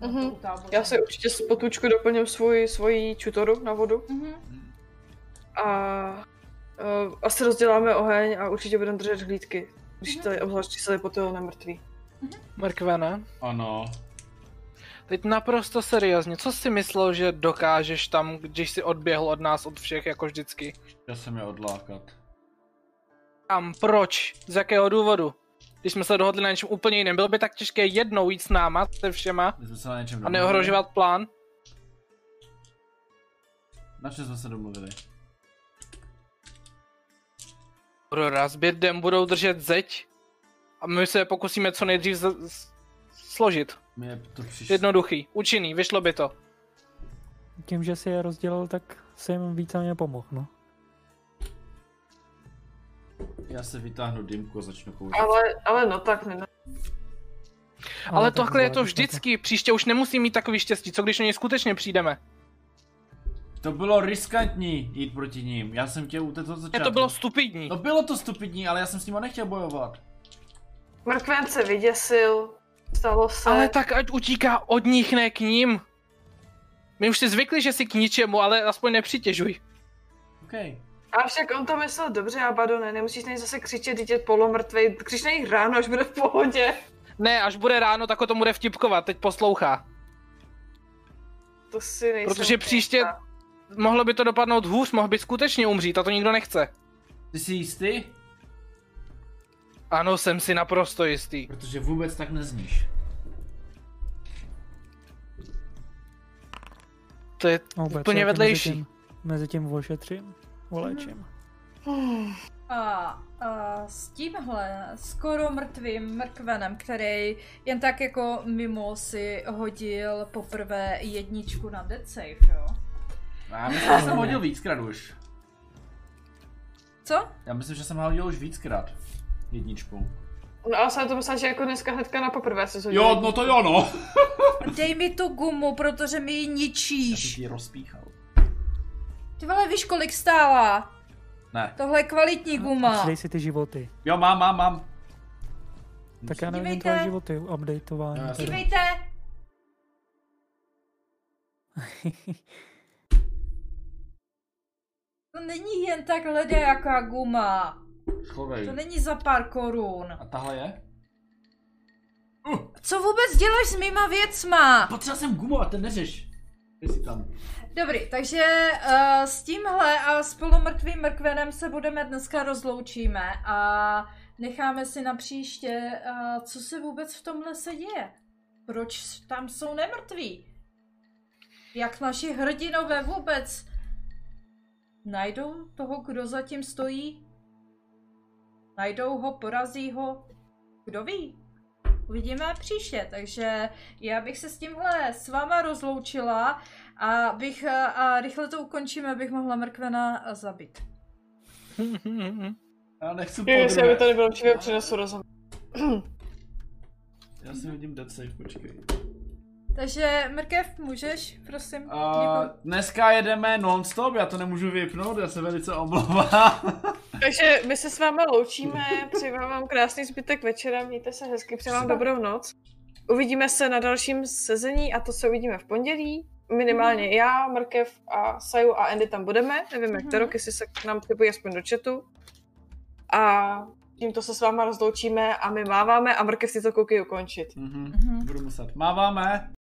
Mhm. utáboření. Já si určitě z potůčku doplním svůj, svoji čutoru na vodu Mhm. a uh, asi rozděláme oheň a určitě budeme držet hlídky, když Mhm. tady obzvlášť se lepotil na mrtvý. Mrkvene, Ano. Teď naprosto seriózně, co jsi myslel, že dokážeš tam, když jsi odběhl od nás, od všech, jako vždycky? Chtěl jsem je odlákat. Tam, proč? Z jakého důvodu? Když jsme se dohodli na něčem úplně jiném, bylo by tak těžké jednou jít s náma, se všema, My jsme se na něčem a domluvili. neohrožovat plán? Na čem jsme se domluvili? Aurora s Birdem budou držet zeď a my se je pokusíme co nejdřív z- z- složit. Mě to přišlo... Jednoduchý, účinný, vyšlo by to. Tím, že si je rozdělil, tak se jim víceméně pomohl, no. Já se vytáhnu dymku a začnu kouřit. Ale, ale no tak ne. Ale, tak tohle je to vždycky, příště už nemusím mít takový štěstí, co když o něj skutečně přijdeme. To bylo riskantní jít proti ním. Já jsem tě u této Ne, začátku. to bylo stupidní. No bylo to stupidní, ale já jsem s nima nechtěl bojovat. Mrkven se vyděsil, stalo se. Ale tak ať utíká od nich, ne k ním. My už si zvykli, že si k ničemu, ale aspoň nepřitěžuj. OK. A však on to myslel dobře, Abadone, nemusíš na něj zase křičet, teď je polomrtvej, křič na něj ráno, až bude v pohodě. Ne, až bude ráno, tak o tom bude vtipkovat, teď poslouchá. To si nejsem Protože příště-. Mohlo by to dopadnout hůř, mohl by skutečně umřít a to nikdo nechce. Ty jsi jistý? Ano, jsem si naprosto jistý. Protože vůbec tak nezníš. To je No, bude úplně vedlejší. Mezi tím, mezi tím ošetřím, oléčím. A, a s tímhle skoro mrtvým mrkvenem, který jen tak jako mimo si hodil poprvé jedničku na dead save, jo? Já myslím, že jsem hodil víckrát už. Co? Já myslím, že jsem hodil už víckrát. Jedničkou. No ale jsem to myslela, že jako dneska hnedka na poprvé se zhodil. Jo, no to jo, no. Dej mi tu gumu, protože mi ji Já jsem ničíš. ti ji rozpíchal. Ty vole, víš, kolik stála? Ne. Tohle je kvalitní guma. Přidej si ty životy. Jo, mám, mám, mám. Tak já nevím Dívejte. tvoje životy, updateování. Já teda. Dívejte! To není jen tak jaká guma. Schovej. To není za pár korun. A tahle je? Co vůbec děláš s mýma věcma? Potřeboval jsem gumu a ten neřeš. Jsi tam. Dobrý, takže uh, s tímhle a s polomrtvým mrkvenem se budeme dneska rozloučíme a necháme si na příště, uh, co se vůbec v tomhle se děje. Proč tam jsou nemrtví? Jak naši hrdinové vůbec najdou toho, kdo zatím stojí? Najdou ho, porazí ho? Kdo ví? Uvidíme příště, takže já bych se s tímhle s váma rozloučila a, bych, a, a rychle to ukončíme, abych mohla mrkvena zabít. Já nechci Jo, jestli podruhé. nebylo přímo přinesu rozum. Já si hodím dead save, počkej. Takže Mrkev, můžeš, prosím? A Děkuji. dneska jedeme non-stop, já to nemůžu vypnout, já se velice omlouvám. Takže my se s vámi loučíme, přeji vám krásný zbytek večera, mějte se hezky, přeji vám dobrou noc. Uvidíme se na dalším sezení a to se uvidíme v pondělí. Minimálně já, Mrkev a Saju a Andy tam budeme. Nevím, jak to Mhm. rok, jestli se k nám připojí aspoň do chatu. A tímto se s váma rozloučíme a my máváme a Mrkev si to koukej ukončit. Mhm, Mhm. budu muset. Máváme.